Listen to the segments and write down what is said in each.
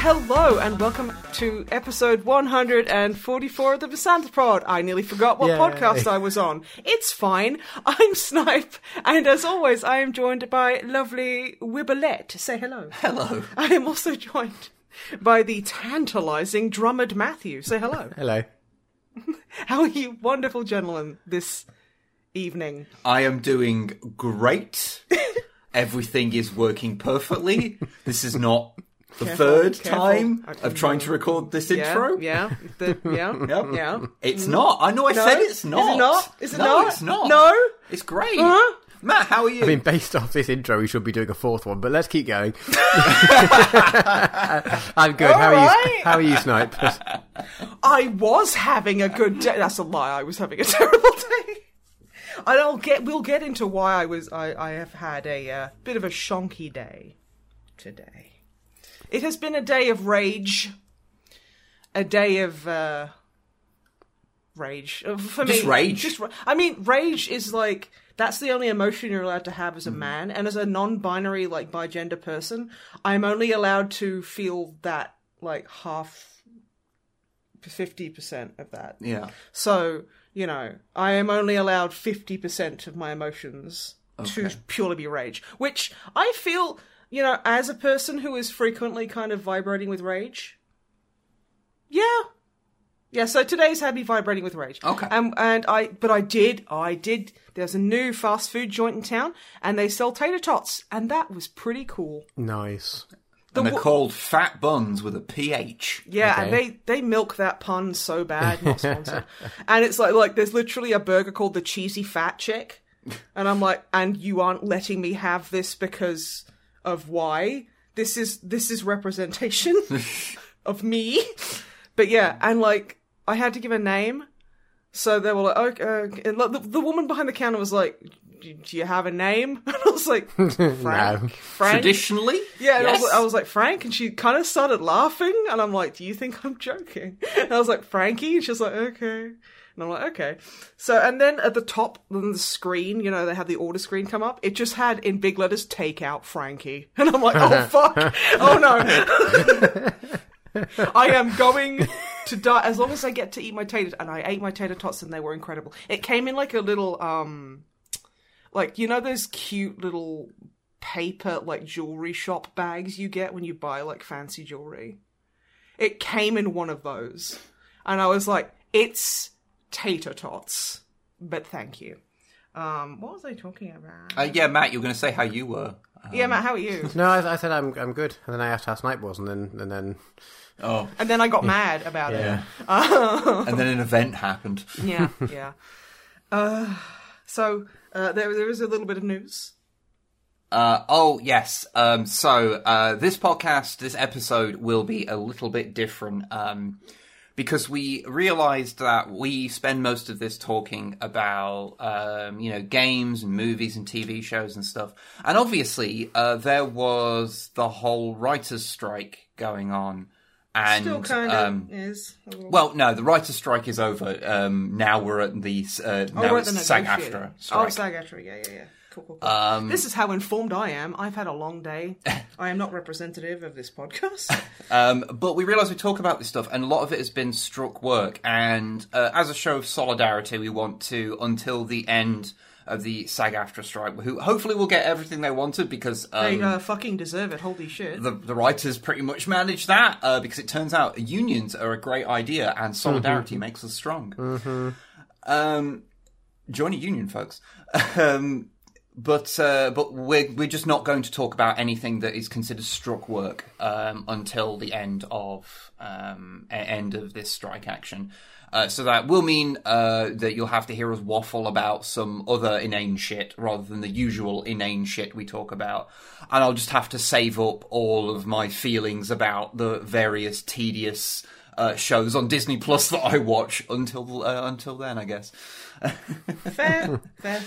Hello and welcome to episode 144 of the Misanthropod. I nearly forgot what Yay. podcast I was on. It's fine. I'm Snipe, and as always, I am joined by lovely Wibbolette. Say hello. Hello. I am also joined by the tantalizing Drummond Matthew. Say hello. Hello. How are you, wonderful gentlemen, this evening? I am doing great. Everything is working perfectly. This is not the Careful, third careful. time I- of trying to record this Yeah, intro. yeah, the, yeah, Yep. yeah. It's not. I know I No? said it's not. Is it not. not? Is it no, not? it's not. No? It's great. Huh? Matt, how are you? I mean, based off this intro, we should be doing a fourth one, but let's keep going. I'm good. How are you? How are you, Snipe? I was having a good day. That's a lie. I was having a terrible day. And I'll get. We'll get into why I was. I, I have had a uh, bit of a shonky day today. It has been a day of rage. A day of uh, rage Uh, for Just me. rage? Just. I mean, rage is like that's the only emotion you're allowed to have as a Mm-hmm. man, and as a non-binary, like bi-gender person, I'm only allowed to feel that like half fifty percent of that. yeah. So, you know, I am only allowed 50% of my emotions to purely be rage, which I feel, you know, as a person who is frequently kind of vibrating with rage. Yeah. Yeah, so today's had me vibrating with rage. Okay. Um, and I, but I did, I did, there's a new fast food joint in town and they sell tater tots and that was pretty cool. nice. And they're wa- called fat buns with a PH. Yeah, and they they milk that pun so bad, not sponsored. and it's like like there's literally a burger called the cheesy fat chick, and I'm like, and you aren't letting me have this because of why? This is this is representation of me. But yeah, and like I had to give a name, so they were like, okay. and the, the woman behind the counter was like, "Do you have a name?" And I was like, Frank. No. Frank. Traditionally, Yeah, and I, was, I was like, Frank, and she kind of started laughing, and I'm like, do you think I'm joking? And I was like, Frankie, and she's like, okay. And I'm like, okay. So, and then at the top on the screen, you know, they had the order screen come up. It just had in big letters, take out Frankie. And I'm like, oh, fuck. oh, no. I am going to die as long as I get to eat my tater. And I ate my tater tots, and they were incredible. It came in like a little, um, like, you know, those cute little paper like jewelry shop bags you get when you buy like fancy jewelry. It came in one of those. And I was like, it's tater tots. But thank you. Um, what was I talking about? Uh, yeah, Matt, you were going to say how you were. yeah, Matt, how are you? No, I, I said I'm I'm good, and then I asked how Snipe was, and then and then Oh, And then I got mad about yeah. and then an event happened. Yeah, yeah. Uh, so uh, there, there is a little bit of news. Uh, oh yes. Um, so uh, this podcast, this episode, will be a little bit different um, because we realised that we spend most of this talking about um, you know games and movies and TV shows and stuff, and obviously uh, there was the whole writers' strike going on, and Still kind of um, is. well, no, the writers' strike is over. Um, now we're at the uh, Oh, now it's SAG-AFTRA strike. Oh, SAG AFTRA, yeah, yeah, yeah. Cool, cool, cool. Um, this is how informed I am. I've had a long day. I am not representative of this podcast. Um, but we realise we talk about this stuff, and a lot of it has been struck work. And uh, as a show of solidarity, we want to, until the end of the SAG-AFTRA strike, who hopefully will get everything they wanted because they um, uh, fucking deserve it. Holy shit. the the writers pretty much managed that. Uh, because it turns out unions are a great idea, and solidarity makes us strong. Um, join a union, folks. um, but uh, but we're we're just not going to talk about anything that is considered struck work um, until the end of um, end of this strike action. Uh, so that will mean uh, that you'll have to hear us waffle about some other inane shit rather than the usual inane shit we talk about. And I'll just have to save up all of my feelings about the various tedious uh, shows on Disney Plus that I watch until uh, until then, I guess. Fair, fair.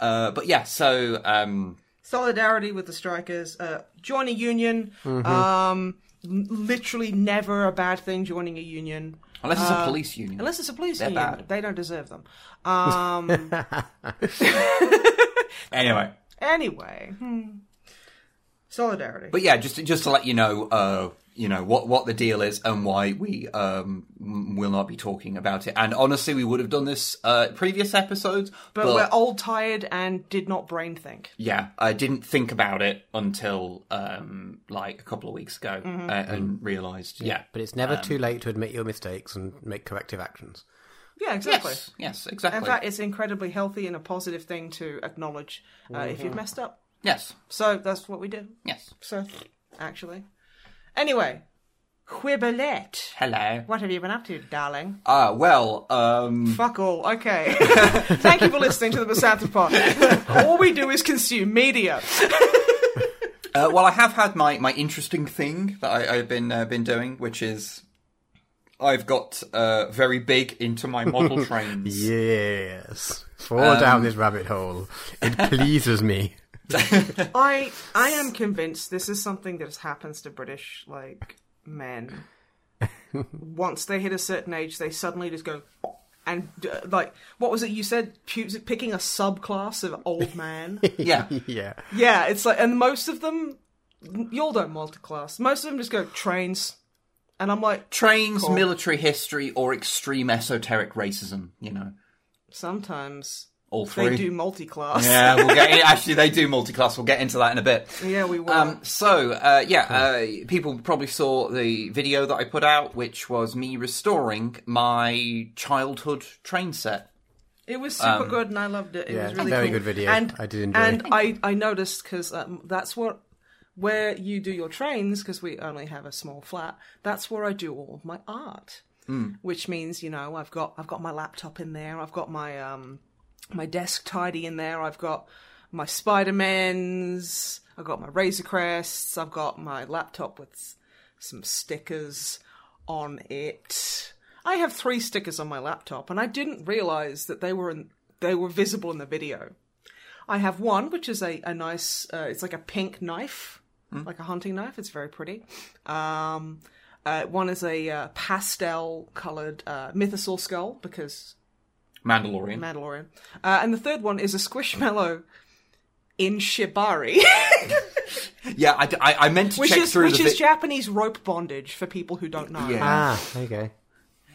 Uh, but yeah, so um, Solidarity with the strikers. Uh, join a union. Mm-hmm. Um, literally never a bad thing joining a union. unless it's a police union, Unless it's a police They're union. bad. They don't deserve them. Um, anyway. anyway. Hmm. Solidarity. But yeah, just just to let you know, uh, you know what what the deal is and why we um will not be talking about it. And honestly, we would have done this uh previous episodes, but, but, we're old, tired, and did not brain think. yeah, I didn't think about it until um like a couple of weeks ago Mm-hmm. uh, and realized, yeah, But it's never too late to admit your mistakes and make corrective actions. Yeah, exactly. yes, yes, exactly, In fact, it's incredibly healthy and a positive thing to acknowledge uh, if Mm-hmm. you've messed up. yes, So that's what we did. yes. So, actually. Anyway, Quibblet. Hello. What have you been up to, darling? Ah, well, um, Fuck all. Okay. Thank you for listening to the Misanthropod. all we do is consume media. uh, well, I have had my, my interesting thing that I, I've been uh, been doing, which is I've got uh, very big into my model trains. Yes. Fall down this rabbit hole. It pleases me. I I am convinced this is something that happens to British like men. Once they hit a certain age, they suddenly just go and uh, like what was it you said? Picking a subclass of old man. Yeah. Yeah. yeah, it's like, and most of them, you all don't multi-class. Most of them just go trains, and I'm like, Trains, Cool. military history, or extreme esoteric racism. You know, sometimes all three. they do multi-class. Yeah, we'll get. Actually, they do multi-class. We'll get into that in a bit. yeah, we will. Um, so, uh, yeah, uh, people probably saw the video that I put out, which was me restoring my childhood train set. It was super good, and I loved it. It Yeah, was really very cool. good video. And, I did enjoy And it. I, I noticed because um, that's what where you do your trains because we only have a small flat. That's where I do all of my art, Hmm. which means you know I've got I've got my laptop in there. I've got my um my desk tidy in there. I've got my Spider Mans. I've got my Razor Crests. I've got my laptop with some stickers on it. I have three stickers on my laptop, and I didn't realize that they were in, they were visible in the video. I have one which is a, a nice, uh, it's like a pink knife, like a hunting knife. It's very pretty. Um, uh, one is a uh, pastel colored uh, mythosaur skull because Mandalorian. Mandalorian, uh, and the third one is a squishmallow in shibari, yeah, I, I, I meant to which check is through which the is vi- Japanese rope bondage for people who don't know. Yeah. Ah, okay.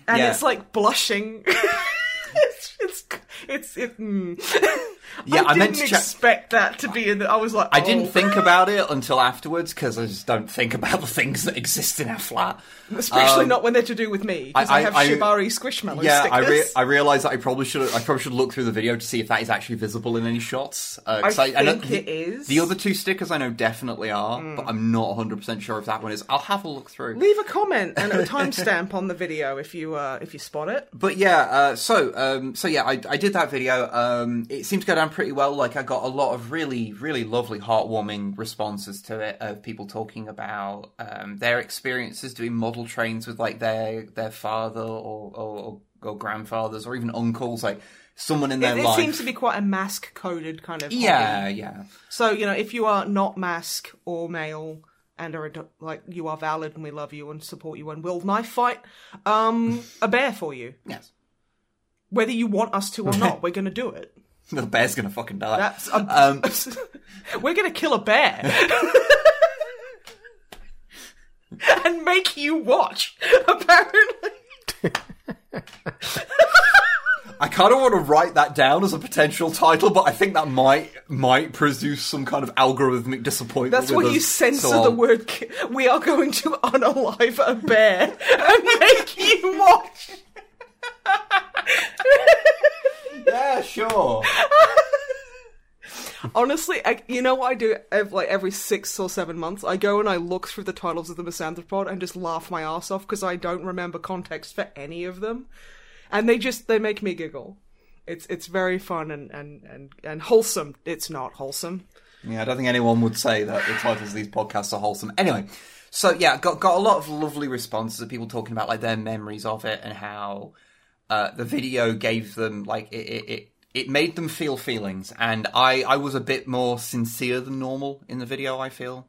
and Yeah. it's like blushing. it's it's it's it. Mm. Yeah, I, I didn't to check- expect that to be in. The, I was like, I didn't oh. think about it until afterwards because I just don't think about the things that exist in our flat. especially Um, not when they're to do with me because I, I- have I- shibari squishmallow Yeah, I, stickers. re- I realized that I probably should I probably should look through the video to see if that is actually visible in any shots. Uh, I know think the, it is. The other two stickers I know definitely are, but I'm not 100 percent sure if that one is. I'll have a look through. Leave a comment and a timestamp on the video if you uh, if you spot it. But yeah, uh, so um, so yeah, I, I did that video. Um, it seemed to go down pretty well. Like I got a lot of really really lovely, heartwarming responses to it of people talking about um, their experiences doing model trains with like their their father or or, or grandfathers or even uncles, like someone in their It, it life. seems to be quite a mask coded kind of. hobby. yeah, yeah. So you know, if you are not mask or male and are ado- like you are valid and we love you and support you and will knife fight um, a bear for you, Yes. whether you want us to or not, we're going to do it. The bear's gonna fucking die. That's um, Um, we're going to kill a bear. and make you watch, apparently. I kind of want to write that down as a potential title, but I think that might might produce some kind of algorithmic disappointment. That's why you censor so the word. ki- We are going to unalive a bear and make you watch. Yeah, sure. Honestly, I, you know what I do? Ev like every six or seven months, I go and I look through the titles of the Misanthropod and just laugh my ass off because I don't remember context for any of them, and they just they make me giggle. It's it's very fun and and and, and wholesome. It's not wholesome. Yeah, I don't think anyone would say that the titles of these podcasts are wholesome. Anyway, So yeah, got got a lot of lovely responses of people talking about like their memories of it and how uh, the video gave them like it, it, it it made them feel feelings, and I I was a bit more sincere than normal in the video. I feel.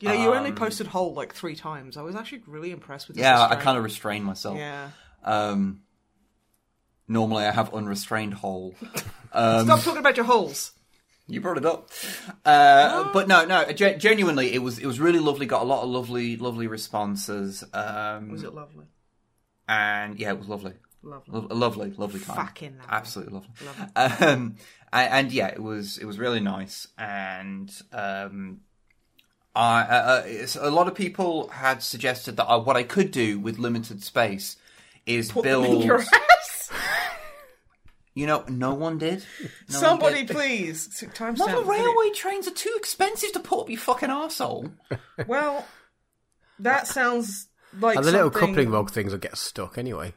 Yeah, you only posted whole like three times. I was actually really impressed with. This Yeah, I kind of restrained myself. Yeah. Um, normally, I have unrestrained hole. Um, Stop talking about your holes. You brought it up, uh, but no, no. Ge- genuinely, it was it was really lovely. Got a lot of lovely, lovely responses. Um, Was it lovely? and yeah, it was lovely. Lovely. Lo- lovely, lovely time. Fucking lovely. absolutely lovely. Um, and, and yeah, it was it was really nice. And um, I uh, uh, a lot of people had suggested that I, what I could do with limited space is Put them build. in your ass. You know, no one did. No one Somebody, did. please. Time Model stamp video. railway trains are too expensive to put up your fucking arsehole. Well, that sounds like And the little something- coupling rod things will get stuck anyway.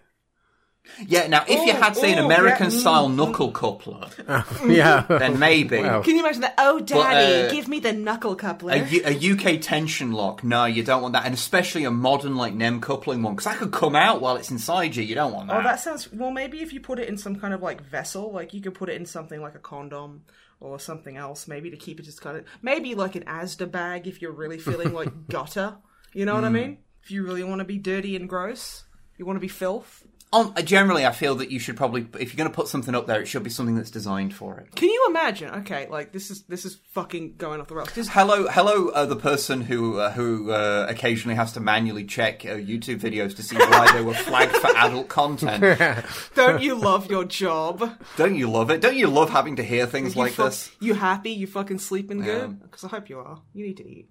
Yeah, now if you Ooh, had, say, an ooh, American yeah, style mm, knuckle coupler, yeah. then maybe. Well. Can you imagine that? Oh, daddy, uh, give me the knuckle coupler. A, U- a UK tension lock, no, you don't want that, and especially a modern like NEM coupling one, because that could come out while it's inside you. You don't want that. Oh, that sounds well. Maybe if you put it in some kind of like vessel, like you could put it in something like a condom or something else, maybe to keep it just kind of maybe like an Asda bag if you're really feeling like gutter. You know what I mean? If you really want to be dirty and gross, you want to be filth. On, uh, generally, I feel that you should probably, if you're going to put something up there, it should be something that's designed for it. Can you imagine? Okay, like this is this is fucking going off the rails. Just Hello, hello, uh, the person who uh, who uh, occasionally has to manually check uh, YouTube videos to see why they were flagged for adult content. don't you love your job? Don't you love it? Don't you love having to hear things You like fuck- this? You happy? You fucking sleeping good? Because I hope you are. You need to eat.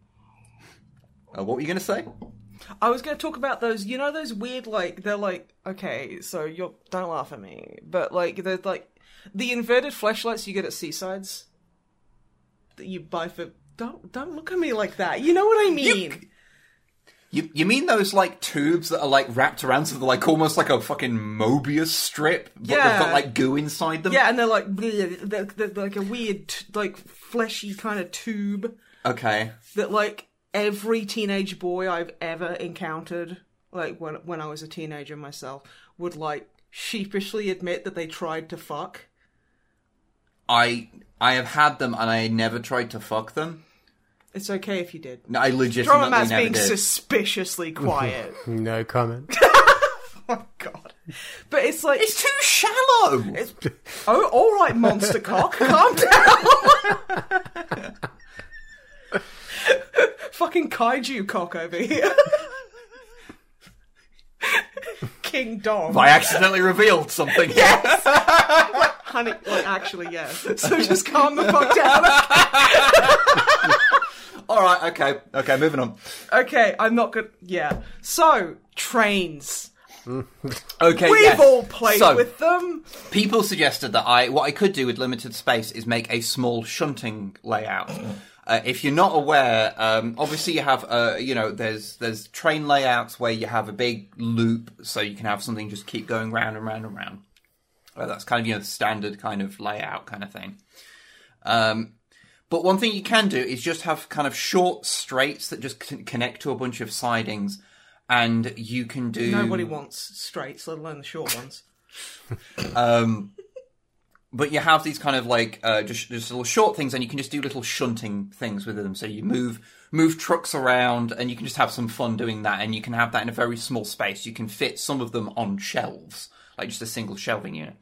Uh, what were you going to say? I was going to talk about those, you know, those weird, like, they're like, okay, so you're, don't laugh at me, but like, they're like, the inverted flashlights you get at Seasides that you buy for, don't, don't look at me like that. You know what I mean? You you mean those like tubes that are like wrapped around so they're like almost like a fucking Mobius strip, but they've got like goo inside them? yeah, and they're like, they're, they're like a weird, like, fleshy kind of tube Okay. that, like, every teenage boy I've ever encountered, like, when, when I was a teenager myself, would, like, sheepishly admit that they tried to fuck. I I have had them and I never tried to fuck them. It's okay if you did. No, I Drama legitimately Matt's never being did. suspiciously quiet. No comment. oh god. But it's like It's too shallow. it's, Oh alright, monster cock, calm down. Fucking kaiju cock over here. King Dom. I accidentally revealed something. Yes. Honey like actually yes. So just calm the fuck down. All right. Okay. Okay. Moving on. Okay, I'm not good yeah. So, trains. Okay. We've yes. all played So, with them. people suggested that I what I could do with limited space is make a small shunting layout. Uh, if you're not aware, um, obviously you have uh, you know there's there's train layouts where you have a big loop, so you can have something just keep going round and round and round. Uh, that's kind of you know the standard kind of layout kind of thing. Um, but one thing you can do is just have kind of short straights that just con- connect to a bunch of sidings, and you can do Nobody wants straights, let alone the short ones. Um, but you have these kind of like uh, just just little short things, and you can just do little shunting things with them. So you move move trucks around, and you can just have some fun doing that. And you can have that in a very small space. You can fit some of them on shelves, like just a single shelving unit.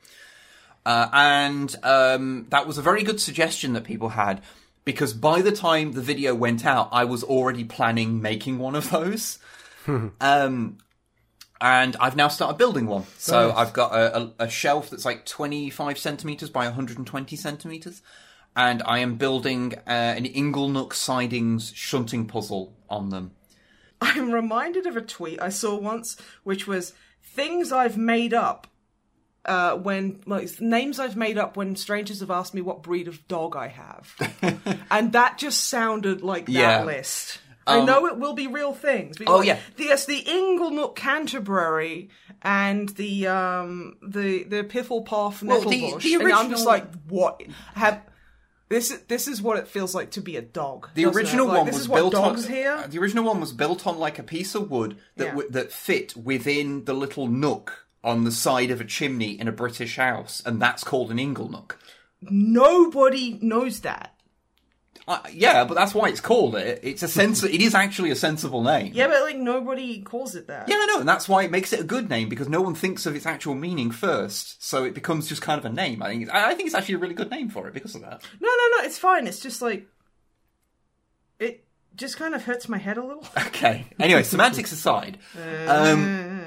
Uh, and um, that was a very good suggestion that people had because by the time the video went out, I was already planning making one of those. um, and I've now started building one. So Nice. I've got a, a, a shelf that's like 25 centimeters by 120 centimeters, and I am building uh, an Inglenook sidings shunting puzzle on them. I'm reminded of a tweet I saw once, which was things I've made up uh, when like names I've made up when strangers have asked me what breed of dog I have, and that just sounded like that Yeah. list. I know it will be real things. Oh, yeah. yes, the Inglenook Canterbury and the um the the Pifflepoff Well, the- Nettlebush. the and I'm just like, what have? This this is what it feels like to be a dog. The original Like, one this was is what built dogs on here. The original one was built on like a piece of wood that Yeah. w- that fit within the little nook on the side of a chimney in a British house, and that's called an ingle nook. Nobody knows that. Uh, yeah, but that's why it's called it. It's a sense. It is actually a sensible name. Yeah, but like nobody calls it that. Yeah, I know, and that's why it makes it a good name because no one thinks of its actual meaning first, so it becomes just kind of a name. I think it's, I think it's actually a really good name for it because of that. No, no, no. It's fine. It's just like it just kind of hurts my head a little. Okay. Anyway, semantics aside, um,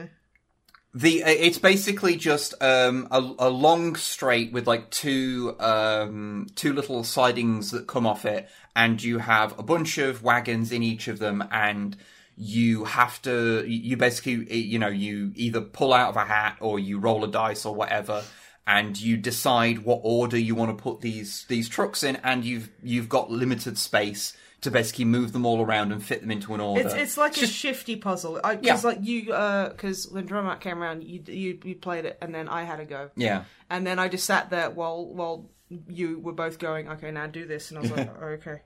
the uh, it's basically just um, a, a long straight with like two um, two little sidings that come off it, and you have a bunch of wagons in each of them, and you have to you basically you know you either pull out of a hat or you roll a dice or whatever. And you decide what order you want to put these these trucks in, and you've you've got limited space to basically move them all around and fit them into an order. It's it's like a shifty puzzle. Because Yeah. like you, because when Dromat came around, you, you you played it, and then I had to go, yeah. and then I just sat there while while you were both going. Okay, now do this, and I was like, oh, okay,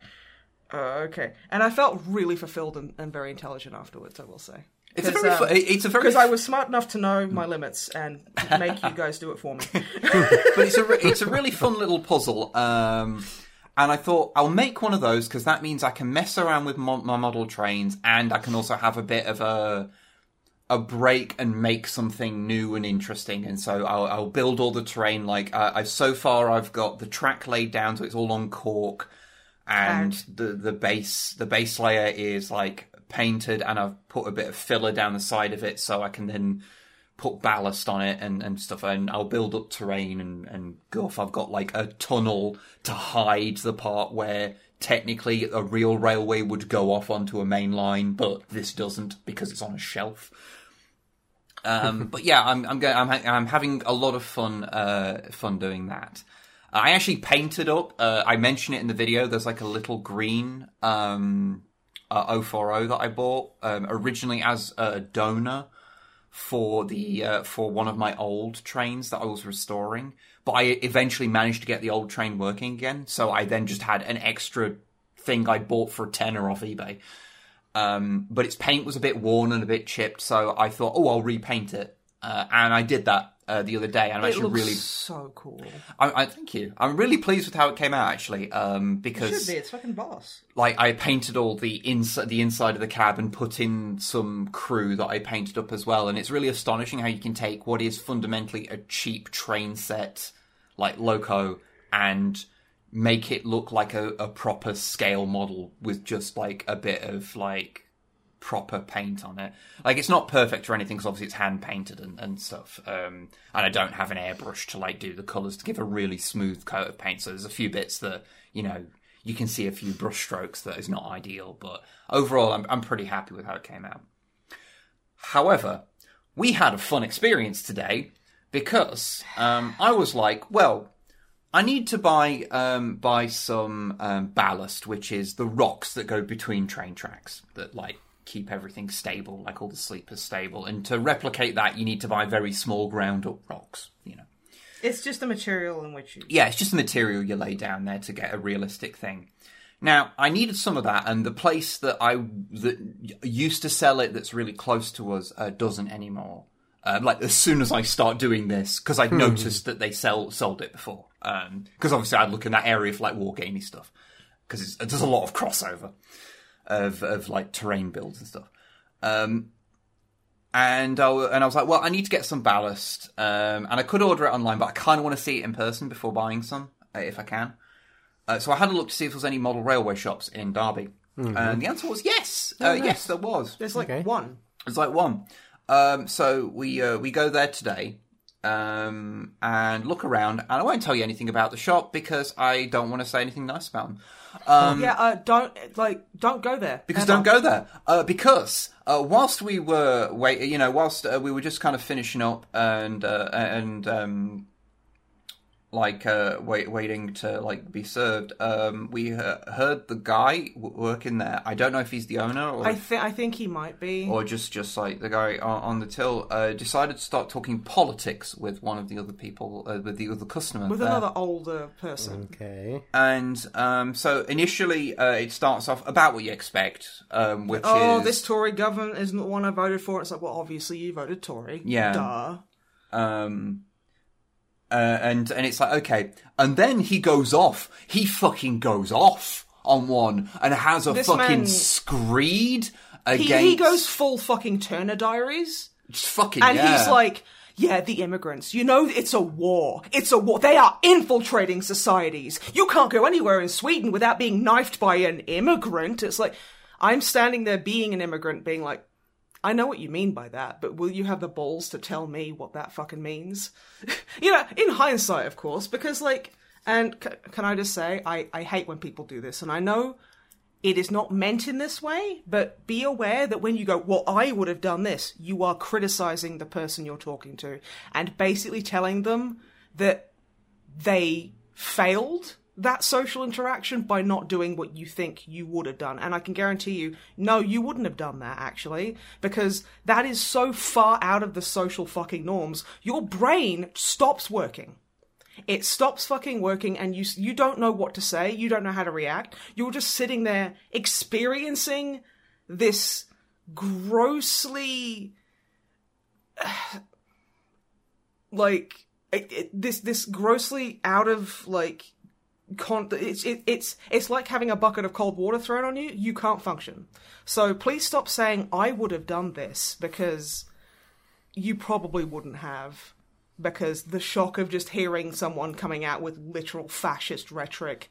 uh, okay, and I felt really fulfilled and, and very intelligent afterwards. I will say. It's a very, fu- it's a very, because I was smart enough to know my limits and make you guys do it for me. but it's a, re- it's a really fun little puzzle. Um, and I thought I'll make one of those because that means I can mess around with mo- my model trains, and I can also have a bit of a a break and make something new and interesting. And so I'll, I'll build all the terrain. Like uh, I've so far, I've got the track laid down, so it's all on cork, and the the base the base layer is like painted, and I've put a bit of filler down the side of it, so I can then put ballast on it and, and stuff and I'll build up terrain and, and goof. I've got like a tunnel to hide the part where technically a real railway would go off onto a main line, but this doesn't because it's on a shelf. Um, but yeah, I'm I'm going. I'm I'm having a lot of fun uh, fun doing that. I actually painted up. Uh, I mention it in the video. There's like a little green um, uh, 040 that I bought um, originally as a donor for the uh, for one of my old trains that I was restoring. But I eventually managed to get the old train working again. So I then just had an extra thing I bought for a tenner off eBay. Um, but its paint was a bit worn and a bit chipped, so I thought, oh, I'll repaint it. Uh, and I did that uh, the other day, and I'm it actually really, so cool. I, I thank you. I'm really pleased with how it came out actually, um, Should because be. It's fucking boss. like I painted all the inside the inside of the cab and put in some crew that I painted up as well, and it's really astonishing how you can take what is fundamentally a cheap train set like loco and make it look like a, a proper scale model with just like a bit of like proper paint on it. Like it's not perfect or anything because obviously it's hand painted and, and stuff. Um, and I don't have an airbrush to like do the colours to give a really smooth coat of paint. So there's a few bits that you know you can see a few brush strokes that is not ideal. But overall, I'm I'm pretty happy with how it came out. However, we had a fun experience today because um, I was like, well, I need to buy um, buy some um, ballast, which is the rocks that go between train tracks that like keep everything stable, like all the sleepers stable. And to replicate that, you need to buy very small ground up rocks. You know, It's just a material in which you. yeah, it's just the material you lay down there to get a realistic thing. Now, I needed some of that, and the place that I that used to sell it, that's really close to us, uh, doesn't anymore. Um, like as soon as I start doing this, because I'd noticed that they sell sold it before. Because obviously I'd look in that area for like wargamey stuff, because there's a lot of crossover of of like terrain builds and stuff. Um, and I, w- and I was like, well, I need to get some ballast, um, and I could order it online, but I kind of want to see it in person before buying some, uh, if I can. Uh, so I had a look to see if there was any model railway shops in Derby, and the answer was yes. uh, Yes, there was. There's like Okay. one. It's like one. Um, so we uh, we go there today um, and look around, and I won't tell you anything about the shop because I don't want to say anything nice about them. Um, yeah, uh, don't like don't go there because Ever. don't go there. Uh, because uh, whilst we were wait, you know, whilst uh, we were just kind of finishing up and uh, and um, like uh, wait, waiting to like be served. Um, we uh, heard the guy w- working there. I don't know if he's the owner or I think I think he might be. or just just like the guy on, on the till uh, decided to start talking politics with one of the other people uh, with the other customer with there. another older person. Okay. and um, so initially uh, it starts off about what you expect um, which Oh, is this Tory government isn't the one I voted for. It's like, well, obviously you voted Tory. Yeah. Duh. um uh, and and it's like okay and then he goes off he fucking goes off on one and has a This fucking man- screed He, against he goes full fucking Turner Diaries. fucking And yeah. he's like, yeah, the immigrants. You know, it's a war. It's a war. They are infiltrating societies. You can't go anywhere in Sweden without being knifed by an immigrant. It's like, I'm standing there being an immigrant, being like, I know what you mean by that, but will you have the balls to tell me what that fucking means? you know, in hindsight, of course, because, like, and c- can I just say, I, I hate when people do this, and I know it is not meant in this way, but be aware that when you go, well, I would have done this, you are criticizing the person you're talking to and basically telling them that they failed that social interaction by not doing what you think you would have done. And I can guarantee you, no, you wouldn't have done that actually, because that is so far out of the social fucking norms. Your brain stops working. It stops fucking working and you you don't know what to say, you don't know how to react. You're just sitting there experiencing this grossly like it, it, this this grossly out of like con- it's it, it's it's like having a bucket of cold water thrown on you. You can't function. So please stop saying i would have done this because you probably wouldn't have because the shock of just hearing someone coming out with literal fascist rhetoric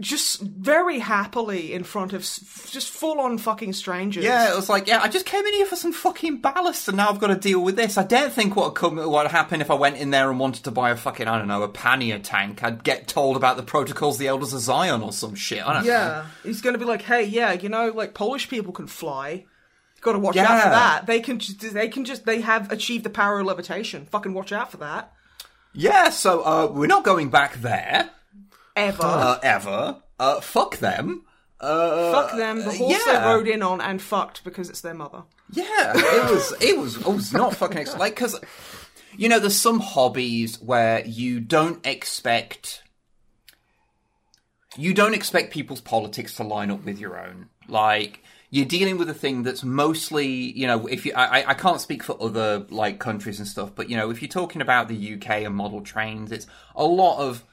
just very happily in front of just full on fucking strangers Yeah, it was like, yeah, I just came in here for some fucking ballast, and now I've got to deal with this. I don't think what would what happen if I went in there and wanted to buy a fucking, I don't know, a pannier tank. I'd get told about the protocols, of the Elders of Zion, or some shit. I don't know. Yeah, he's going to be like, "Hey, yeah, you know, like Polish people can fly. Got to watch out for that. They can, just, they can just, they have achieved the power of levitation. Fucking watch out for that. Yeah, so uh, we're not going back there Ever, uh, ever. Uh, fuck them. Uh, fuck them. The horse they rode in on and fucked because it's their mother. Yeah, it was. It was. It was not fucking ex- like because you know there's some hobbies where you don't expect you don't expect people's politics to line up with your own. Like you're dealing with a thing that's mostly you know if you I, I- I can't speak for other like countries and stuff, but you know if you're talking about the UK and model trains, it's a lot of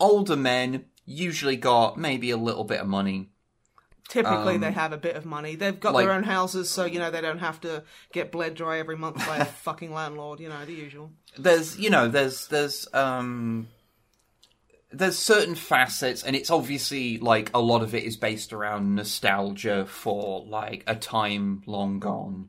older men usually got maybe a little bit of money Typically, they have a bit of money. They've got Um, like- their own houses, so you know they don't have to get bled dry every month by a fucking landlord. You know the usual. there's you know there's there's um there's certain facets and it's obviously like a lot of it is based around nostalgia for like a time long gone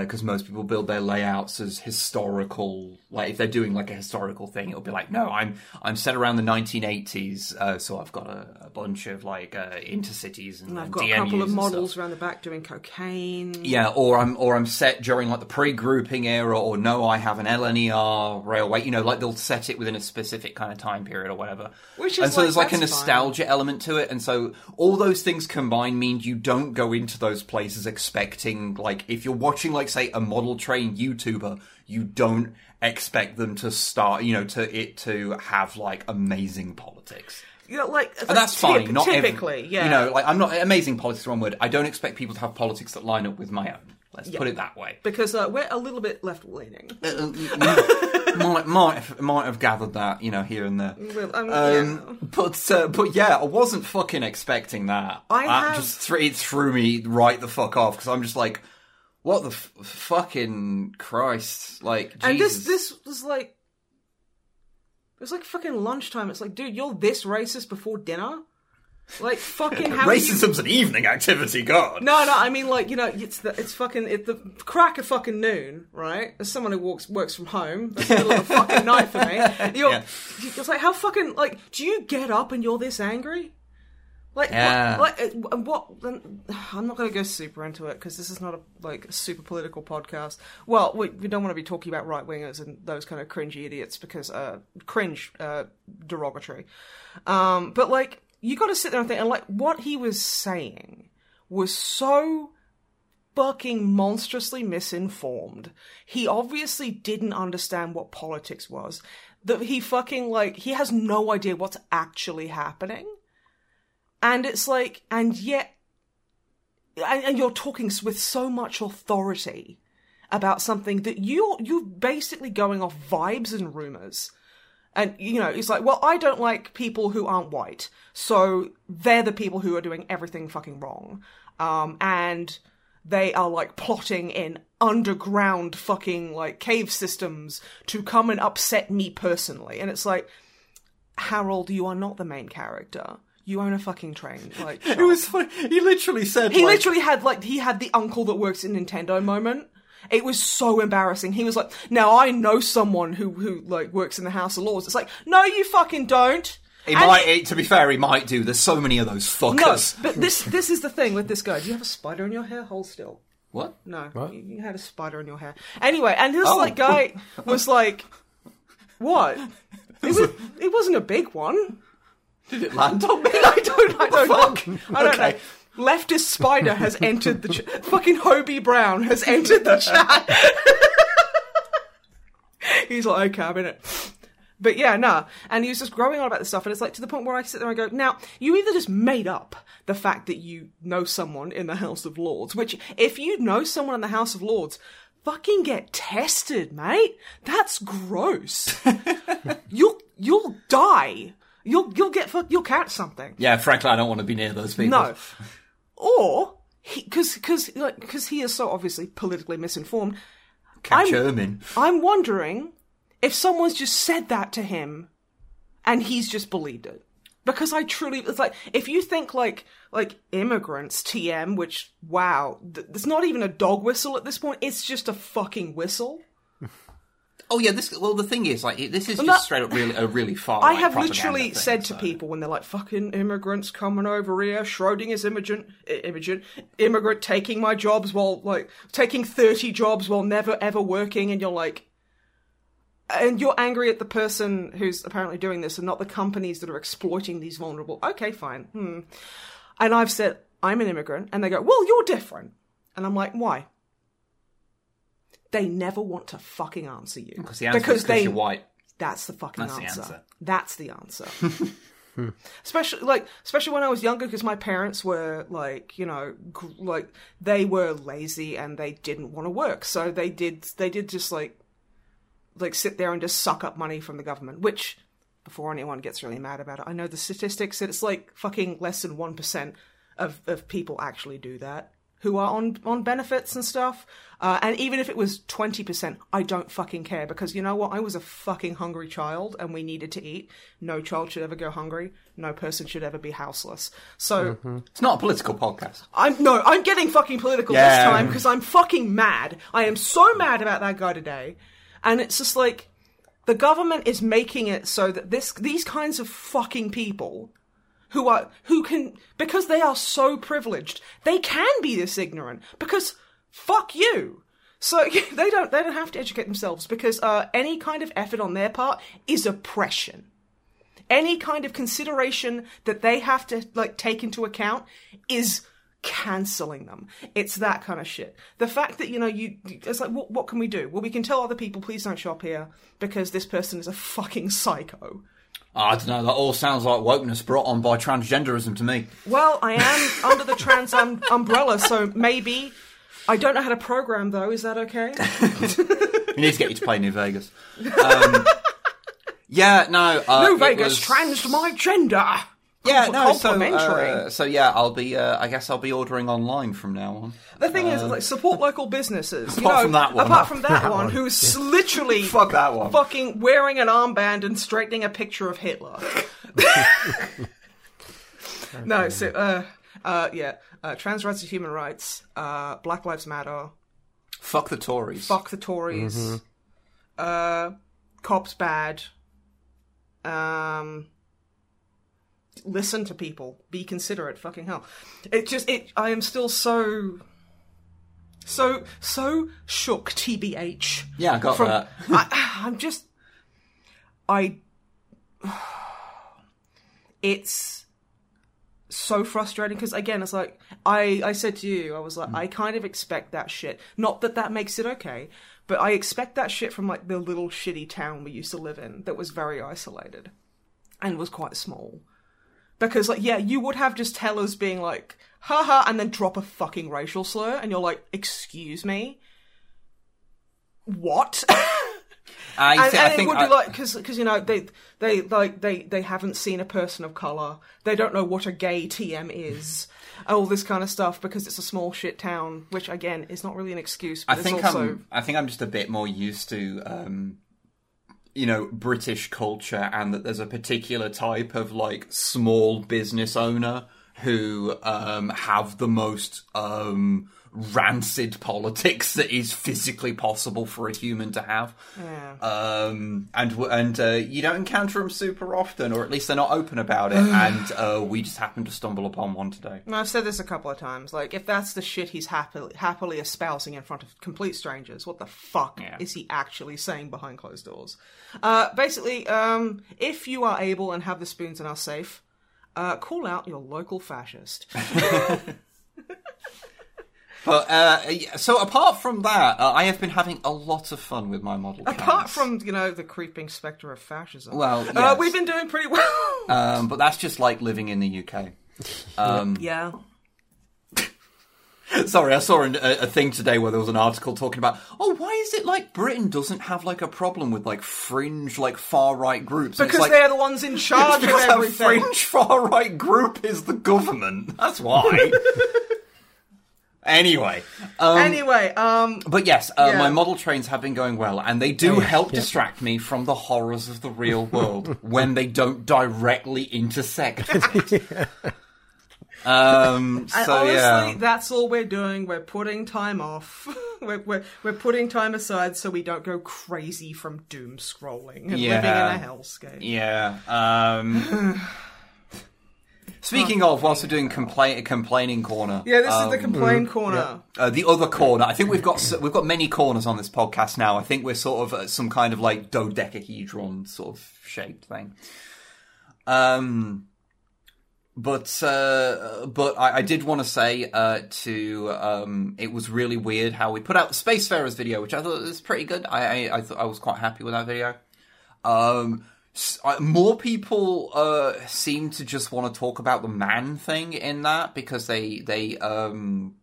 because most people build their layouts as historical like if they're doing like a historical thing it'll be like no i'm i'm set around the 1980s uh, so i've got a, a bunch of like uh, intercities and, And I've and got a DMUs couple of stuff. models around the back doing cocaine. Yeah, or I'm or I'm set during like the pre-grouping era, or no, I have an LNER railway. You know, like they'll set it within a specific kind of time period or whatever. Which is and so like, there's like a that's fine. nostalgia element to it, and so all those things combined mean you don't go into those places expecting like if you're watching like say a model train YouTuber, you don't expect them to start, you know, to it to have like amazing politics. You know, like And that's fine. Not every- typically, yeah. You know, like I'm not amazing politics one word. I don't expect people to have politics that line up with my own. Let's put it that way. because uh, we're a little bit left leaning. might might have, might have gathered that, you know, here and there. Well, um, Um, but uh, but yeah, I wasn't fucking expecting that. I That have- just th- it threw me right the fuck off because I'm just like, what the f- fucking Christ, like Jesus. And this this was like it was like fucking lunchtime. It's like, dude, you're this racist before dinner? Like fucking how you- racism's an evening activity, God. No, no, I mean like you know, it's the it's fucking it's the crack of fucking noon, right? As someone who walks works from home, that's a middle of fucking night for me. You're, Yeah. It's like how fucking like, do you get up and you're this angry? Like, Yeah. what, like, uh, what? I'm not going to go super into it because this is not a like super political podcast. Well, we, we don't want to be talking about right wingers and those kind of cringy idiots because uh, cringe, uh, derogatory. Um, but like, you got to sit there and think, and like, what he was saying was so fucking monstrously misinformed. He obviously didn't understand what politics was. That he fucking like he has no idea what's actually happening. And it's like, and yet, and, you're talking with so much authority about something that you're you're basically going off vibes and rumors. And you know, it's like, well, I don't like people who aren't white, so they're the people who are doing everything fucking wrong. Um, and they are like plotting in underground fucking like cave systems to come and upset me personally. And it's like, Harold, you are not the main character. You own a fucking train. Like, It was funny. He literally said, he like, literally had like he had the uncle that works in Nintendo moment. It was so embarrassing. He was like, "Now I know someone who who like works in the House of Lords." It's like, "No, you fucking don't." He And- might. he- to be fair, he might do. There's so many of those No, fuckers. but this this is the thing with this guy. Do you have a spider in your hair? Hold still. What? No, What? You, you had a spider in your hair. Anyway, and this Oh. like guy was like, "What?" It was. It wasn't a big one. Did it land on me? I don't. I don't fuck? know. I don't Okay. know. Leftist spider has entered the chat. Fucking Hobie Brown has entered the chat. He's like, okay, I'm in it. But yeah, nah. And he was just growing on about this stuff, and it's like to the point where I sit there and go, now, you either just made up the fact that you know someone in the House of Lords, which, if you know someone in the House of Lords, fucking get tested, mate. That's gross. you'll, you'll die. You'll, you'll get, you'll catch something. Yeah, frankly, I don't want to be near those people. No. Or, because, because, like, because he is so obviously politically misinformed, Catch I'm- Ermin. I'm wondering if someone's just said that to him and he's just believed it. Because I truly, it's like, if you think like, like immigrants, TM, which, wow, th- it's not even a dog whistle at this point, it's just a fucking whistle. Oh yeah, this. Well, the thing is, like, this is just that- straight up really a really far. I right have literally thing, said to people when they're like, fucking immigrants coming over here, Schrodinger's immigrant, immigrant, immigrant taking my jobs while, like, taking 30 jobs while never ever working, and you're like, and you're angry at the person who's apparently doing this and not the companies that are exploiting these vulnerable. Okay, fine. Hmm. And I've said, I'm an immigrant, and they go, well, you're different. And I'm like, why? They never want to fucking answer you. Because the answer because is they you're white. that's the fucking That's the answer. answer. That's the answer. especially like, especially when I was younger, because my parents were like, you know, gr- like they were lazy and they didn't want to work, so they did, they did just like, like sit there and just suck up money from the government. Which, before anyone gets really mad about it, I know the statistics. that It's like fucking less than one percent of of people actually do that who are on on benefits and stuff. Uh, and even if it was twenty percent, I don't fucking care because you know what? I was a fucking hungry child, and we needed to eat. No child should ever go hungry. No person should ever be houseless. So It's not a political podcast. I'm no, I'm getting fucking political Yeah. this time because I'm fucking mad. I am so mad about that guy today, and it's just like the government is making it so that this these kinds of fucking people who are who can because they are so privileged they can be this ignorant because fuck you. So they don't they don't have to educate themselves because uh, any kind of effort on their part is oppression. Any kind of consideration that they have to like take into account is canceling them. It's that kind of shit. The fact that you know you it's like what, what can we do? Well we can tell other people please don't shop here because this person is a fucking psycho I don't know. That all sounds like wokeness brought on by transgenderism to me. Well, I am under the trans um, umbrella, so maybe. I don't know how to program though. Is that okay? We need to get you to play New Vegas. Um, yeah, no. Uh, New Vegas was- trans my gender. Yeah, no. So, uh, so yeah, I'll be. Uh, I guess I'll be ordering online from now on. the thing is, like, support local businesses. You apart know, from that one. Apart from that, That one, one. who's literally Fuck that one. fucking wearing an armband and straightening a picture of Hitler. no, so uh, uh, yeah, uh, trans rights and human rights, uh, Black Lives Matter, Fuck the Tories. fuck the Tories, uh, cops bad, um, listen to people, be considerate. Fucking hell, it just it. I am still so. So so shook, tbh. Yeah, I got from, that. I, I'm just, I. It's so frustrating because again, it's like I I said to you, I was like, mm. I kind of expect that shit. Not that that makes it okay, but I expect that shit from like the little shitty town we used to live in that was very isolated and was quite small. Because like, yeah, you would have just tellers being like, haha, and then drop a fucking racial slur, and you're like, excuse me? What? I, and, thi- I and it think would I- be like because you know they they like they they haven't seen a person of color they don't know what a gay tm is all this kind of stuff because it's a small shit town which again is not really an excuse I but think also I'm. I think I'm just a bit more used to, um, you know, British culture, and that there's a particular type of like small business owner who um, have the most um, rancid politics that is physically possible for a human to have. Yeah. Um, and and uh, you don't encounter them super often, or at least they're not open about it. and uh, we just happened to stumble upon one today. And I've said this a couple of times. Like, if that's the shit he's happily happily espousing in front of complete strangers, what the fuck Yeah. is he actually saying behind closed doors? Uh, basically, um, if you are able and have the spoons and are safe, uh, call out your local fascist. But uh, so apart from that, uh, I have been having a lot of fun with my model. Apart from you know the creeping spectre of fascism, Well, uh, we've been doing pretty well. um, but that's just like living in the UK. Um, yeah. Sorry, I saw an, a, a thing today where there was an article talking about, oh, why is it like Britain doesn't have like a problem with like fringe, like far right groups? And Because like, they're the ones in charge of that fringe far right group is the government. That's why. Anyway, um, Anyway, um, But yes, uh, Yeah. my model trains have been going well, and they do help distract me from the horrors of the real world when they don't directly intersect. um, and so honestly, yeah, that's all we're doing. We're putting time off. we're, we're we're putting time aside so we don't go crazy from doom scrolling and living in a hellscape. yeah. Um, speaking of, whilst we're doing complain complaining corner, Yeah, this is um, the complain corner. Uh, the other corner. I think we've got s- we've got many corners on this podcast now. I think we're sort of uh, some kind of like dodecahedron sort of shaped thing. Um, but uh, but I, I did want to say uh, to um, it was really weird how we put out the Spacefarers video, which I thought was pretty good. I I, I thought I was quite happy with that video. Um, more people uh, seem to just want to talk about the man thing in that because they they um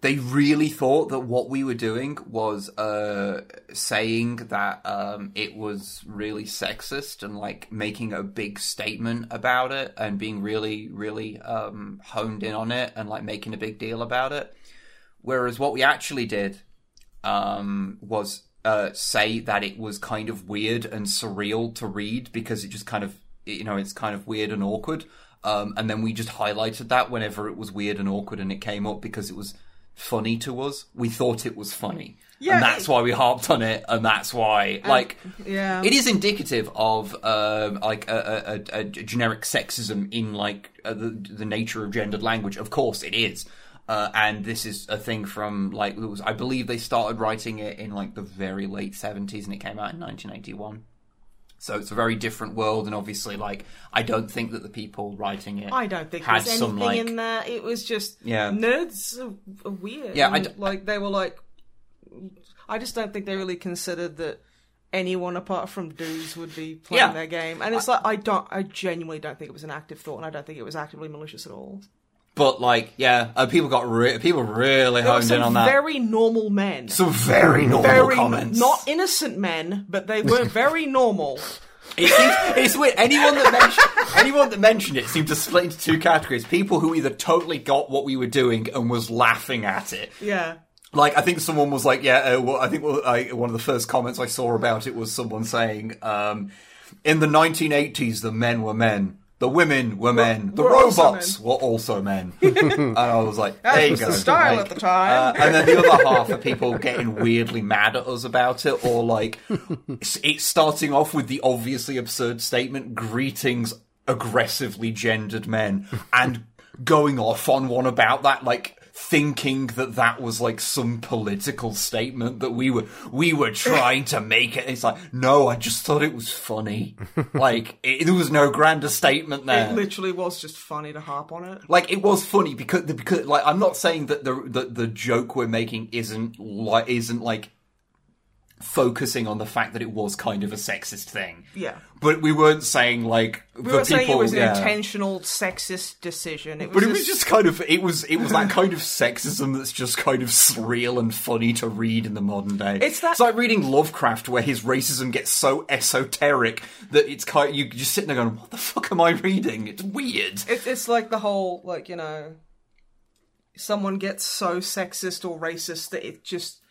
they really thought that what we were doing was uh saying that um it was really sexist and like making a big statement about it and being really really um honed in on it and like making a big deal about it. Whereas what we actually did um, was uh, say that it was kind of weird and surreal to read because it just kind of, you know, it's kind of weird and awkward. Um, and then we just highlighted that whenever it was weird and awkward and it came up because it was funny to us. We thought it was funny. Yeah, and that's it- why we harped on it, and that's why, like, yeah. it is indicative of um, like a, a, a, a generic sexism in like uh, the, the nature of gendered language. Of course, it is. Uh, and this is a thing from like it was, I believe they started writing it in like the very late seventies, and it came out in 1981. So it's a very different world, and obviously, like I don't think that the people writing it I don't think had there's some anything like in there. It was just Yeah. nerds are, are weird. Yeah, I and, d- like they were like. I just don't think they really considered that anyone apart from dudes would be playing Yeah. their game, and it's like I don't, I genuinely don't think it was an active thought, and I don't think it was actively malicious at all. But like, yeah, uh, people got re- people really honed in on some that. very normal men, some very normal very comments. not innocent men, but they were very normal. It seems, it's weird. Anyone that mentioned anyone that mentioned it seemed to split into two categories: people who either totally got what we were doing and was laughing at it. Yeah. Like I think someone was like, "Yeah," uh, well, I think well, I, one of the first comments I saw about it was someone saying, um, "In the 1980s, the men were men." The women were men. The were also robots were also men. and I was like, That there you was go. the style Like, at the time. uh, and then the other half are people getting weirdly mad at us about it, or like it's starting off with the obviously absurd statement, "Greetings, aggressively gendered men and going off on one about that, like thinking that that was like some political statement that we were we were trying to make it. It's like, no, I just thought it was funny. like it, there was no grander statement there. It literally was just funny to harp on it. like it was funny because because like I'm not saying that the the, the joke we're making isn't like isn't like focusing on the fact that it was kind of a sexist thing. Yeah. But we weren't saying like We the were saying people it was an yeah. intentional sexist decision. It was But it just, was just kind of it was it was that kind of sexism that's just kind of surreal and funny to read in the modern day. It's that- it's like reading Lovecraft where his racism gets so esoteric that it's kind you just sitting there going, What the fuck am I reading? It's weird. It, it's like the whole like you know, someone gets so sexist or racist that it just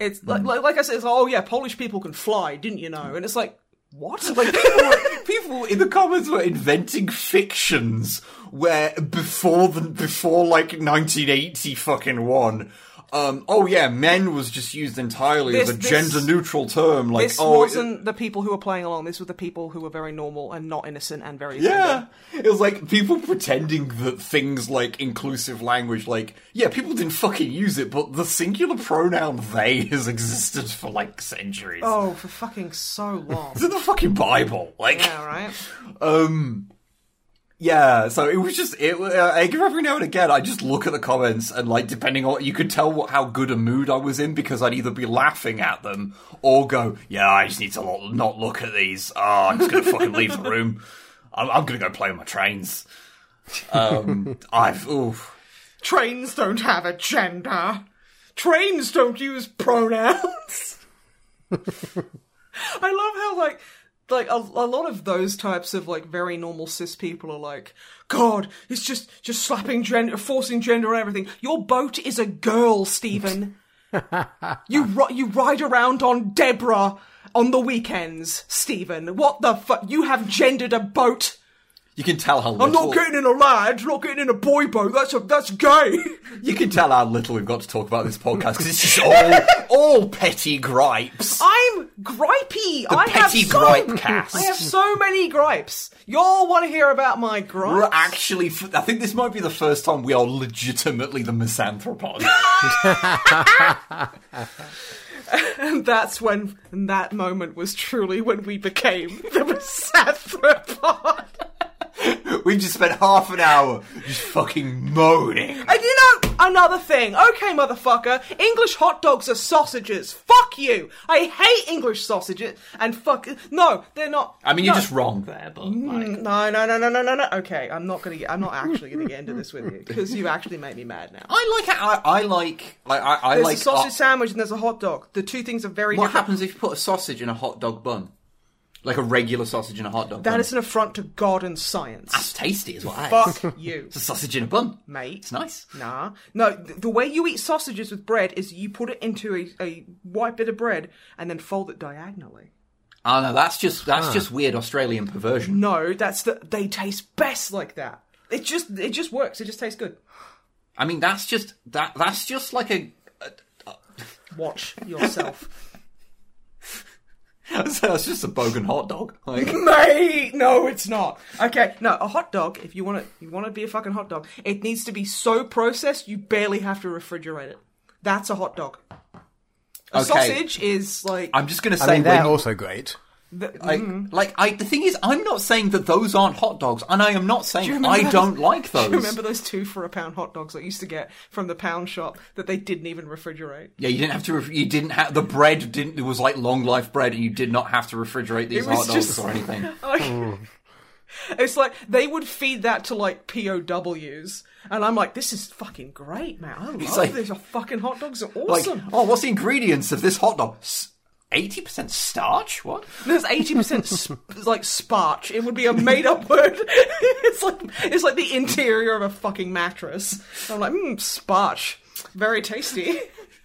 it's like like, like I said, it's like, oh yeah, Polish people can fly, didn't you know? And it's like what? Like people, were- people in the comments were inventing fictions where before the before like 1980 fucking one. Um, oh yeah, men was just used entirely This- as a this- gender neutral term. Like this oh, wasn't the people who were playing along. This were the people who were very normal and not innocent and very Yeah, it was like people pretending that things like inclusive language, like yeah, people didn't fucking use it, but the singular pronoun "they" has existed for like centuries. Oh, for fucking so long. It's in the fucking Bible, like yeah, right. um. Yeah, so it was just it. Uh, every now and again, I just look at the comments and like, depending on you could tell what how good a mood I was in because I'd either be laughing at them or go, "Yeah, I just need to not look at these. Oh, I'm just gonna fucking leave the room. I'm, I'm gonna go play with my trains." Um, I've oof. Trains don't have a gender. Trains don't use pronouns. I love how like like a, a lot of those types of like very normal cis people are like, God, it's just just slapping gender, forcing gender on everything. Your boat is a girl, Stephen. you ri- you ride around on Deborah on the weekends, Stephen. What the fuck? You have gendered a boat. You can tell how I'm not getting in a lad, not getting in a boy boat. That's a that's gay. you can tell how little we've got to talk about this podcast because it's just all all petty gripes. I'm gripey. I have petty so, gripe cast. I have so many gripes. Y'all want to hear about my gripes? We're actually, I think this might be the first time we are legitimately the misanthropod. and that's when and that moment was truly when we became the misanthropod. We've just spent half an hour just fucking moaning. And you know another thing, okay, motherfucker. English hot dogs are sausages. Fuck you. I hate English sausages. And fuck no, they're not. I mean, you're just wrong there, but like, No, no, no, no, no, no, no. Okay, I'm not gonna. Get, I'm not actually gonna get into this with you because you actually made me mad now. I like. I, I like. Like I, I There's like. a sausage uh, sandwich and there's a hot dog. The two things are very what different. happens if you put a sausage in a hot dog bun? Like a regular sausage in a hot dog That bun. is an affront to God and science. That's tasty, is what that is. Fuck you, It's a sausage in a bun. mate. It's nice. Nah. No, th- the way you eat sausages with bread is you put it into a, a white bit of bread and then fold it diagonally. Oh no, that's just that's just weird Australian perversion. No, that's the. They taste best like that. It just it just works. It just tastes good. I mean, that's just that that's just like a. Watch yourself, That's just a bogan hot dog. Like, mate. No, it's not. Okay, no, a hot dog. If you want to, you want to be a fucking hot dog. It needs to be so processed you barely have to refrigerate it. That's a hot dog. A Okay. sausage is like I'm just gonna I say mean, they're when- also great. The- Like, mm-hmm. like I, the thing is, I'm not saying that those aren't hot dogs, and I am not saying remember I those- don't like Do those. you remember those two for a pound hot dogs I used to get from the pound shop that they didn't even refrigerate? Yeah, you didn't have to. Ref- you didn't have the bread. Didn't it was like long life bread, and you did not have to refrigerate these hot dogs just- or anything. Like, It's like they would feed that to like POWs, and I'm like, this is fucking great, man. I love like- these fucking hot dogs are Like, awesome. oh, what's the ingredients of this hot dog? Eighty percent starch. What? There's eighty percent sp- like sparch. It would be a made up word. it's like it's like the interior of a fucking mattress. I'm like, mmm, sparch, very tasty.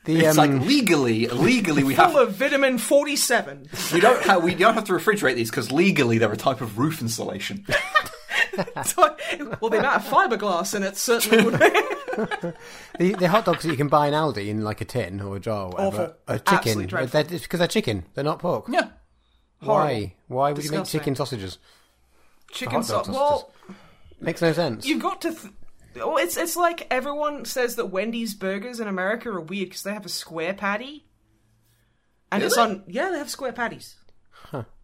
The, It's um, like legally, legally we Full have. Full of vitamin forty seven. We don't have. We don't have to refrigerate these because legally they're a type of roof insulation. well, the amount of fiberglass in it certainly would. the, the hot dogs that you can buy in Aldi in like a tin or a jar or whatever Awful. are chicken. dreadful. They're, it's because they're chicken. They're not pork. yeah. Why? Why would you make chicken sausages? chicken hot sauce. Well, Makes no sense. you've got to. Th- oh, it's it's like everyone says that Wendy's burgers in America are weird because they have a square patty, and it's on. Yeah, they have square patties,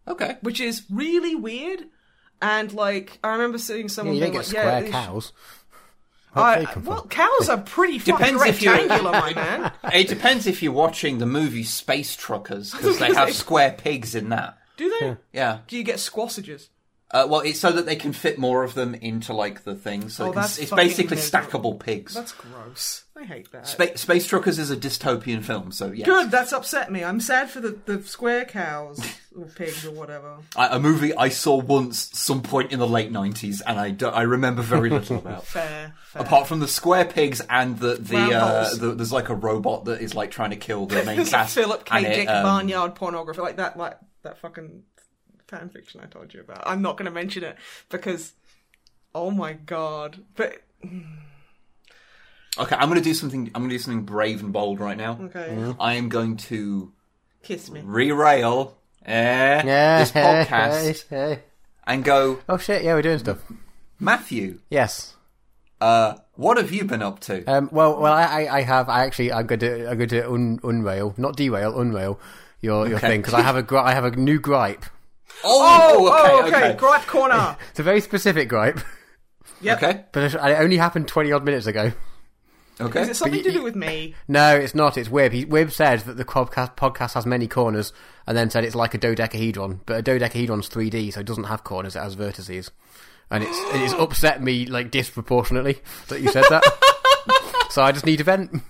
Okay. which is really weird. And like, I remember seeing yeah, someone you don't being get like, square "Yeah, they cows. Where'd I, well, cows are pretty fucking Depends if you- rectangular, my man. It depends if you're watching the movie Space Truckers because they have square pigs in that. Do they? Yeah. Do you get squassages? Uh, well, it's so that they can fit more of them into like the thing. So Oh, it can- that's it's fucking basically miserable. stackable pigs. That's gross. I hate that. Spa- Space Truckers is a dystopian film, so yes. Good, that's upset me. I'm sad for the, the square cows or pigs or whatever. I, a movie I saw once, some point in the late nineties, and I, do, I remember very little about. Fair, fair. Apart from the square pigs and the the, Round uh, holes. the there's like a robot that is like trying to kill the main cast. Philip K. and it, Dick um, barnyard pornography like that, like that fucking fan fiction I told you about. I'm not going to mention it because, oh my god! But Okay, I'm going to do something. I'm going to do something brave and bold right now. okay, I am going to kiss me. re-rail eh, Yeah, this podcast hey, hey. and go, Oh shit! Yeah, we're doing stuff. Matthew. Yes. Uh, what have you been up to? Um, well, well, I, I, I have. I actually, I'm going to, I'm going to un, unrail, not derail, unrail your your Okay. thing because I have a, gri- I have a new gripe. Oh, Oh, okay, oh, okay, okay, gripe corner. It's a very specific gripe, Yep. okay, but it it only happened 20 odd minutes ago. okay. Is it something But to do with me? No, it's not. It's Wib. He, Wib said that the podcast, podcast has many corners, and then said it's like a dodecahedron. But a dodecahedron's 3D, so it doesn't have corners; it has vertices. And it's it's upset me like disproportionately that you said that. so I just need to vent.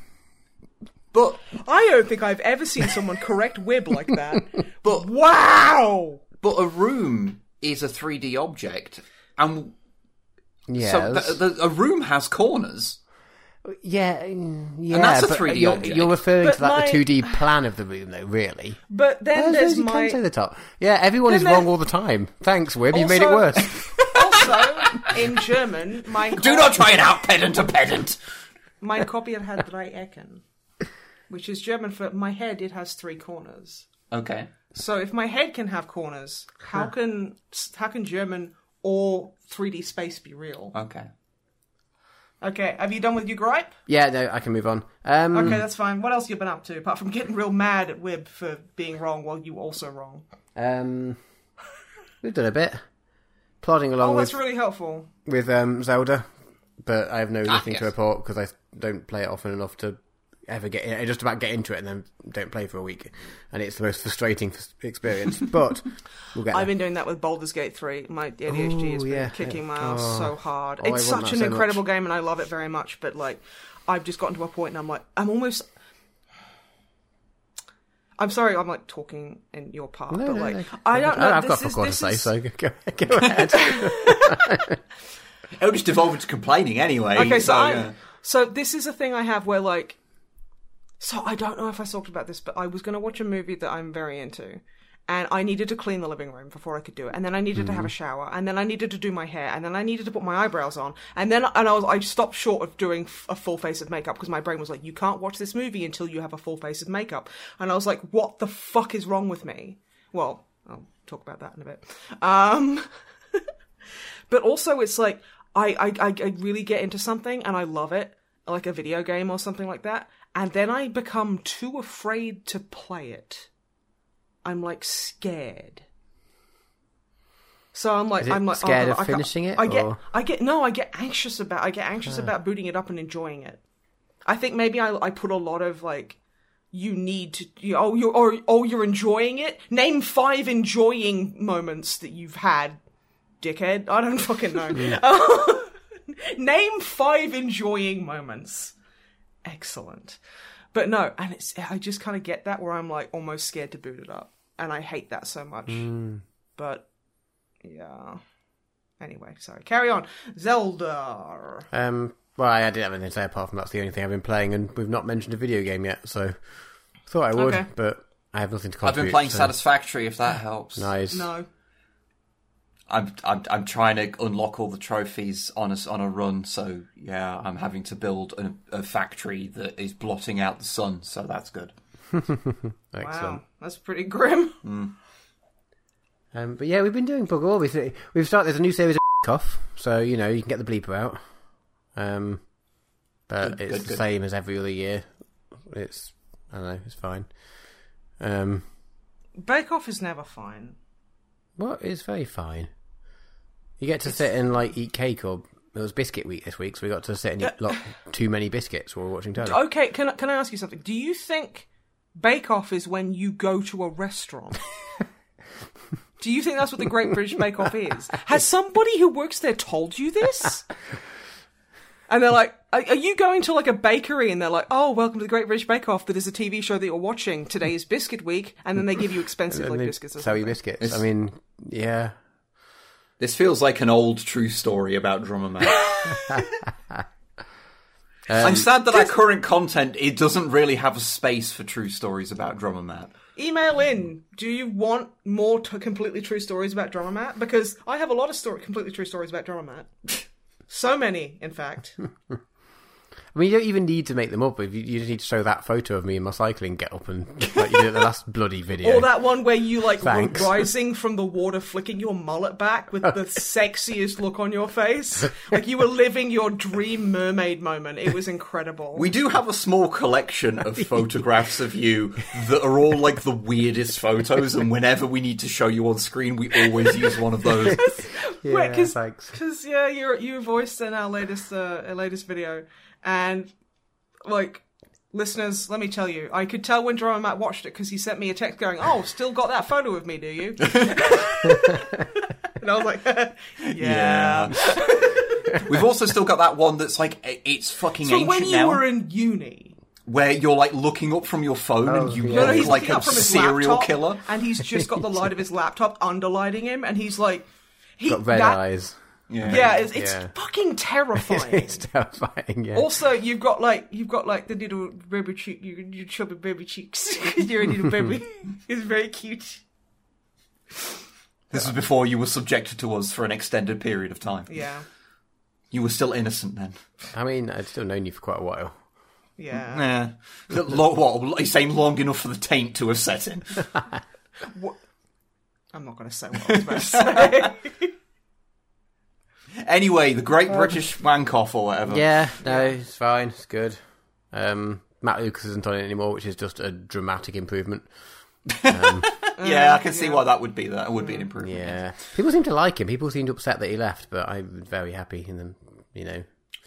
But I don't think I've ever seen someone correct Wib like that. but Wow! But a room is a 3D object, and Yeah, so th- th- a room has corners. yeah, mm, yeah. that's a but 3D you're, object. you're referring But to that my- the 2D plan of the room, though. Really? But then Well, there's you can my say the top. Yeah, everyone is Then wrong all the time. Thanks, Wib. You made it worse. also in German. Mein Do not try and out pedant a pedant. Mein Kopier hat drei Ecken, which is German for my head. It has three corners. Okay. So if my head can have corners, how can how can German or 3D space be real? Okay. Okay, have you done with your gripe? yeah, no, I can move on. Um, Okay, that's fine. What else you been up to apart from getting real mad at Wib for being wrong while you also wrong? Um, we've done a bit. Plodding along Oh, with that's really helpful. with um, Zelda, but I have no nothing to yes. report because I don't play it often enough to ever get in. Just about get into it and then don't play for a week, and it's the most frustrating experience. But we'll get there. I've been doing that with Baldur's Gate 3. My ADHD has been yeah. kicking my Oh. ass so hard. Oh, it's such an so incredible much. game and I love it very much, but like I've just gotten to a point and I'm like I'm almost I'm sorry, I'm like talking in your part, No, but no, like no. I don't know. I've this got is, fuck to say, is- so go, go ahead. It'll just devolve into complaining anyway. Okay, so, I, yeah. so this is a thing I have where like, so I don't know if I talked about this, but I was going to watch a movie that I'm very into, and I needed to clean the living room before I could do it, and then I needed to have a shower, and then I needed to do my hair, and then I needed to put my eyebrows on, and then and I was I stopped short of doing f- a full face of makeup because my brain was like, you can't watch this movie until you have a full face of makeup, and I was like, what the fuck is wrong with me? Well, I'll talk about that in a bit. Um, but also it's like I I I really get into something and I love it, like a video game or something like that, and then I become too afraid to play it. I'm like scared. So I'm like I'm like scared oh, of I finishing it, I get or- I get no I get anxious about I get anxious oh. about booting it up and enjoying it. I think maybe I I put a lot of like you need to you, oh you're or oh, oh you're enjoying it. Name five enjoying moments that you've had, dickhead. I don't fucking know. Name five enjoying moments. Excellent. But no, and it's I just kind of get that where I'm like almost scared to boot it up, and I hate that so much. But yeah. Anyway, sorry. Carry on. Zelda. um, well, I didn't have anything to say apart from that's the only thing I've been playing, and we've not mentioned a video game yet, so thought I would, Okay. but I have nothing to contribute. I've been playing so- Satisfactory, if that helps. Nice. No. I'm, I'm I'm trying to unlock all the trophies on a, s- on a run, so yeah, I'm having to build a, a factory that is blotting out the sun, so that's good. Excellent. Wow. That's pretty grim. Um, but yeah, we've been doing bug all. We've, we've started. There's a new series of off, so you know you can get the bleeper out. Um, but Good, it's good, the good. same as every other year. It's I don't know. It's fine. Um, Bake Off is never fine. what is very fine. You get to sit and like eat cake, or it was biscuit week this week, so we got to sit and eat uh, lot, too many biscuits while we we're watching telly. Okay, can I, can I ask you something? Do you think Bake Off is when you go to a restaurant? Do you think that's what the Great British Bake Off is? Has somebody who works there told you this? And they're like, are, are you going to like a bakery? And they're like, oh, welcome to the Great British Bake Off. That is a TV show that you're watching. Today is Biscuit Week. And then they give you expensive like biscuits or sell you something. biscuits. It's- I mean, yeah. This feels like an old true story about Drummer Man. I'm um, sad that our current content it doesn't really have a space for true stories about Drummer Man. Email in. Do you want more t- completely true stories about Drummer Matt? Because I have a lot of story- completely true stories about Drummer Matt. so many, in fact. I mean, you don't even need to make them up. If you, you just need to show that photo of me in my cycling get up and like you did at the last bloody video. Or that one where you like were rising from the water, flicking your mullet back with the sexiest look on your face, like you were living your dream mermaid moment. It was incredible. We do have a small collection of photographs of you that are all like the weirdest photos, and whenever we need to show you on screen, we always use one of those. yeah, Wait, cause, thanks. 'cause, yeah, you you voiced in our latest uh, our latest video, and like listeners, let me tell you, I could tell when Drummer Matt watched it because he sent me a text going, "Oh, still got that photo of me, do you?" and I was like, "Yeah." We've also still got that one that's like it's fucking So ancient when you now, were in uni, where you're like looking up from your phone and oh, you yeah. No, no, like a from his serial laptop, killer. and he's just got the light of his laptop underlighting him, and he's like, he, Got red that- eyes. Yeah. Yeah, it's, it's Yeah. fucking terrifying. it's terrifying. Yeah. also, you've got like you've got like the little baby cheek, you you chubby baby cheeks. You're a little baby. It's very cute. This was before you were subjected to us for an extended period of time. Yeah, You were still innocent then. I mean, I'd still known you for quite a while. yeah. Yeah. Lo- what? Are you saying long enough for the taint to have set in? I'm not going to say what I was about to say. Anyway, the Great British Wank Off or whatever. Yeah, no, it's fine. It's good. Um, Matt Lucas isn't on it anymore, which is just a dramatic improvement. Yeah, I can see why that would be that would be an improvement. Yeah, people seem to like him. People seemed upset that he left, but I'm very happy in them. You know,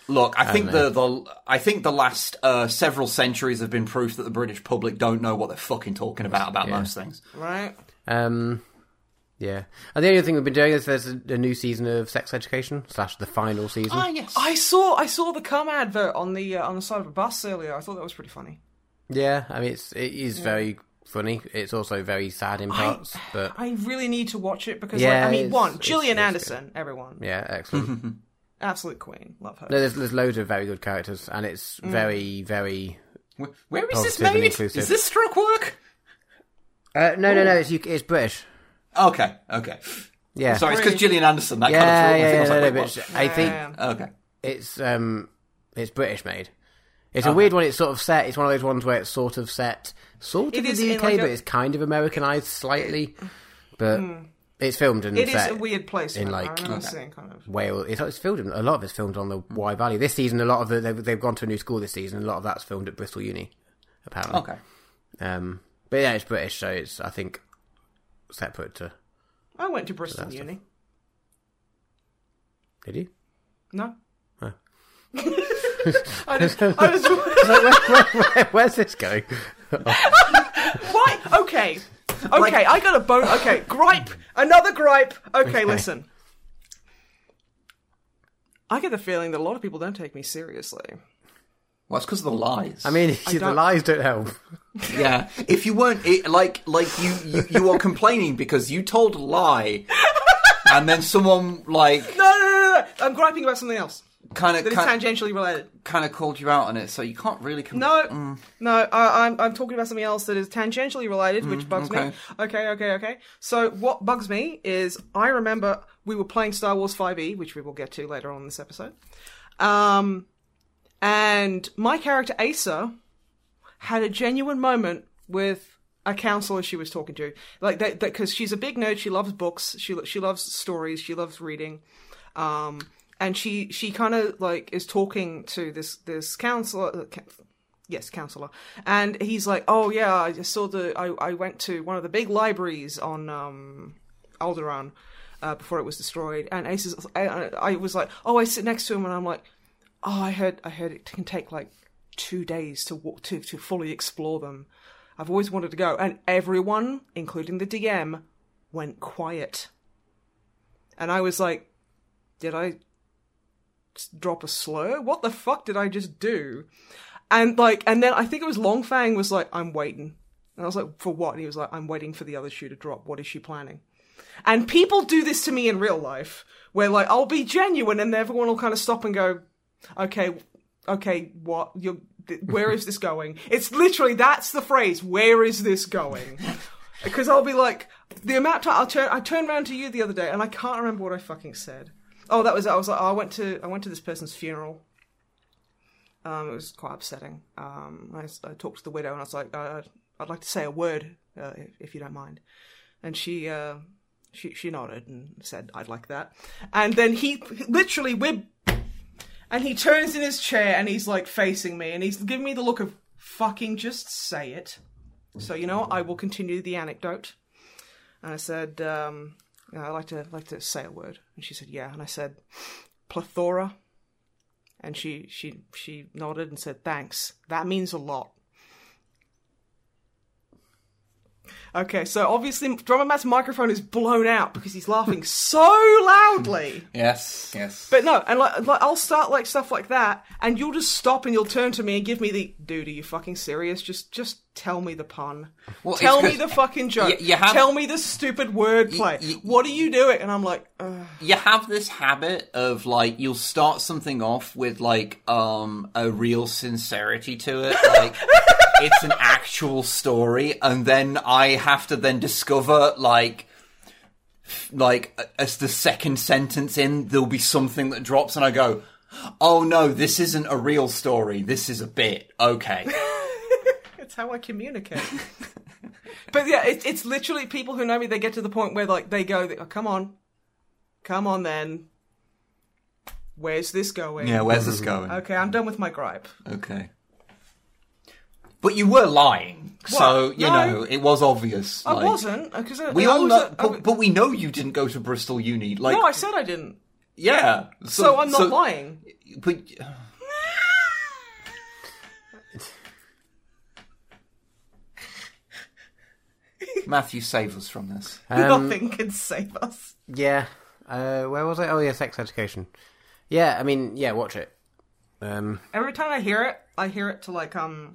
Look, I think the, the I think the last uh, several centuries have been proof that the British public don't know what they're fucking talking about about most things. right? um, yeah. And the only thing we've been doing is there's a, a new season of Sex Education slash the final season. Ah, yes. I saw I saw the cum advert on the uh, on the side of a bus earlier. I thought that was pretty funny. Yeah, I mean it's it is very funny. It's also very sad in parts, but I really need to watch it because Yeah, like, I mean, one it's- Gillian it's Anderson, everyone, yeah, excellent. absolute queen, love her. No, there's there's loads of very good characters, and it's very very. Where- Where is this Positive made? inclusive. Is this stroke work? Uh, no, no, no. It's it's British. Okay, okay. Yeah, Sorry, it's because Gillian Anderson. That yeah, kind of threw me. yeah, I yeah. was no, like, no, wait, what? I think Yeah. Okay. it's um it's British made. It's a weird one. It's sort of set. It's one of those ones where it's sort of set, sort of It in is the in UK, like but a- it's kind of Americanized slightly. But it's filmed in. It is set a weird place. in, like- I remember Okay. kind of. Wales. It's, it's filmed. In, a lot of it's filmed on the Wye Valley. This season, a lot of it they've, they've gone to a new school this season. A lot of that's filmed at Bristol Uni, apparently. Okay. Um, but yeah, it's British, so it's I think separate to. I went to Bristol Uni. Did you? No. Oh. I just, I just, where, where, where, where's this going? why? Okay, okay. I got a bone. Okay, gripe. Another gripe. Okay, Okay. listen. I get the feeling that a lot of people don't take me seriously. Well, it's because of the lies. I mean, the don't- lies don't help. yeah. If you weren't it, like like you, you you are complaining because you told a lie, and then someone like No, no, no, no. I'm griping about something else kind of that is kind, tangentially related. kind of called you out on it, so you can't really. Com- No, no, I, I'm I'm talking about something else that is tangentially related, which bugs me. okay. Okay, okay, okay. So what bugs me is I remember we were playing Star Wars 5e, which we will get to later on in this episode. Um, and my character Asa had a genuine moment with a counselor she was talking to, like that, because she's a big nerd. She loves books. She she loves stories. She loves reading. Um, and she she kind of like is talking to this this counselor. uh, Yes, counselor, and he's like, "Oh yeah, I saw the. I, I went to one of the big libraries on um, Alderaan uh, before it was destroyed." And Ace is, I, I was like, "Oh, I sit next to him," and I'm like, "Oh, I heard, I heard it can take like two days to walk to to fully explore them. I've always wanted to go." And everyone, including the DM, went quiet, and I was like, "Did I drop a slur? What the fuck did I just do?" And like, and then I think it was Longfang was like, "I'm waiting," and I was like, "For what?" And he was like, "I'm waiting for the other shoe to drop. What is she planning?" And people do this to me in real life, where like I'll be genuine, and everyone will kind of stop and go, "Okay, okay, what? You're, th- where is this going?" It's literally that's the phrase. Where is this going? Because I'll be like, the amount of time I'll turn, I turned around to you the other day, and I can't remember what I fucking said. Oh, that was I was like, oh, I went to I went to this person's funeral. Um, it was quite upsetting. Um, I, I talked to the widow, and I was like, uh, I'd like to say a word, uh, if, if you don't mind. And she, uh, she, she nodded and said, "I'd like that." And then he, literally, we're, and he turns in his chair and he's like facing me, and he's giving me the look of fucking just say it. So you know, I will continue the anecdote. And I said, um, "I'd like to like to say a word." And she said, "Yeah." And I said, "Plethora." And she she she nodded and said, "Thanks. That means a lot." Okay, so obviously Drummer Matt's microphone is blown out because he's laughing so loudly. Yes, yes. But no, and like, like I'll start like stuff like that, and you'll just stop and you'll turn to me and give me the dude. Are you fucking serious? Just just tell me the pun. Well, tell me the fucking joke. y- you have- Tell me the stupid wordplay. y- what are you doing? And I'm like, Ugh. you have this habit of like you'll start something off with like um a real sincerity to it like it's an actual story and then i have to then discover like like as the second sentence in there'll be something that drops and i go oh no this isn't a real story this is a bit okay it's how I communicate. but yeah, it, it's literally people who know me. They get to the point where like they go, oh, "Come on, come on, then." Where's this going? yeah where's this going Okay, I'm done with my gripe. okay but you were lying so you No. know it was obvious I like- wasn't because We I all know, a- I- but, but we know you didn't go to Bristol Uni. Like, no, I said I didn't. yeah. So, I'm not lying. But Matthew, save us from this. Um, Nothing can save us. Yeah. Uh, where was I? Oh, yeah, sex education. Yeah, I mean, yeah, watch it. Um, Every time I hear it, I hear it to like um,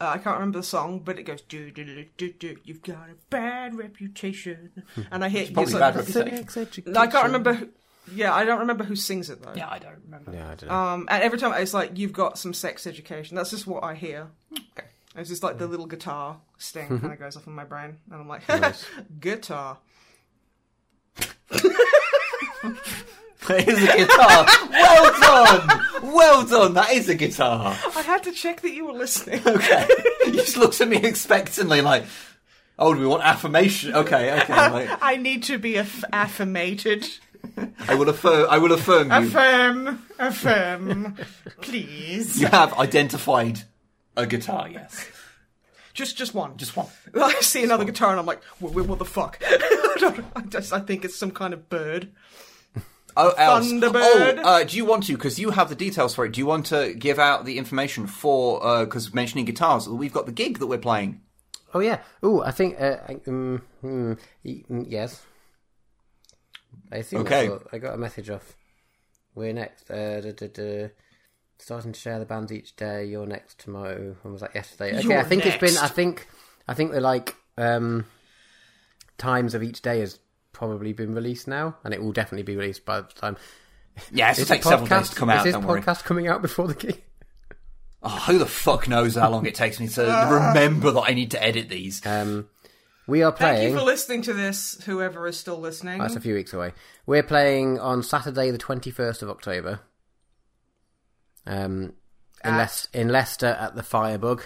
uh, I can't remember the song, but it goes do do do do do. You've got a bad reputation, and I hear probably bad like, reputation. sex education. I can't remember. Who, yeah, I don't remember who sings it though. Yeah, I don't remember. Yeah, I don't know. Um, and every time it's like you've got some sex education. That's just what I hear. Okay. It's just like the little guitar sting kind of goes off in my brain, and I'm like, guitar. It is a guitar. well done. Well done. That is a guitar. I had to check that you were listening. Okay. he just looks at me expectantly, like, oh, do we want affirmation? Okay, okay. Like, I need to be aff- affirmated. I will affirm. I will affirm you. Affirm, affirm, please. You have identified a guitar. Yes. Just, just one. Just one. I see another guitar and I'm like, what, what, what the fuck? I, don't, I just, I think it's some kind of bird. Oh, else. Thunderbird. Oh, uh, do you want to? Because you have the details for it. Do you want to give out the information for? Because mentioning guitars, we've got the gig that we're playing. Oh, yeah. Oh, I think. Uh, I- um, hmm, mm, yes. I think Okay. what- I got a message off. We're next. Uh, duh, duh, duh. Starting to share the bands each day. You're next tomorrow. When was that yesterday? Okay, You're I think it's been. I think. I think the like um, times of each day has probably been released now, and it will definitely be released by the time. Yeah, it's Is take the several days podcast- to come out. Is this Don't worry. podcast coming out before the gig? Oh, who the fuck knows how long it takes me to remember that I need to edit these? Um, we are playing. Thank you for listening to this, whoever is still listening. That's a few weeks away. We're playing on Saturday, the twenty first of October. Um, in, At- Leic- in Leicester at the Firebug.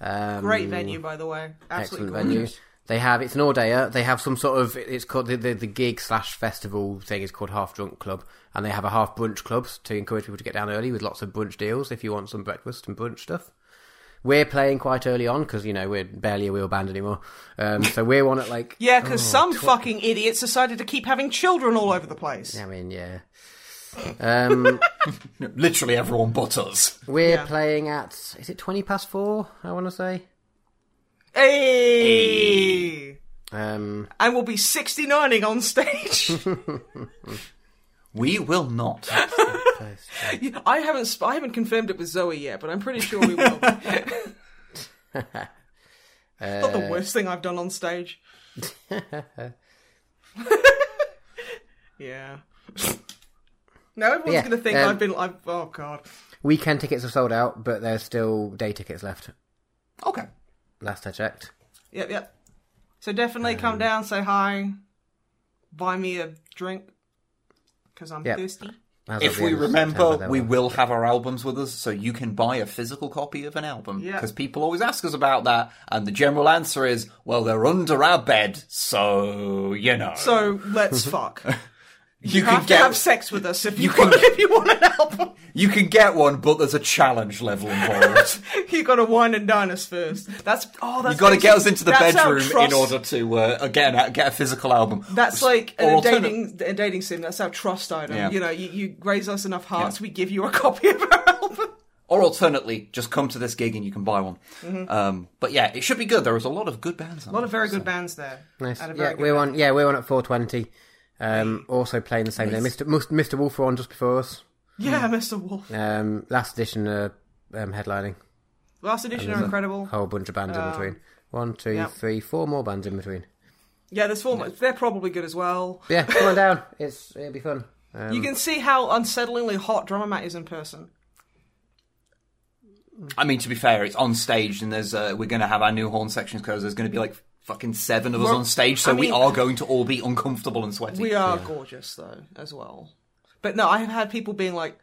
Um, Great venue, by the way. Absolutely excellent venue. Gorgeous. They have it's an all dayer. They have some sort of it's called the, the, the gig slash festival thing is called Half Drunk Club, and they have a half brunch club to encourage people to get down early with lots of brunch deals if you want some breakfast and brunch stuff. We're playing quite early on because you know we're barely a wheel band anymore, um, so we're on at like Yeah, because some fucking idiots decided to keep having children all over the place. I mean yeah. Um, Literally everyone but us. we're Yeah. playing at is it twenty past four? I want to say. Hey! Um, And we'll be 69ing on stage. We will not. I haven't sp- I haven't confirmed it with Zoe yet, but I'm pretty sure we will. Not the worst thing I've done on stage. yeah. Now everyone's Yeah, going to think um, I've been. I've, oh god. weekend tickets are sold out, but there's still day tickets left. Okay. Last I checked. Yep, yep. So definitely come um, down, say hi, buy me a drink because I'm Yep. thirsty. As If we remember, we were. will have our albums with us, so you can buy a physical copy of an album. Yeah. Because people always ask us about that, and the general answer is, well, they're under our bed, so, you know. So let's fuck. You You can have to have sex with us if you, you can- want, if you want an album. you can get one, but there's a challenge level involved. You got to wine and dine us first. That's oh, that's you got to get us into the that's how bedroom in order to uh, again uh, get a physical album. That's like Or a alternate- dating a dating sim. That's our trust item. Yeah. You know, you, you raise us enough hearts, we give you a copy of our album. Or alternately, just come to this gig and you can buy one. Um, but yeah, it should be good. There is a lot of good bands. Mm-hmm. A lot of very good bands there. Nice. Yeah, we're band. on. Yeah, we're on at 420. Um, also playing the same day. Mr. Mr. Wolf were on just before us. Yeah, Mr. Wolf. Um, last edition uh, um, headlining. Last edition there's are a incredible. Whole bunch of bands in between. One, two, yeah. three, four more bands in between. Yeah, there's four. They're probably good as well. Yeah, come on down. It's it'll be fun. Um, You can see how unsettlingly hot Drummer Matt is in person. I mean, to be fair, it's on stage, and there's uh, we're going to have our new horn sections because there's going to be like fucking seven of us Well, on stage, so I we mean- are going to all be uncomfortable and sweaty. We are gorgeous though, as well. But no, I have had people being like,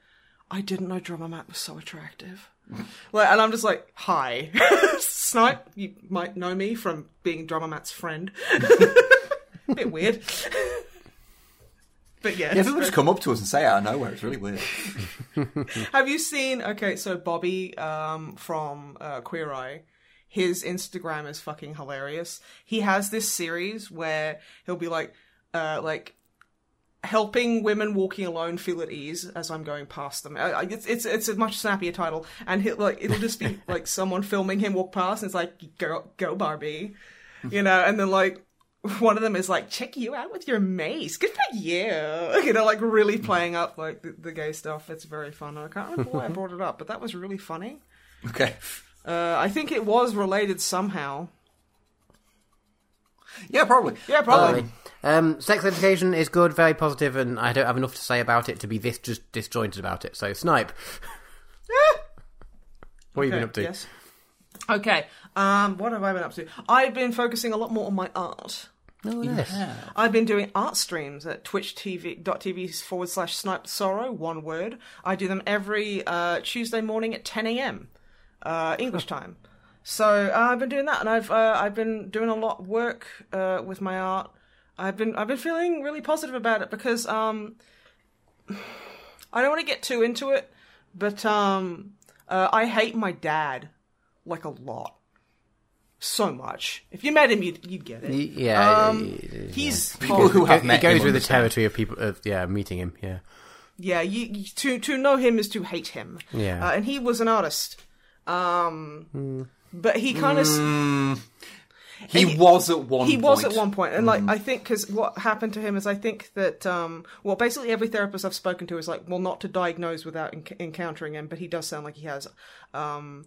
"I didn't know Drummer Matt was so attractive," like, and I'm just like, "Hi, Snipe. You might know me from being Drummer Matt's friend." Bit weird. but yeah, Yeah, it's people just come up to us and say it out of nowhere. It's really weird. Have you seen? Okay, so Bobby um, from uh, Queer Eye, his Instagram is fucking hilarious. He has this series where he'll be like, uh, like helping women walking alone feel at ease as I'm going past them. It's it's it's a much snappier title, and he'll like it'll just be like someone filming him walk past, and it's like go go Barbie, you know, and then like. One of them is like, check you out with your mace. Good for you. You know, like really playing up like the, the gay stuff. It's very fun. I can't remember why I brought it up, but that was really funny. Okay. Uh, I think it was related somehow. Yeah, probably. Yeah, probably. Um, sex education is good, very positive, and I don't have enough to say about it to be this just disjointed about it. So, Snipe. what have you been up to? Yes. Okay. Um, what have I been up to? I've been focusing a lot more on my art. Oh, nice. I've been doing art streams at twitch.tv forward slash snipe sorrow, one word. I do them every uh, Tuesday morning at 10 a.m. Uh, English time. So uh, I've been doing that, and I've uh, I've been doing a lot of work uh, with my art. I've been I've been feeling really positive about it because um, I don't want to get too into it, but um, uh, I hate my dad like a lot, so much. If you met him, you'd you'd get it. Yeah, Um, y- y- He's People who have He met goes with the territory of people. Of yeah, meeting him. Yeah, Yeah, you, you- to to know him is to hate him. Yeah. uh, and he was an artist. Um, Hmm. but he kind of He was at one. he was at one point, and like I think because what happened to him is I think that um, well, basically every therapist I've spoken to is like, well, not to diagnose without enc- encountering him, but he does sound like he has um,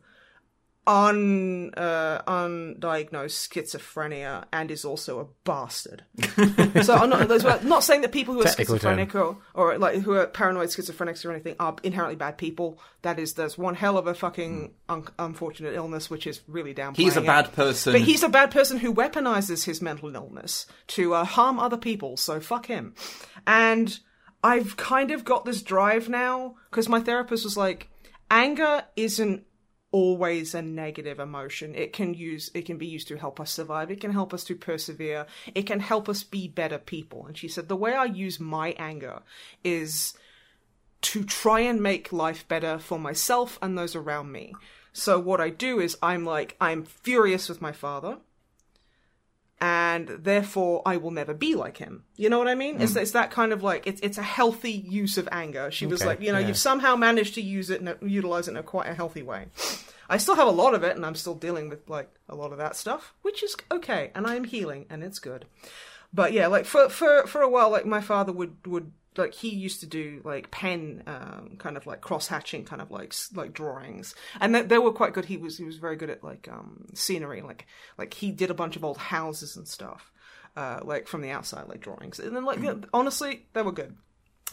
un uh, undiagnosed schizophrenia and is also a bastard. so I'm not those were- not saying that people who are Technical schizophrenic or, or like who are paranoid schizophrenics or anything are inherently bad people. That is, there's one hell of a fucking un- unfortunate illness which is really downplaying. He's a it. bad person. But he's a bad person who weaponizes his mental illness to uh, harm other people, so fuck him. And I've kind of got this drive now, because my therapist was like, anger isn't always a negative emotion. It can use it can be used to help us survive. It can help us to persevere. It can help us be better people. And she said the way I use my anger is to try and make life better for myself and those around me. So what I do is I'm like I'm furious with my father and therefore I will never be like him. You know what I mean? It's, hmm. it's that kind of like it's it's a healthy use of anger. She was like, you know, yeah. you've somehow managed to use it and utilize it in a quite a healthy way. I still have a lot of it, and I'm still dealing with like a lot of that stuff, which is okay, and I'm healing, and it's good. But yeah, like for for for a while, like my father would would like he used to do like pen um, kind of like cross hatching kind of like like drawings. And they, they were quite good. He was he was very good at like um scenery like like he did a bunch of old houses and stuff uh like from the outside like drawings. And then like yeah, honestly they were good.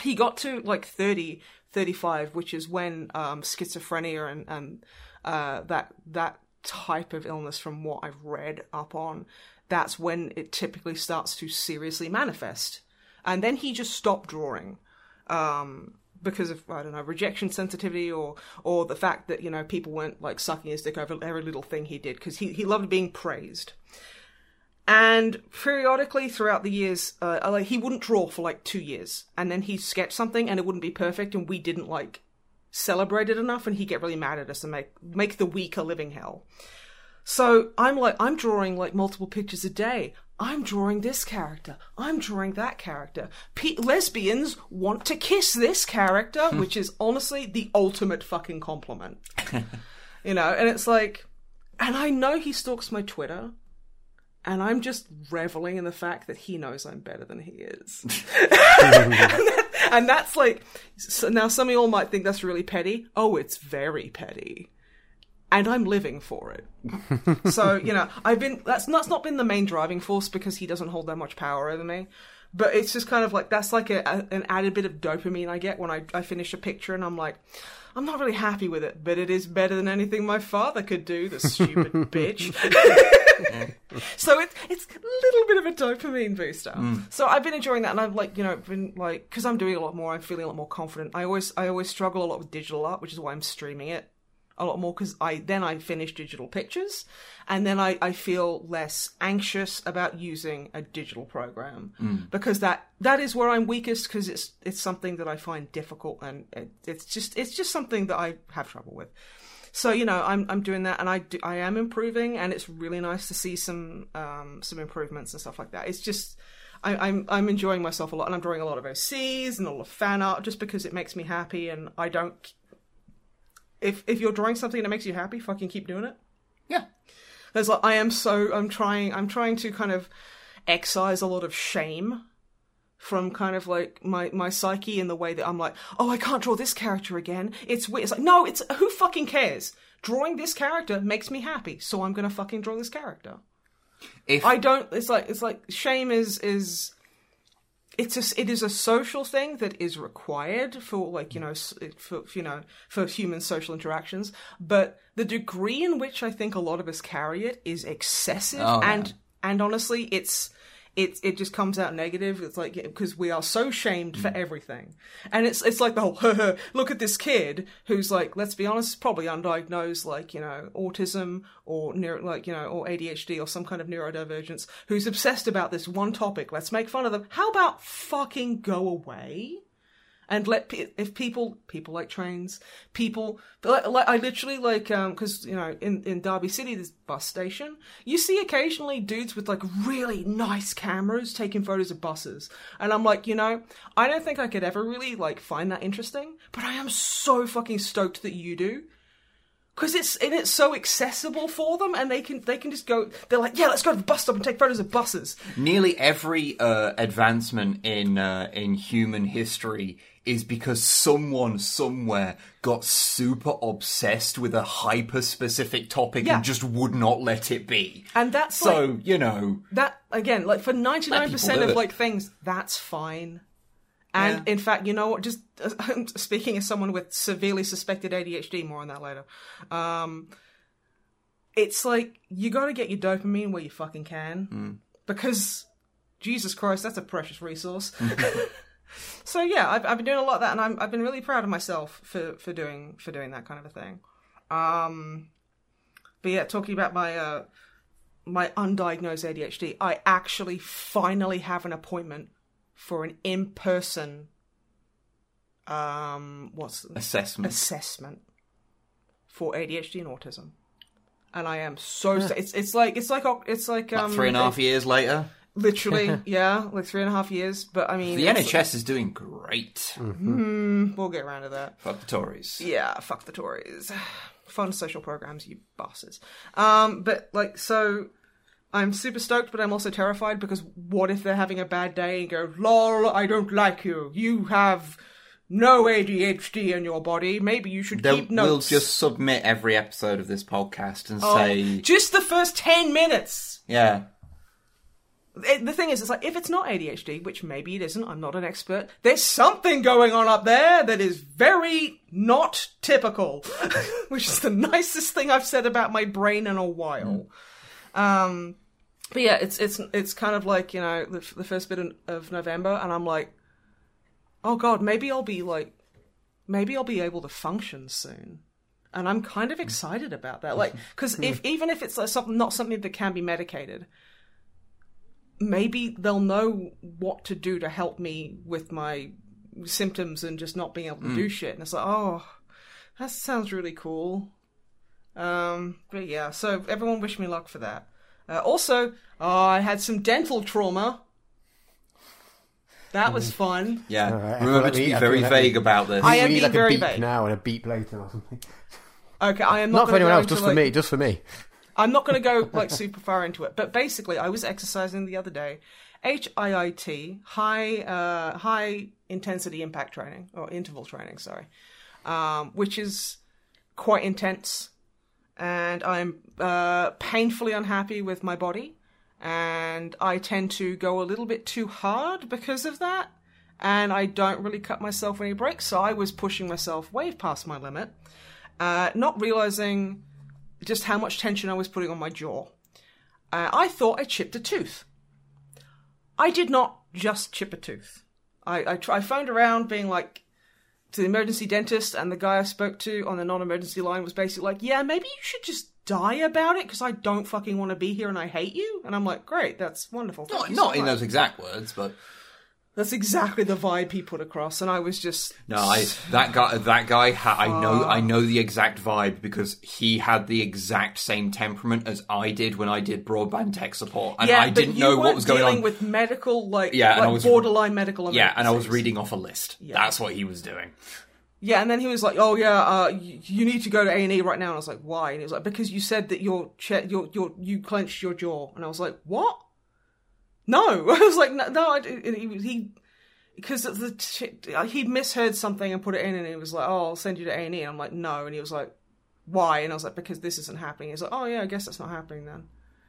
He got to like 30 35 which is when um schizophrenia and and uh that that type of illness from what i've read up on that's when it typically starts to seriously manifest and then he just stopped drawing um because of I don't know rejection sensitivity or or the fact that you know people weren't like sucking his dick over every little thing he did because he he loved being praised. And periodically throughout the years, uh, he wouldn't draw for like two years, and then he'd sketch something and it wouldn't be perfect, and we didn't like celebrate it enough, and he'd get really mad at us and make make the week a living hell. So I'm like, I'm drawing like multiple pictures a day. I'm drawing this character. I'm drawing that character. Pe- lesbians want to kiss this character, hmm. which is honestly the ultimate fucking compliment. you know, and it's like, and I know he stalks my Twitter, and I'm just reveling in the fact that he knows I'm better than he is. and that's like, so now some of y'all might think that's really petty. Oh, it's very petty and I'm living for it. so you know, I've been that's that's not been the main driving force because he doesn't hold that much power over me. But it's just kind of like that's like a, a, an added bit of dopamine I get when I, I finish a picture and I'm like, I'm not really happy with it, but it is better than anything my father could do. The stupid bitch. so it's it's a little bit of a dopamine booster. Mm. So I've been enjoying that, and I've like you know been like because I'm doing a lot more, I'm feeling a lot more confident. I always I always struggle a lot with digital art, which is why I'm streaming it a lot more because I then I finish digital pictures, and then I, I feel less anxious about using a digital program because that that is where I'm weakest because it's it's something that I find difficult and it, it's just it's just something that I have trouble with. So you know I'm I'm doing that and I do, I am improving and it's really nice to see some um some improvements and stuff like that. It's just. I, I'm I'm enjoying myself a lot, and I'm drawing a lot of OCs and a lot of fan art just because it makes me happy, and I don't if if you're drawing something that makes you happy, fucking keep doing it. Yeah. There's like I am so I'm trying I'm trying to kind of excise a lot of shame from kind of like my my psyche in the way that I'm like, oh, I can't draw this character again. It's weird. It's like no, it's who fucking cares. Drawing this character makes me happy, so I'm gonna fucking draw this character. If I don't. It's like it's like shame is is. It's a, it is a social thing that is required for like you know for you know for human social interactions, but the degree in which I think a lot of us carry it is excessive, Oh, yeah. and and honestly, it's it it just comes out negative. It's like because we are so shamed Mm. for everything, and it's it's like the whole look at this kid who's like let's be honest, probably undiagnosed like you know autism or neuro, like you know or ADHD or some kind of neurodivergence who's obsessed about this one topic. Let's make fun of them. How about fucking go away? And let if people people like trains people like i literally like um because you know in in derby city this bus station. You see occasionally dudes with like really nice cameras taking photos of buses. And i'm like you know i don't think i could ever really like find that interesting but i am so fucking stoked that you do. Because it's and it's so accessible for them and they can they can just go they're like yeah let's go to the bus stop and take photos of buses. Nearly every uh, advancement in uh, in human history is because someone somewhere got super obsessed with a hyper specific topic Yeah. and just would not let it be. and that's like, So you know, that again like for 99% of it. like things that's fine and Yeah. in fact you know what just uh, speaking as someone with severely suspected adhd more on that later um it's like you got to get your dopamine where you fucking can Hmm. because jesus christ that's a precious resource so yeah I've, I've been doing a lot of that and I'm, i've been really proud of myself for for doing for doing that kind of a thing Um, but yeah, talking about my uh, my undiagnosed ADHD, I actually finally have an appointment for an in person um what's Assessment. assessment for ADHD and autism. And I am so sta- it's it's like it's like it's like um Three and a half years later, literally yeah like three and a half years. But I mean the NHS is doing great. we'll get around to that. Fuck the Tories. Yeah, fuck the Tories. Fund social programs, you bastards. Um, but like, so I'm super stoked, but I'm also terrified because what if they're having a bad day and go, "Lol, I don't like you. You have no ADHD in your body. Maybe you should They'll, keep we'll just submit every episode of this podcast and Oh, say, just the first ten minutes. yeah, It- the thing is, it's like if it's not ADHD, which maybe it isn't. I'm not an expert. There's something going on up there that is very not typical, which is the nicest thing I've said about my brain in a while. Mm. Um, but yeah, it's it's it's kind of like you know the, the first bit of, of November, and I'm like, oh god, maybe I'll be like, maybe I'll be able to function soon. And I'm kind of mm. excited about that, like, because hmm. if even if it's like something not something that can be medicated, maybe they'll know what to do to help me with my symptoms and just not being able to do shit. And it's like, oh, that sounds really cool. Um, but yeah, so everyone wish me luck for that. Uh, also, oh, I had some dental trauma. That was fun. yeah. Alright, I Remember to be very feel like vague about this. I am need being like very a beep vague. now and a beep later or something. Okay, I am not, Not for anyone go else, into, just for me. Just for me. I'm not going to go like super far into it, but basically, I was exercising the other day, HIIT, high uh, high intensity impact training or interval training, sorry, um, which is quite intense, and I'm uh, painfully unhappy with my body, and I tend to go a little bit too hard because of that, and I don't really cut myself any breaks, so I was pushing myself way past my limit, uh, not realizing just how much tension I was putting on my jaw. Uh, I thought I chipped a tooth. I did not just chip a tooth. I, I, tr- I phoned around being like to the emergency dentist, and the guy I spoke to on the non emergency line was basically like, Yeah, maybe you should just die about it because I don't fucking want to be here and I hate you. And I'm like, Great, that's wonderful. Thank not so in those exact words, but That's exactly the vibe he put across, and I was just. no, I that guy that guy ha- I know I know the exact vibe because he had the exact same temperament as I did when I did broadband tech support, and yeah, I didn't know what was going dealing on. with medical, like, Yeah, and I was- borderline medical yeah, and I was reading off a list. That's what he was doing. Yeah, and then he was like, "Oh yeah, uh, you, you need to go to A and E right now." And I was like, "Why?" And he was like, "Because you said that your che- your your you clenched your jaw." And I was like, "What?" No, I was like, "No, no I, he he." Because the ch- he misheard something and put it in, and he was like, "Oh, I'll send you to A and E." And I'm like, "No," and he was like, "Why?" And I was like, "Because this isn't happening." He's like, "Oh yeah, I guess that's not happening then."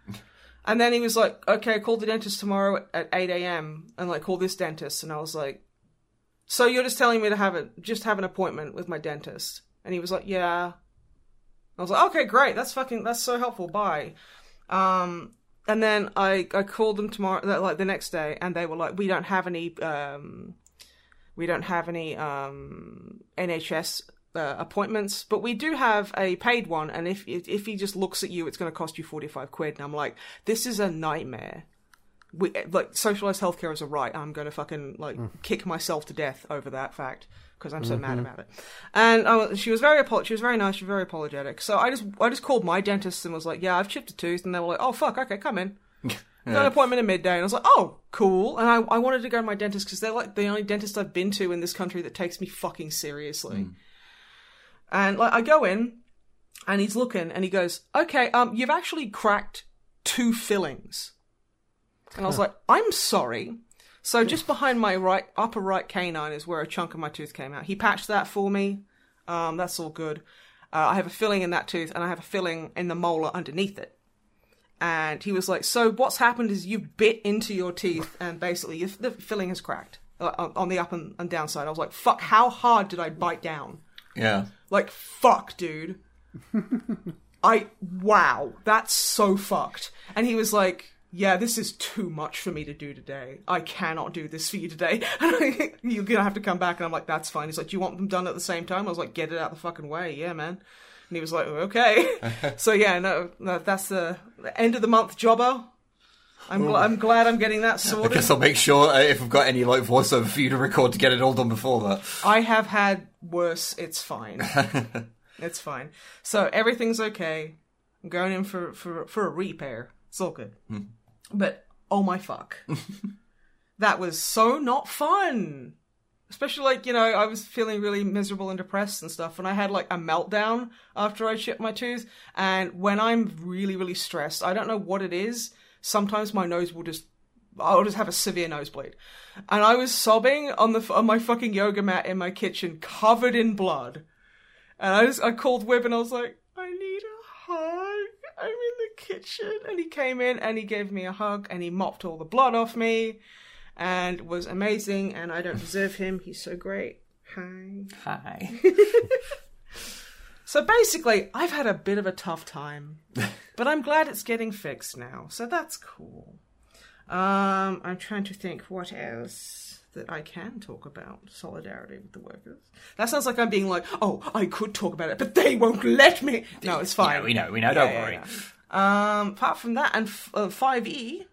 and then he was like, "Okay, call the dentist tomorrow at eight a.m. and like call this dentist." And I was like, so you're just telling me to have a just have an appointment with my dentist? And he was like, yeah. I was like, okay, great. That's fucking that's so helpful. Bye. Um, and then I I called them tomorrow, like the next day, and they were like, we don't have any um, we don't have any um NHS. Uh, appointments, but we do have a paid one, and if if he just looks at you, it's going to cost you forty five quid. And I'm like, this is a nightmare we like socialized healthcare is a right. I'm going to fucking like kick myself to death over that fact because I'm so mad about it. And I was, she was very apo- she was very nice, she was very apologetic. So I just I just called my dentist and was like, yeah, I've chipped a tooth, and they were like, oh fuck, okay, come in. Got an appointment at midday, and I was like, "Oh, cool." And I, I wanted to go to my dentist because they're like the only dentist I've been to in this country that takes me fucking seriously. And like, I go in, and he's looking, and he goes, "Okay, um, you've actually cracked two fillings." And I was like, I'm sorry. So just behind my right upper right canine is where a chunk of my tooth came out. He patched that for me. Um, that's all good. Uh, I have a filling in that tooth, and I have a filling in the molar underneath it. And he was like, "So what's happened is you bit into your teeth, and basically your, the filling has cracked uh, on- on the up and, and down side." I was like, "Fuck! How hard did I bite down?" Yeah. Like, fuck, dude. I, wow, that's so fucked. And he was like, yeah, this is too much for me to do today. I cannot do this for you today. And you're gonna have to come back. And I'm like, that's fine. He's like, do you want them done at the same time? I was like, get it out the fucking way. Yeah, man. And he was like, okay. so yeah, no, no, that's the, end of the month jobber. I'm, gl- I'm glad I'm getting that sorted. I guess I'll make sure uh, if I've got any like voiceover for you to record to get it all done before that. I have had worse. It's fine. it's fine. So everything's okay. I'm going in for, for, for a repair. It's all good. But oh my fuck. that was so not fun. Especially like, you know, I was feeling really miserable and depressed and stuff, and I had like a meltdown after I chipped my tooth. And when I'm really, really stressed, I don't know what it is. Sometimes my nose will just I'll just have a severe nosebleed. And I was sobbing on the on my fucking yoga mat in my kitchen, covered in blood. And I just I called Wib and I was like, I need a hug. I'm in the kitchen. And he came in and he gave me a hug and he mopped all the blood off me and was amazing and I don't deserve him. He's so great. Hi. Hi. So basically, I've had a bit of a tough time, but I'm glad it's getting fixed now. So that's cool. Um, I'm trying to think what else that I can talk about solidarity with the workers. That sounds like I'm being like, oh, I could talk about it, but they won't let me. No, it's fine. Yeah, we know, we know. Don't Yeah, worry. yeah, yeah. Um, apart from that, and f- uh, 5e,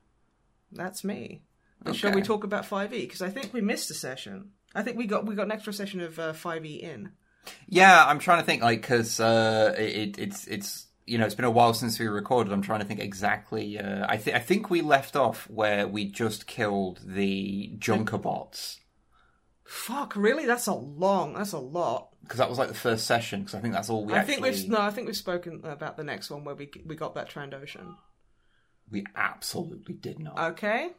that's me. And Shall we talk about 5e? Because I think we missed a session. I think we got we got an extra session of uh, 5e in. Yeah, I'm trying to think like because uh, it, it's it's you know it's been a while since we recorded. I'm trying to think exactly. Uh, I think I think we left off where we just killed the Junker bots Fuck, really? That's a long. That's a lot. because that was like the first session. Because I think that's all we I actually think we've no. I think we've spoken about the next one where we we got that Trandoshan. we absolutely did not. Okay.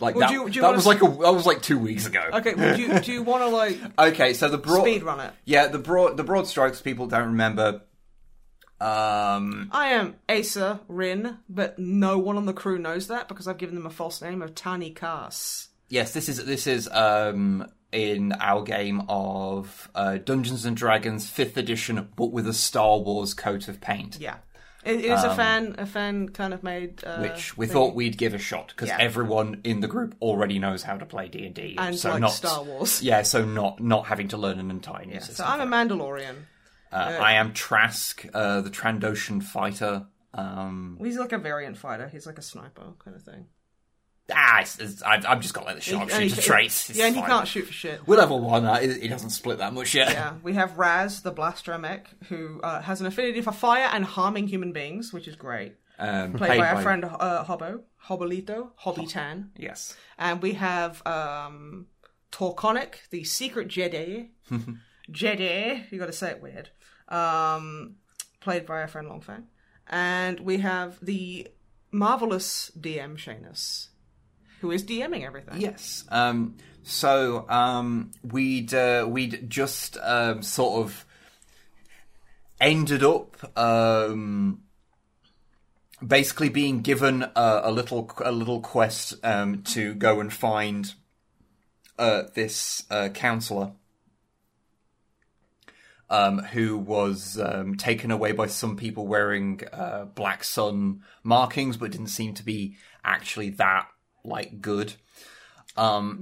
like Well, that, do you- do you that was like a that was like two weeks ago. Okay. Well, do you do you want to like Okay, so the broad speed run it? yeah the broad the broad strokes people don't remember. Um, I am Asa Rin, but no one on the crew knows that because I've given them a false name of Tani Kas. Yes, this is this is um in our game of uh, Dungeons and Dragons Fifth Edition, but with a Star Wars coat of paint, Yeah. It is a fan a fan kind of made uh, Um, which we thing. thought we'd give a shot because Yeah. everyone in the group already knows how to play D and D, and so like not Star Wars. Yeah, so not not having to learn an entire new So system. I'm a Mandalorian. Uh, I am Trask, uh, the Trandoshan fighter. Um, He's like a variant fighter. He's like a sniper kind of thing. ah, it's, it's, I've, I've just got like the sharpshooter traits. It's yeah, and he can't shoot for shit. We're level one. Uh, he doesn't split that much yet. Yeah, we have Raz, the Blaster mech, who uh, has an affinity for fire and harming human beings, which is great. Um, Played by our friend uh, Hobbo, Hobbolito, Hobby Tan. Yes. And we have um, Torconic, the secret Jedi. Jedi, you got to say it weird. Um, played by our friend Longfang. And we have the marvelous DM Shanus, who is DMing everything. Yes. Um, so um, we'd uh, we'd just um, sort of ended up um, basically being given a, a little a little quest um, to go and find uh, this uh, counselor. Um, who was um, taken away by some people wearing uh, black sun markings, but didn't seem to be actually that like good.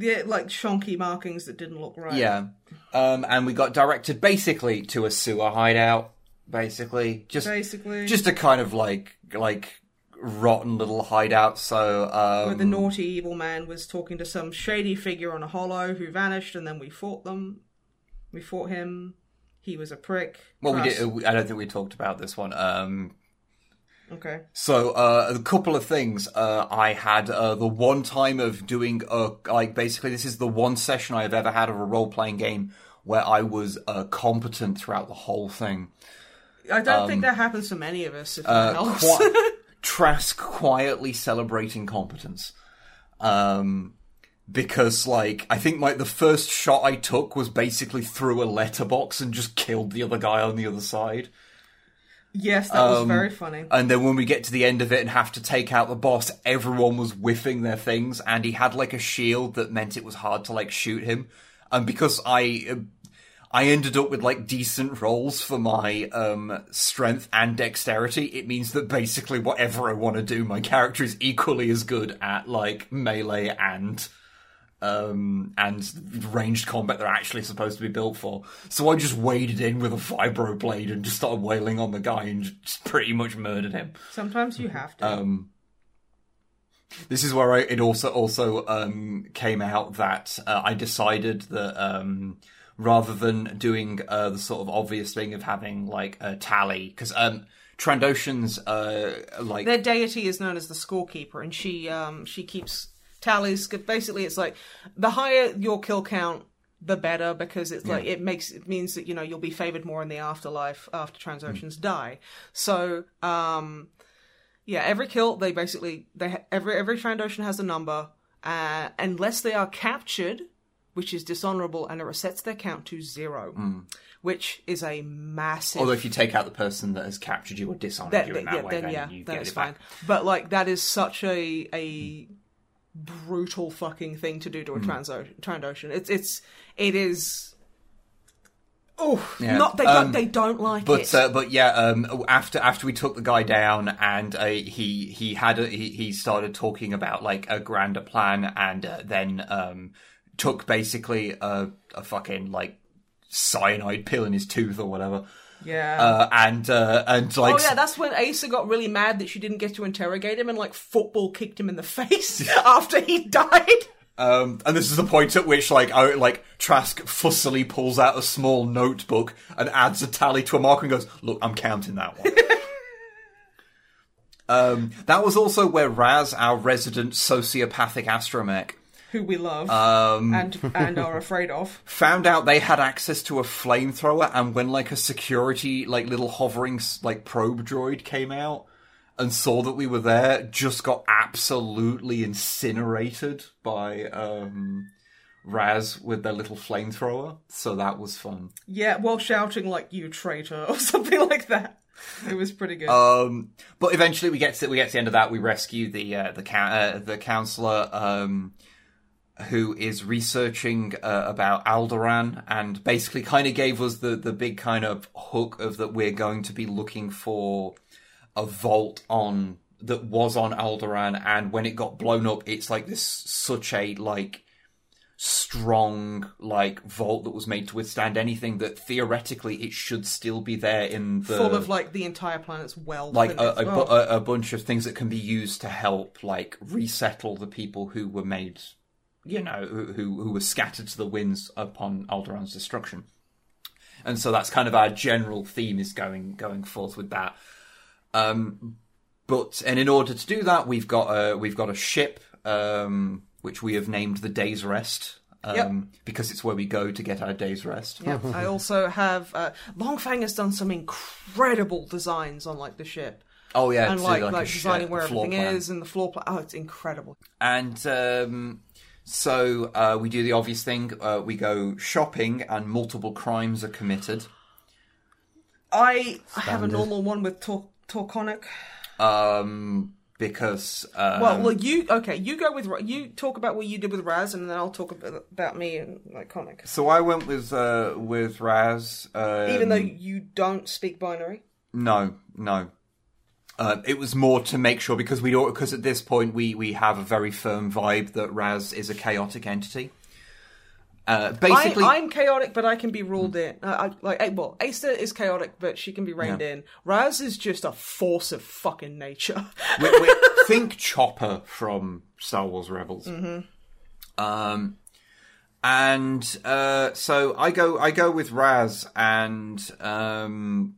Yeah, like shonky markings that didn't look right. Yeah. Um, and we got directed basically to a sewer hideout. Basically, just Basically. just a kind of like like rotten little hideout. So um, where the naughty evil man was talking to some shady figure on a holo who vanished, and then we fought them. We fought him. He was a prick. well, we did. I don't think we talked about this one. Um, Okay. So uh, a couple of things. Uh, I had uh, the one time of doing uh, like basically this is the one session I've ever had of a role playing game where I was uh, competent throughout the whole thing. I don't think that happens to many of us. If Um, Uh, helps. qui- Trask quietly celebrating competence. Um, because like I think like the first shot I took was basically through a letterbox and just killed the other guy on the other side. yes, that um, was very funny. And then when we get to the end of it and have to take out the boss, everyone was whiffing their things, and he had like a shield that meant it was hard to like shoot him. And because I, uh, I ended up with like decent rolls for my um strength and dexterity. It means that basically whatever I want to do, my character is equally as good at like melee and um, and ranged combat they're actually supposed to be built for. So I just waded in with a vibro blade and just started wailing on the guy and just pretty much murdered him. Sometimes you have to. Um, this is where I, it also also um, came out that uh, I decided that um, rather than doing uh, the sort of obvious thing of having like a tally, because um, Trandoshans uh, like Their deity is known as the scorekeeper, and she um she keeps tallies. Basically, it's like the higher your kill count, the better because it's like it makes it means that you know you'll be favored more in the afterlife after Trandoshans die. So um yeah, every kill they basically they ha- every every Trandoshan has a number, uh, unless they are captured, which is dishonorable, and it resets their count to zero, which is a massive. Although if you take out the person that has captured you or dishonored that, you in that- yeah, way, then then, yeah, you that get is fine. But like that is such a a brutal fucking thing to do to a transo- Trandoshan. It's it's it is. Oh, Yeah, not they um, don't they don't like But it. uh, but yeah, um, after after we took the guy down and uh, he he had a, he he started talking about like a grander plan and uh, then um, took basically a, a fucking like cyanide pill in his tooth or whatever. Yeah. Uh, and uh, and like Oh yeah, that's when Asa got really mad that she didn't get to interrogate him and like football kicked him in the face after he died. Um, and this is the point at which, like, I, like Trask fussily pulls out a small notebook and adds a tally to a marker and goes, "Look, I'm counting that one." um, that was also where Raz, our resident sociopathic astromech, Who we love um, and and are afraid of. found out they had access to a flamethrower, and when like a security, like little hovering like probe droid came out and saw that we were there, just got absolutely incinerated by um, Raz with their little flamethrower. So that was fun. Yeah, while shouting like "you traitor" or something like that. It was pretty good. Um, but eventually we get to we get to the end of that. We rescue the uh, the ca- uh, the counselor um, who is researching uh, about Alderaan and basically kind of gave us the the big kind of hook of that we're going to be looking for a vault on that was on Alderaan, and when it got blown up, it's like this such a like strong like vault that was made to withstand anything that theoretically it should still be there in the Full of like the entire planet's wealth. like a, a, bu- oh. a, a bunch of things that can be used to help like resettle the people who were made you know who who, who were scattered to the winds upon Alderaan's destruction and so that's kind of our general theme is going going forth with that um but and in order to do that we've got a we've got a ship um which we have named the day's rest um Yep. because it's where we go to get our day's rest Yeah, I also have uh, Longfang has done some incredible designs on like the ship oh yeah and to, like like sh- designing where everything plan. is and the floor plan. Oh, it's incredible. And um, so uh, we do the obvious thing. Uh, we go shopping, and multiple crimes are committed. I have a normal one with Tor- Torconic. Um, because uh, Well, well, you okay? You go with Ra- you talk about what you did with Raz, and then I'll talk about, about me and like Conic. so I went with uh, with Raz. Um, Even though you don't speak binary, no, no. Uh, it was more to make sure because we because at this point we we have a very firm vibe that Raz is a chaotic entity. Uh, basically, I, I'm chaotic, but I can be ruled in. Uh, I, like, well, Aista is chaotic, but she can be reined in. Raz is just a force of fucking nature. we, we think Chopper from Star Wars Rebels. Um, and uh, so I go, I go with Raz, and um,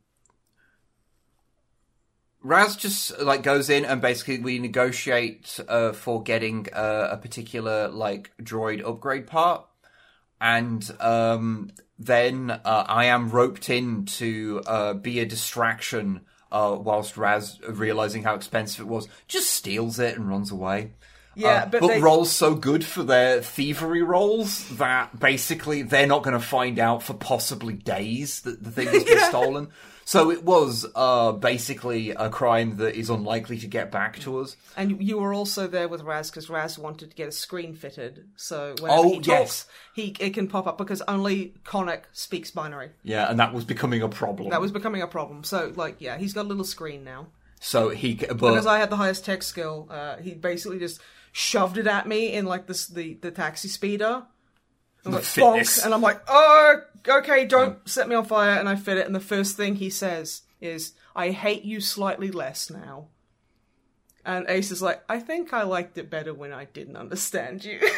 Raz just like goes in, and basically we negotiate uh, for getting uh, a particular like droid upgrade part. And um, then uh, I am roped in to uh, be a distraction uh, whilst Raz, realizing how expensive it was, just steals it and runs away. Yeah, Uh, but but they- rolls so good for their thievery rolls that basically they're not going to find out for possibly days that the thing has been stolen. So it was uh, basically a crime that is unlikely to get back to us. And you were also there with Raz because Raz wanted to get a screen fitted, so whenever Oh, he talks, yes. he it can pop up because only Conic speaks binary. Yeah, and that was becoming a problem. That was becoming a problem. So, like, yeah, he's got a little screen now. so he, but Because I had the highest tech skill, uh, he basically just shoved it at me in like this the the taxi speeder. I'm like bonk, and I'm like, oh, okay, don't set me on fire. And I fit it, and the first thing he says is, "I hate you slightly less now." And Ace is like, "I think I liked it better when I didn't understand you."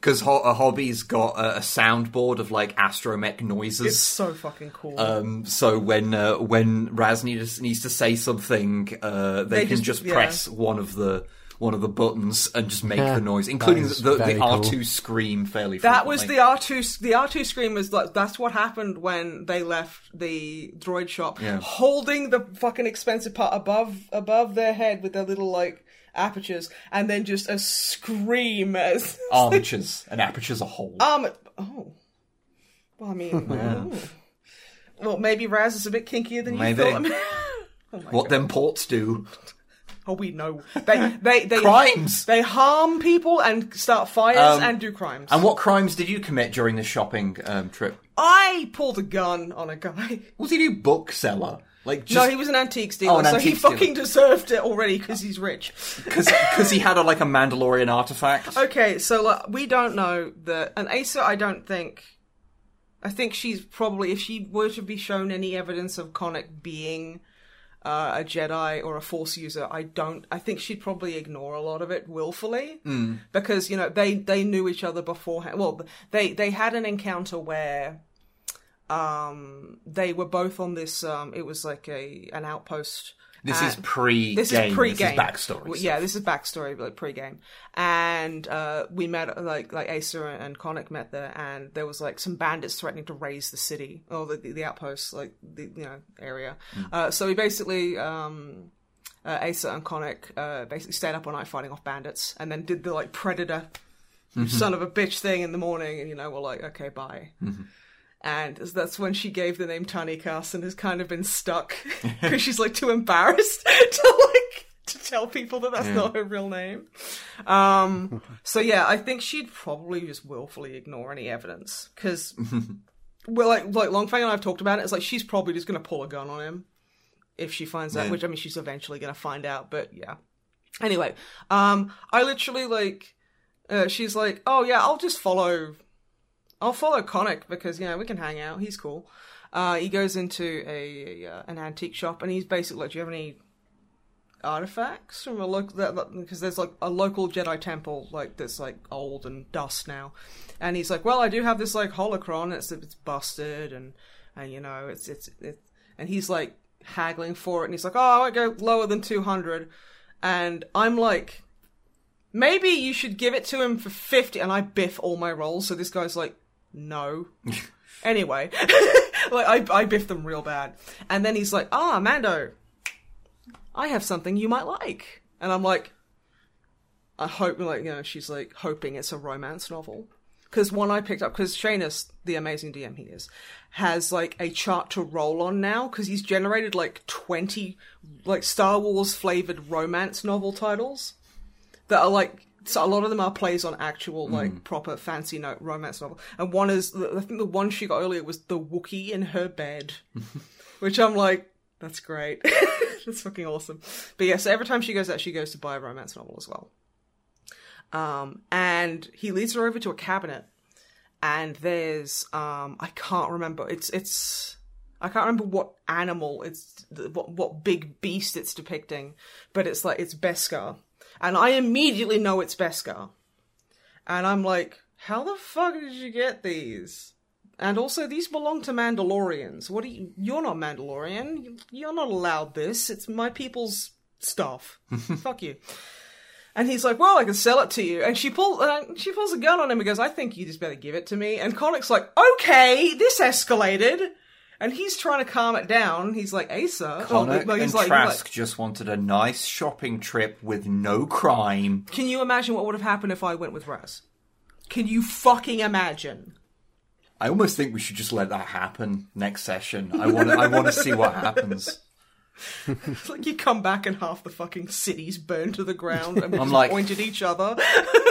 Because Ho- a hobby's got a, a soundboard of like astromech noises. it's so fucking cool. Um, so when uh, when Raz needs, needs to say something, uh, they, They can just- just, yeah. press one of the one of the buttons and just make Yeah, the noise, including that is the, the very R cool. two scream fairly. That was the. R two. The R two scream was like that's what happened when they left the droid shop, Yeah. holding the fucking expensive part above above their head with their little like apertures, and then just a scream as armatures and apertures a whole. um oh. Well, I mean, oh. well, maybe Raz is a bit kinkier than you thought. oh what god! them ports do? Oh, we know they they they Crimes. They harm people and start fires Um, and do crimes. And what crimes did you commit during this shopping um, trip? I pulled a gun on a guy. Was he a bookseller? Like just No, he was an antique dealer, Oh, an so he antiques dealer. fucking deserved it already because he's rich. because he had a, like a Mandalorian artifact. Okay, so like, we don't know that, and Asa, I don't think. I think she's probably, if she were to be shown any evidence of Connor being uh, a Jedi or a Force user, I don't. I think she'd probably ignore a lot of it willfully because you know they they knew each other beforehand. Well, they they had an encounter where um they were both on this um it was like a an outpost This is pre. this is pre-game. backstory. Well. Yeah, this is backstory, like pre-game. And uh, we met like like Asa and Conic met there, and there was like some bandits threatening to raise the city or the the, the outpost, like the you know area. Uh, so we basically. Um, uh, Asa and Conic uh, basically stayed up all night fighting off bandits, and then did the like predator son of a bitch thing in the morning, and you know we're like, okay, bye. And that's when she gave the name Tani Cass and has kind of been stuck because she's like too embarrassed to like to tell people that that's not her real name. Um, so yeah, I think she'd probably just willfully ignore any evidence because, well, like like Longfang and I've talked about it. It's like she's probably just gonna pull a gun on him if she finds out. Yeah. Which I mean, she's eventually gonna find out. But yeah. Anyway, um, I literally like, uh, she's like, oh yeah, I'll just follow I'll follow Conic because you know we can hang out. He's cool. Uh, he goes into a, a uh, an antique shop and he's basically like, "Do you have any artifacts from a local?" Because there's like a local Jedi temple like that's like old and dust now, and he's like, "Well, I do have this like holocron. It's it's busted and and you know it's it's it." And he's like haggling for it, and he's like, "Oh, I won't go lower than two hundred. And I'm like, maybe you should give it to him for 50 and i biff all my rolls so this guy's like no. Anyway like I, I biff them real bad. And then he's like ah mando i have something you might like. And i'm like i hope like you know she's like hoping it's a romance novel. Because one i picked up because Shanus, the amazing dm he is has like a chart to roll on now because he's generated like 20 like star wars flavored romance novel titles that are like so a lot of them are plays on actual like proper fancy note romance novel. And one is i think the one she got earlier was the wookie in her bed which i'm like that's great. That's fucking awesome. But yeah so every time she goes out she goes to buy a romance novel as well. Um and he leads her over to a cabinet. And there's um i can't remember. It's it's I can't remember what animal it's what what big beast it's depicting, but it's like it's Beskar, and I immediately know it's Beskar, and I'm like, how the fuck did you get these? And also, these belong to Mandalorians. What are you? You're not Mandalorian. You're not allowed this. It's my people's stuff. fuck you. And he's like, "Well, I can sell it to you." And she pulls, uh, she pulls a gun on him and goes, "I think you just better give it to me." And Connick's like, "Okay, this escalated." And he's trying to calm it down. He's like, "Asa." Well, and he's like- Trask like, just wanted a nice shopping trip with no crime. Can you imagine what would have happened if I went with Raz? Can you fucking imagine? I almost think we should just let that happen next session. I want to. I want to see what happens. It's like you come back and half the fucking city's burned to the ground and we I'm just like- point at each other.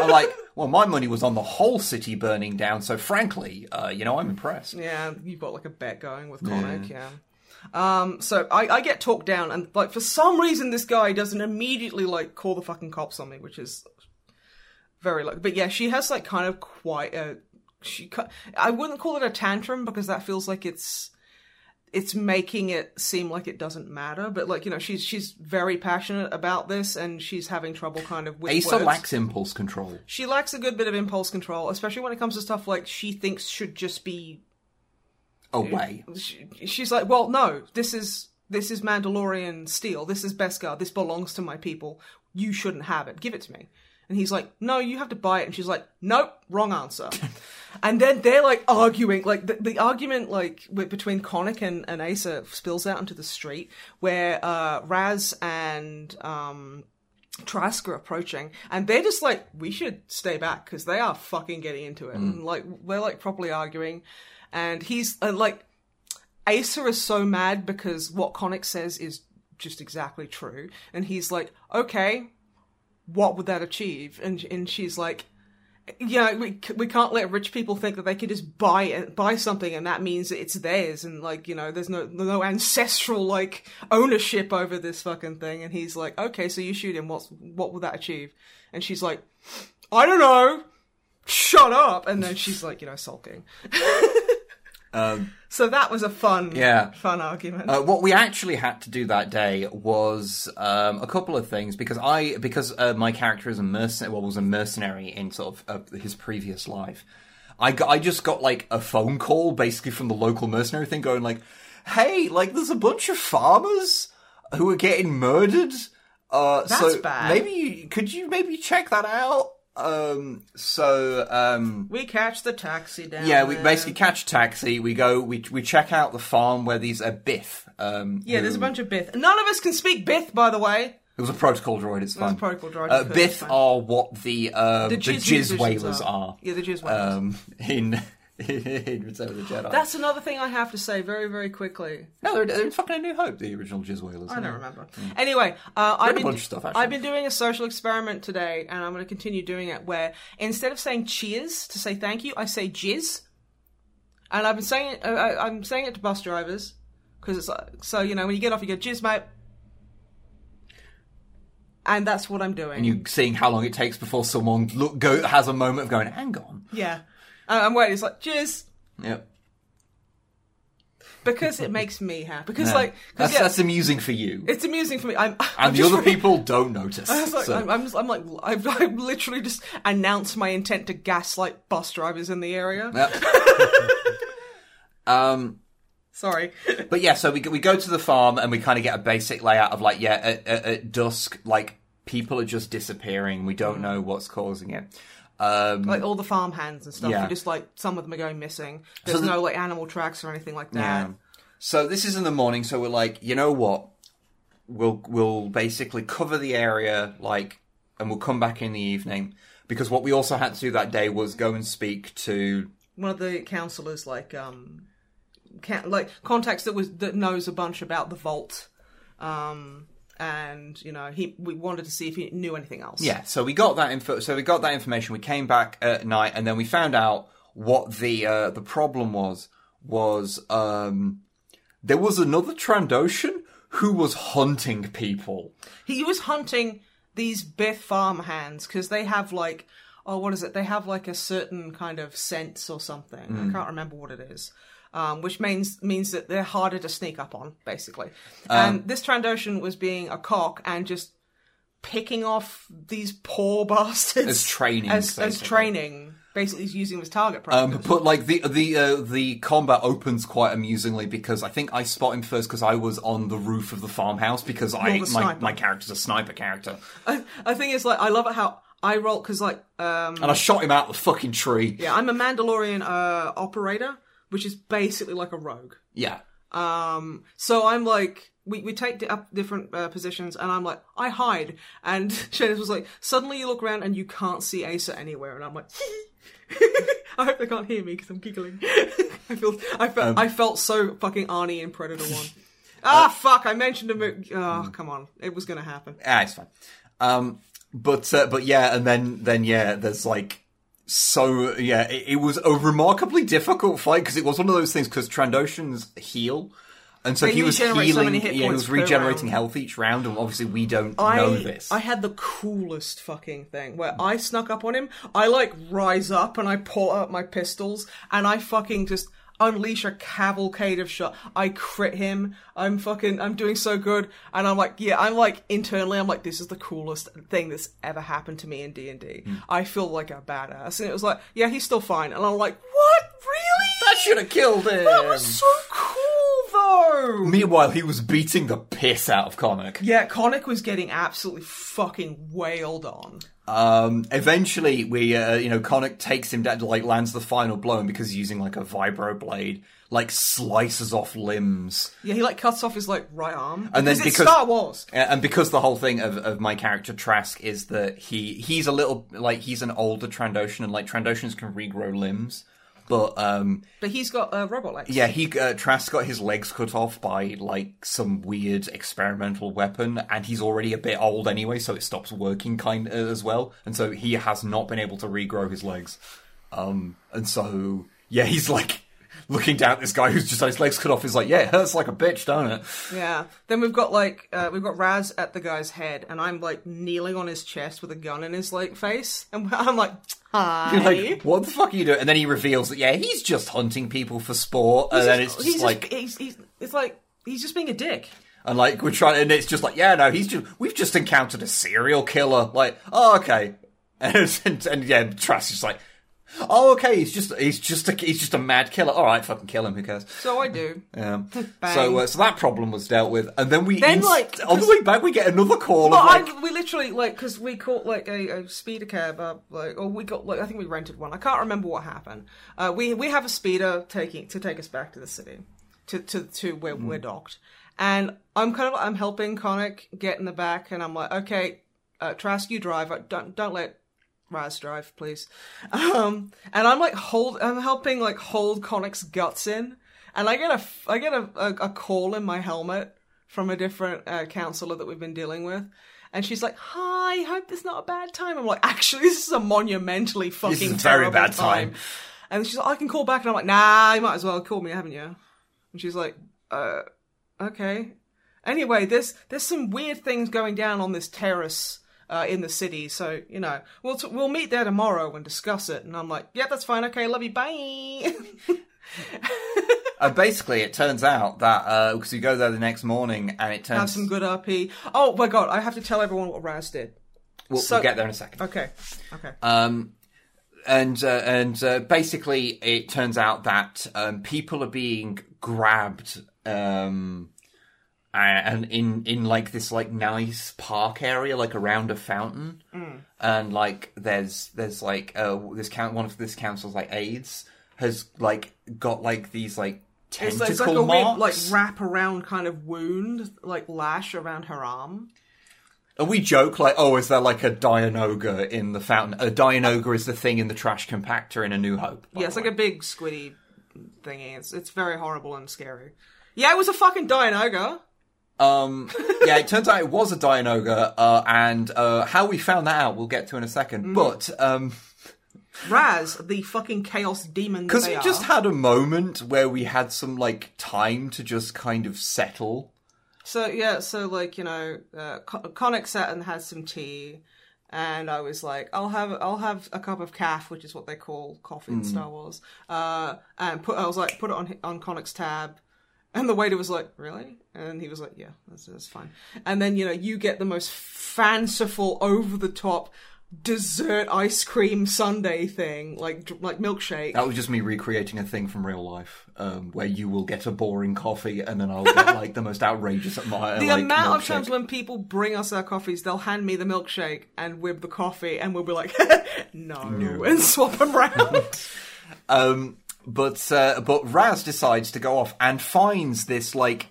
I'm like, well, my money was on the whole city burning down. So frankly, uh, you know, I'm impressed. Yeah, you've got like a bet going with Conic, yeah. Um, so I, I get talked down, and like for some reason, this guy doesn't immediately like call the fucking cops on me, which is very lucky. But yeah, she has like kind of quite a she. I wouldn't call it a tantrum because that feels like it's it's making it seem like it doesn't matter. But like you know, she's she's very passionate about this and she's having trouble kind of with Asa words. lacks impulse control. She lacks a good bit of impulse control, especially when it comes to stuff like she thinks should just be Away. she, she's like, well, no, this is this is Mandalorian steel. This is Beskar. This belongs to my people. You shouldn't have it. Give it to me. And he's like, no, you have to buy it. And she's like, nope, wrong answer. and then they're like arguing, like the, the argument like with, between Konnik and, and Asa spills out into the street where uh, Raz and um, Trask are approaching, and they're just like, we should stay back because they are fucking getting into it. And like, we're like properly arguing. And he's uh, like, Asa is so mad because what Konnik says is just exactly true. And he's like, okay, what would that achieve? And, and she's like, yeah, we, we can't let rich people think that they can just buy buy something and that means it's theirs and like, you know, there's no, no ancestral like ownership over this fucking thing. And he's like, okay, so you shoot him. What's, what will that achieve? And she's like, I don't know. Shut up. And then she's like, you know, sulking. Um, So that was a fun, Yeah. fun argument. Uh, what we actually had to do that day was um, a couple of things because I because uh, my character is a mercenary, well, was a mercenary in sort of uh, his previous life. I got, I just got like a phone call basically from the local mercenary thing going like, "Hey, like there's a bunch of farmers who are getting murdered. Uh, That's so bad. maybe could you maybe check that out?" Um, so um, we catch the taxi down. yeah, we there. basically catch a taxi. We go, we we check out the farm where these are Bith. Um, Yeah, there's a bunch of Bith. None of us can speak Bith, by the way. It was a protocol droid. It's fine. a protocol droid, Uh, Bith are what the uh, the, jizz jizz wailers are. are. Yeah, the jizz wailers. Um, in Return of the Jedi. That's another thing I have to say very, very quickly. no, they're, they're fucking A New Hope. The original jizz wailers. I don't remember. Anyway, uh, I've been, stuff. I've been doing a social experiment today, and I'm going to continue doing it. Where instead of saying cheers to say thank you, I say jizz, and I've been saying it. I, I'm saying it to bus drivers because it's uh, so you know when you get off, you go jizz, mate, and that's what I'm doing. And you're seeing how long it takes before someone look go has a moment of going, hang on. yeah, Uh, I'm waiting. It's like jizz. Yep. because it makes me happy. Because like, 'cause, that's yeah, that's amusing for you. it's amusing for me. I'm, I'm and the just other really- people don't notice. I was like, So- I'm, I'm, just, I'm like, I've, I've literally just announced my intent to gaslight bus drivers in the area. Yep. um. Sorry. But yeah, so we we go to the farm and we kind of get a basic layout of like, yeah, at, at, at dusk, like people are just disappearing. We don't know what's causing it. Um, like all the farm hands and stuff. Yeah. just like some of them are going missing. There's the- no like animal tracks or anything like that. yeah. So this is in the morning. So we're like, you know what? We'll we'll basically cover the area, like, and we'll come back in the evening because what we also had to do that day was go and speak to One of the counselors like um, can, like contacts that was that knows a bunch about the vault. Um, and you know he we wanted to see if he knew anything else. Yeah, so we got that info. So we got that information. We came back at night, and then we found out what the uh, the problem was. Was um, there was another Trandoshan who was hunting people. He was hunting these Bith farm hands because they have like, oh, what is it? They have like a certain kind of sense or something. I can't remember what it is. Um, which means means that they're harder to sneak up on, basically. and this Trandoshan was being a cock and just picking off these poor bastards As training, as, as training. Basically, he's using as target Um, practice. but like the the uh, the combat opens quite amusingly because I think I spot him first because I was on the roof of the farmhouse because I my my character's a sniper character I, I think it's like I love it how I roll because like um, and I shot him out of the fucking tree. yeah, I'm a Mandalorian uh, operator, which is basically like a rogue. Yeah. Um, so I'm like, we, we take up different uh, positions, and I'm like, I hide. And Shannon was like, suddenly you look around and you can't see Asa anywhere, and I'm like, I hope they can't hear me because I'm giggling. I feel, I felt, Um, I felt so fucking Arnie in Predator One. ah, fuck! I mentioned a movie. Oh, come on, it was gonna happen. Ah, it's fine. Um, but uh, but yeah, and then then yeah, there's like so yeah, it, it was a remarkably difficult fight because it was one of those things because Trandoshans heal. And so They he was regenerate so healing. yeah, he was regenerating health each round, and obviously we don't I, know this. I had the coolest fucking thing where I snuck up on him. I like rise up and I pull out my pistols and I fucking just unleash a cavalcade of shot. I crit him. I'm fucking. I'm doing so good. And I'm like, yeah. I'm like internally. I'm like, this is the coolest thing that's ever happened to me in D and D. Hmm. I feel like a badass. And it was like, yeah, he's still fine. And I'm like, what? Really? that should have killed him. That was so cool, though. Meanwhile, he was beating the piss out of Conic. Yeah, Conic was getting absolutely fucking wailed on. Um, eventually, we, uh, you know, Connick takes him down, to like lands the final blow, and because he's using like a vibro blade, like slices off limbs. Yeah, he like cuts off his like right arm. And then it's because- Star Wars. And because the whole thing of, of my character Trask is that he he's a little like he's an older Trandoshan, and like Trandoshans can regrow limbs, but um, But he's got uh, robot legs. Yeah, he uh, Trask got his legs cut off by like some weird experimental weapon, and he's already a bit old anyway, so it stops working kind of as well, and so he has not been able to regrow his legs. Um, and so yeah, he's like looking down at this guy who's just had his legs cut off. He's like, yeah, it hurts like a bitch, don't it? Yeah. Then we've got like uh, we've got Raz at the guy's head, and I'm like kneeling on his chest with a gun in his like face, and I'm like, hi. You're like, what the fuck are you doing? And then he reveals that yeah, he's just hunting people for sport, and He's then just- it's he's just like. he's, he's it's like he's just being a dick. And like we're trying, and it's just like, yeah, no, he's just we've just encountered a serial killer. Like, oh, okay, and, and, and yeah, Trask is like, oh, okay, he's just he's just a he's just a mad killer. All right, fucking kill him. Who cares? So I do. Um, so uh, so that problem was dealt with, and then we Then, inst- like, on the way back we get another call. Of, like, I, we literally like because we caught like a, a speeder cab up, like or we got like I think we rented one. I can't remember what happened. Uh, we we have a speeder taking to take us back to the city, to to to where we're docked, and I'm kind of I'm helping Conic get in the back, and I'm like, okay, uh, Trask, you drive. Uh, Don't don't let Raz drive, please. Um, and I'm like hold, I'm helping like hold Conic's guts in, and I get a I get a a, a call in my helmet from a different uh, counselor that we've been dealing with. And she's like, "Hi, hope this is not a bad time." I'm like, "Actually, this is a monumentally fucking is a very terrible bad time." And she's like, "I can call back," and I'm like, "Nah, you might as well call me, haven't you?" And she's like, "Uh, okay." Anyway, there's there's some weird things going down on this terrace uh, in the city, so you know we'll t- we'll meet there tomorrow and discuss it. And I'm like, "Yeah, that's fine. Okay, love you. Bye." uh, basically, it turns out that because you go there the next morning, and it turns Have some good RP. Oh my god, I have to tell everyone what Raz did. we'll, so- we'll get there in a second. Okay, okay. Um, and uh, and uh, basically, it turns out that um, people are being grabbed, um, and in in like this like nice park area, like around a fountain, and like there's there's like uh, this count one of this council's like aides has like got like these like It's, tentacle it's like a weird, marks. like wrap around kind of wound, like lash around her arm. And we joke like, oh, is there like a Dianoga in the fountain? A Dianoga is the thing in the trash compactor in A New Hope. Yeah, it's like a big squiddy thingy. It's it's very horrible and scary. Yeah, it was a fucking Dianoga. Um, yeah, it turns out it was a Dianoga, uh, and uh, how we found that out we'll get to in a second. Mm. But um, Raz, the fucking chaos demon. because we just had a moment where we had some like time to just kind of settle. So yeah, so like you know, uh, Conic sat and had some tea, and I was like, I'll have I'll have a cup of caf, which is what they call coffee in Star Wars. Uh, and put I was like, put it on on Conic's tab, and the waiter was like, really? And he was like, yeah, that's that's fine. And then you know, you get the most fanciful, over the top dessert ice cream sundae thing, like like milkshake. That was just me recreating a thing from real life, um, where you will get a boring coffee and then I'll get like the most outrageous admire. The like, the amount of times when people bring us our coffees, they'll hand me the milkshake and with the coffee, and we'll be like, no, and swap them around. Um, but uh, but Raz decides to go off and finds this like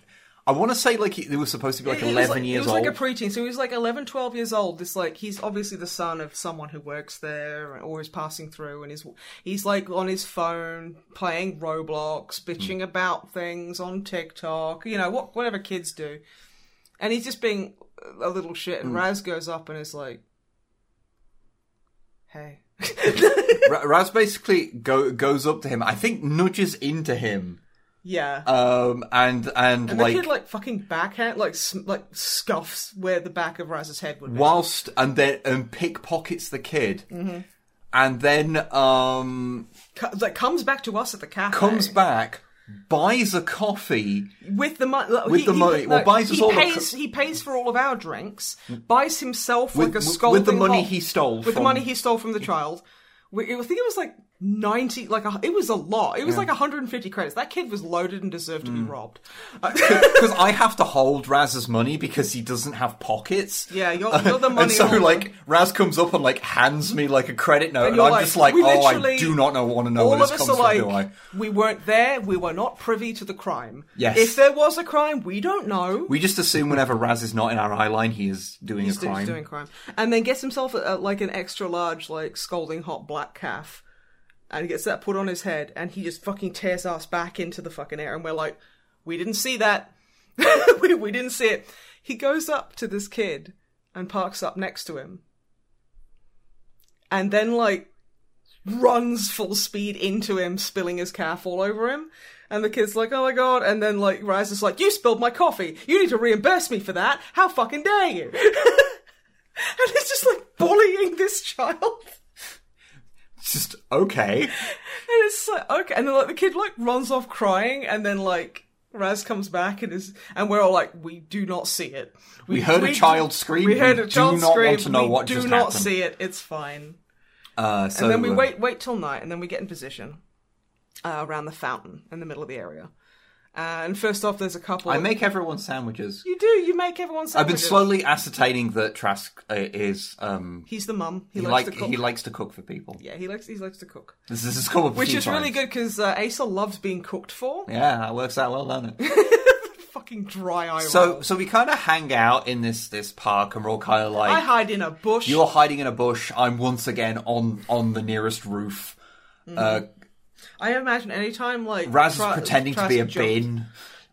I want to say like he, was supposed to be like eleven like- years He was old. like a preteen, so he was like 11, 12 years old. This like he's obviously the son of someone who works there or is passing through, and he's he's like on his phone playing Roblox, bitching about things on TikTok, you know what whatever kids do, and he's just being a little shit. And Raz goes up and is like, "Hey." Ra- Raz basically go, goes up to him. I think nudges into him Yeah. Um, and and, and like, the kid like fucking backhand like like scuffs where the back of Raz's head would be. whilst and then and pickpockets the kid, Mm-hmm. and then um Co- like comes back to us at the cafe. comes back, buys a coffee. with the money. With the money. Well, buys us he all pays. co- he pays for all of our drinks. Buys himself With- like a scalding with the money hot- he stole With the money he stole from the child. We, I think it was like ninety. Like a, it was a lot. It was like 150 credits. That kid was loaded and deserved to Mm. be robbed. Because I have to hold Raz's money because he doesn't have pockets. Yeah, you're, you're the money. and so, holder. like, Raz comes up and like hands me like a credit note, and, you're I'm like, just like, "Oh, I do not know, want to know all where of this us comes from, like, do I?" we weren't there. We were not privy to the crime. Yes. If there was a crime, we don't know. We just assume whenever Raz is not in our eye line, he is doing He's a crime. doing crime, and then gets himself a, a- like an extra large, like scalding hot black caf, and he gets that put on his head, and he just fucking tears us back into the fucking air, and we're like, we didn't see that, we, we didn't see it. He goes up to this kid and parks up next to him, and then like runs full speed into him, spilling his caf all over him. And the kid's like, oh my god. And then, like, Raz is like, you spilled my coffee. You need to reimburse me for that. How fucking dare you? and it's just like bullying this child. Just okay. And it's like, okay. And then, like, the kid, like, runs off crying. And then, like, Raz comes back and is, and we're all like, we do not see it. We heard a child scream. We heard a child do not scream. want to know what just happened. we do not happened. see it. It's fine. Uh, so And then we uh, wait, wait till night, and then we get in position uh, around the fountain in the middle of the area. And first off, there's a couple. I make everyone sandwiches. You do. You make everyone. Sandwiches. I've been sandwiches. slowly ascertaining that Trask uh, is um He's the mum. He, he likes like to cook. he likes to cook for people. yeah, he likes. He likes to cook, This, come up which is really good because uh, Asa loves being cooked for. Yeah, that works out well, doesn't it? Fucking dry eye so roll. so we kind of hang out in this this park, and we're all kind of like I hide in a bush. you're hiding in a bush. I'm once again on on the nearest roof. Uh, I imagine anytime like Raz Tra- is pretending to be a jumped- bin.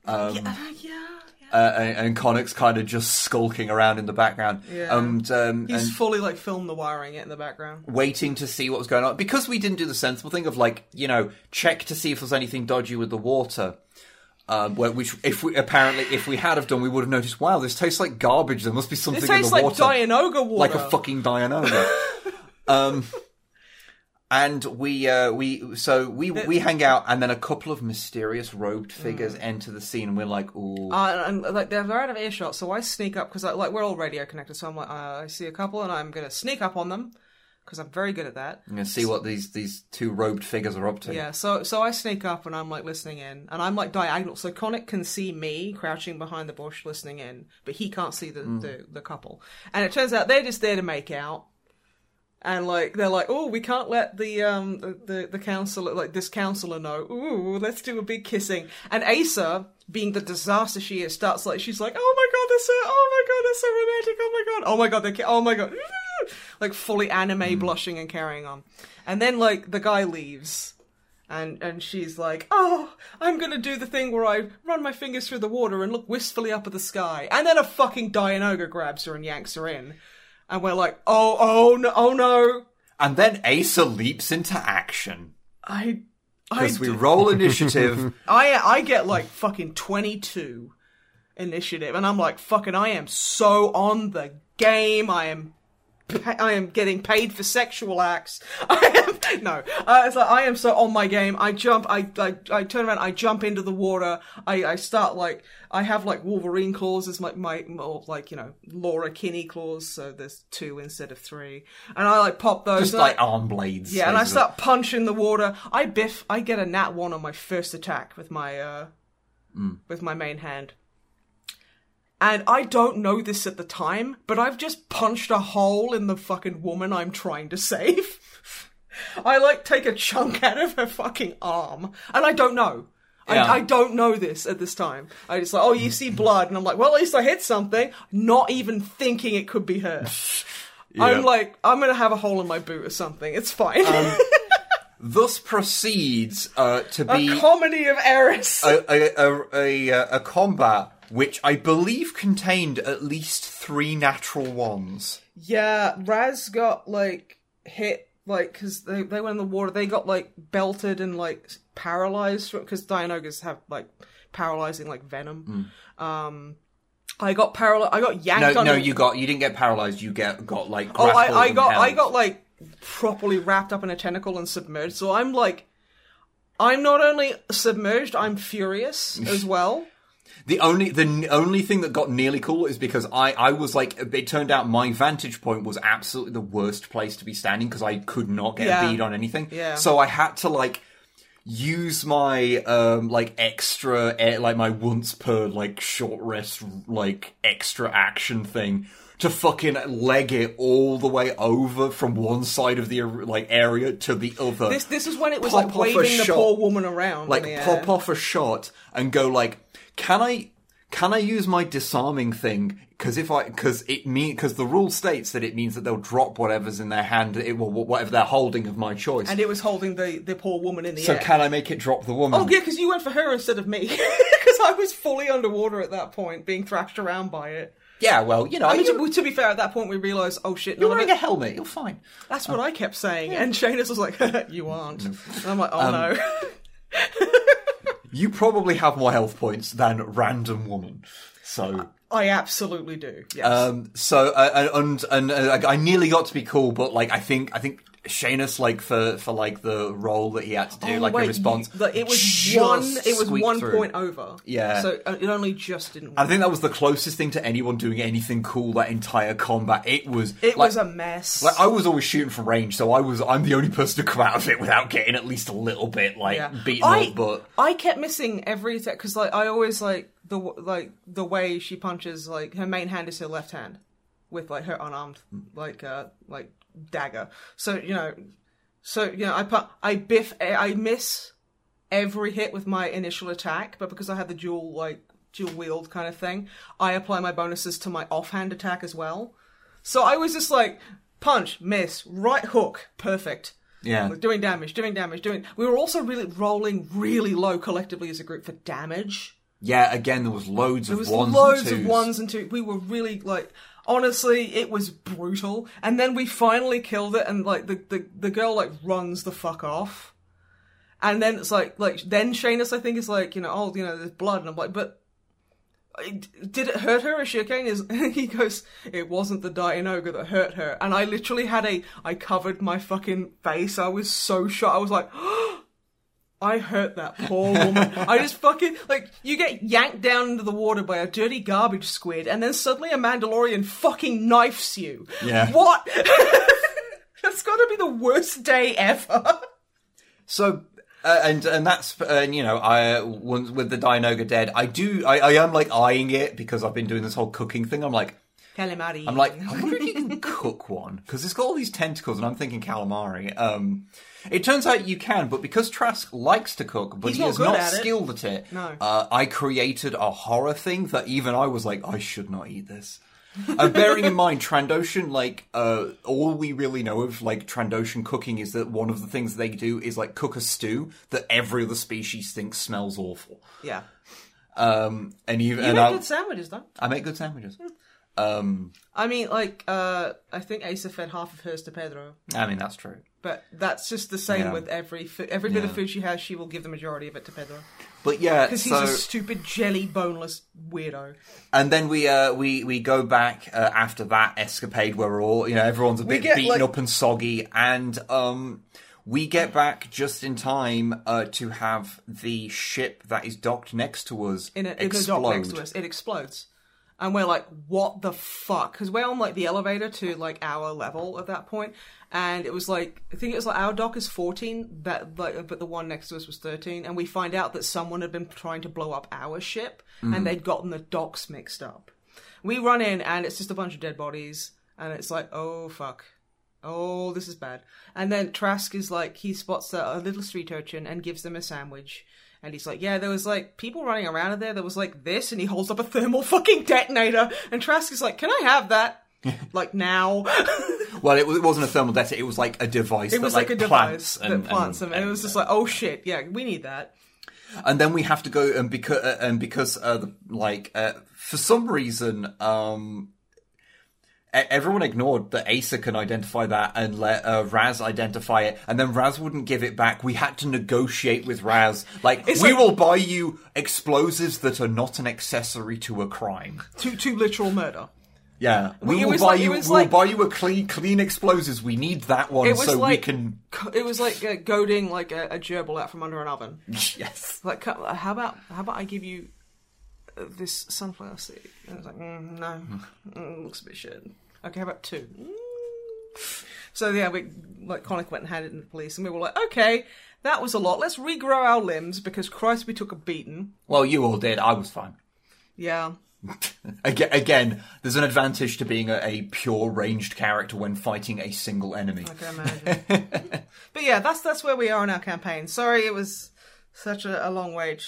Um, Yeah, uh, yeah. uh, and, and Conic's kind of just skulking around in the background, Yeah. and um, He's and fully like film the wiring it in the background. waiting to see what was going on because we didn't do the sensible thing of like you know check to see if there's anything dodgy with the water. Um, which, if we apparently, if we had have done, we would have noticed. Wow, this tastes like garbage. There must be something in the like water, Dianoga water. like a fucking Dianoga. um, and we, uh, we, so we we hang out, and then a couple of mysterious robed figures enter the scene, and we're like, ooh, Uh, and like they're, they're out of earshot, so I sneak up because like we're all radio connected. So I'm like, uh, I see a couple, and I'm gonna sneak up on them because I'm very good at that. I'm gonna see what these these two robed figures are up to. Yeah, so so I sneak up and I'm like listening in, and I'm like diagonal, so Conic can see me crouching behind the bush listening in, but he can't see the the, the couple. And it turns out they're just there to make out, and like they're like, oh, we can't let the um the the, counselor like this counselor know. Ooh, let's do a big kissing. And Asa, being the disaster she is, starts like she's like, oh my god, they're so oh my god, they're so romantic. Oh my god, oh my god, they're ki- oh my god. Like fully anime blushing and carrying on. And then like the guy leaves and and she's like, "Oh, I'm gonna do the thing where I run my fingers through the water and look wistfully up at the sky." And then a fucking Dianoga grabs her and yanks her in, and we're like, "Oh, oh no, oh no!" And then Asa leaps into action I, I, as we roll initiative. I, I get like fucking twenty two initiative, and I'm like, "Fucking, I am so on the game. I am." Pa- I am getting paid for sexual acts. I am no. Uh, it's like I am so on my game. I jump. I, I I turn around. I jump into the water. I I start like I have like Wolverine claws as my my or like you know Laura Kinney claws. So there's two instead of three. And I like pop those. just like arm blades. yeah, and I start punching the water. I biff. I get a nat one on my first attack with my uh, with my main hand. And I don't know this at the time, but I've just punched a hole in the fucking woman I'm trying to save. I like take a chunk out of her fucking arm, and I don't know. Yeah. I, I don't know this at this time. I just like, oh, you see blood, and I'm like, well, at least I hit something, not even thinking it could be her. I'm like, I'm gonna have a hole in my boot or something. It's fine. Thus proceeds uh, to be a comedy of errors. a, a, a, a, a combat which I believe contained at least three natural ones. yeah, Raz got like hit like because they they went in the water, they got like belted and like paralyzed because Dianogas have like paralyzing like venom. Um, I got paralyzed. I got yanked. No, no, you got you didn't get paralyzed. You get got like Oh, I, I got I got like properly wrapped up in a tentacle and submerged. So I'm like, I'm not only submerged, I'm furious as well. The only the only thing that got nearly cool is because I I was like it turned out my vantage point was absolutely the worst place to be standing because I could not get Yeah. a bead on anything. Yeah. So I had to like use my um like extra eh, like my once per like short rest like extra action thing to fucking leg it all the way over from one side of the like area to the other This this is when it was Pop like off a waving the shot. poor woman around. like in the pop air. off a shot and go like can i can i use my disarming thing because if i because it mean because the rule states that it means that they'll drop whatever's in their hand it will whatever they're holding of my choice And it was holding the, the poor woman in the so air. So can i make it drop the woman Oh yeah, because you went for her instead of me. Because I was fully underwater at that point, being thrashed around by it. yeah well you know I mean, to, be fair, at that point we realised, oh shit, you're wearing it- a helmet you're fine That's what I kept saying, and Shayna's was like, "You aren't." And I'm like, "Oh Um, no." you probably have more health points than random woman so I absolutely do. Yes. Um, so uh, and and uh, I nearly got to be cool, but like I think I think Shanus like for for like the role that he had to do, Oh, like wait, a response. you- like, it was one. It was one through. point over. Yeah. So uh, it only just didn't. I think that was the closest thing to anyone doing anything cool that entire combat. It was. it like, was a mess. Like I was always shooting from range, so I was. I'm the only person to come out of it without getting at least a little bit like yeah. beaten I, up. But I kept missing every attack because like I always like the like the way she punches. Like her main hand is her left hand with like her unarmed like uh like dagger. So you know, so you know I put I biff I miss every hit with my initial attack, but because I had the dual like dual wield kind of thing, I apply my bonuses to my offhand attack as well. So I was just like punch, miss, right hook, perfect. yeah, doing damage, doing damage, doing. We were also really rolling really low collectively as a group for damage. yeah. Again, there was loads There of was ones loads and twos. of ones and two. We were really like, honestly, it was brutal. And then we finally killed it, and like the the, the girl like runs the fuck off. And then it's like like then Shanus I think is like you know oh you know there's blood and I'm like but. Did it hurt her? Is she okay? His- he goes, "It wasn't the Dianoga that hurt her." And I literally had a, I covered my fucking face. I was so shocked. I was like, I hurt that poor woman. I just fucking like you get yanked down into the water by a dirty garbage squid, and then suddenly a Mandalorian fucking knifes you. Yeah. What? That's got to be the worst day ever. So. Uh, and and that's and you know I once with the Dianoga dead I do I, I am like eyeing it because I've been doing this whole cooking thing I'm like Calamari. I'm like, I wonder if you can cook one because it's got all these tentacles, and I'm thinking calamari. Um, it turns out you can, but because Trask likes to cook, but He's he not is good not at it. skilled at it, No. uh, I created a horror thing that even I was like, I should not eat this. uh, bearing in mind, Trandoshan, like, uh, all we really know of, like, Trandoshan cooking is that one of the things they do is, like, cook a stew that every other species thinks smells awful. yeah. Um, and even, You and make I, good sandwiches, though. I make good sandwiches. Um, I mean, like, uh, I think Asa fed half of hers to Pedro, I mean, that's true. But that's just the same Yeah. with every fo- every bit of food she has. She will give the majority of it to Pedro But yeah, because he's so a stupid jelly boneless weirdo. and then we uh we we go back uh, after that escapade where we're all you know everyone's a bit get, beaten like- up and soggy, and um we get back just in time uh to have the ship that is docked next to us in, a, in the explode. dock next to us. It explodes. And we're like, what the fuck? Because we're on like the elevator to like our level at that point, and it was like I think it was like our dock is fourteen, that like but the one next to us was thirteen, and we find out that someone had been trying to blow up our ship, and mm. they'd gotten the docks mixed up. We run in, and it's just a bunch of dead bodies, and it's like, oh fuck. Oh, this is bad. And then Trask is like, he spots a, a little street urchin and gives them a sandwich. And he's like, yeah, there was like people running around in there. There was like this, and he holds up a thermal fucking detonator. And Trask is like, can I have that? like now. Well, it, was- it wasn't a thermal detonator; it was like a device it that was like, like, a plants device and, that plants them. And it was just like, oh shit, yeah, we need that. and then we have to go and because uh, and because uh, the, like uh, for some reason um everyone ignored that Asa can identify that and let uh, Raz identify it, and then Raz wouldn't give it back. We had to negotiate with Raz, like It's we like- will buy you explosives that are not an accessory to a crime. To to literal murder. Yeah, we It will buy like- you. We'll like- buy you a clean, clean explosives. We need that one It was so we like can. It was like uh, goading like a, a gerbil out from under an oven. Yes. Like, how about how about I give you uh, this sunflower seed? And I was like, mm, no, mm, looks a bit shit. Okay, how about two? Mm. So yeah, we like Conic went and handed it to the police, and we were like, okay, that was a lot. Let's regrow our limbs because Christ, we took a beating. Well, you all did. I was fine. Yeah, Again, again, there's an advantage to being a, a pure ranged character when fighting a single enemy. I can imagine. but yeah, that's that's where we are in our campaign. Sorry, it was such a, a long wait,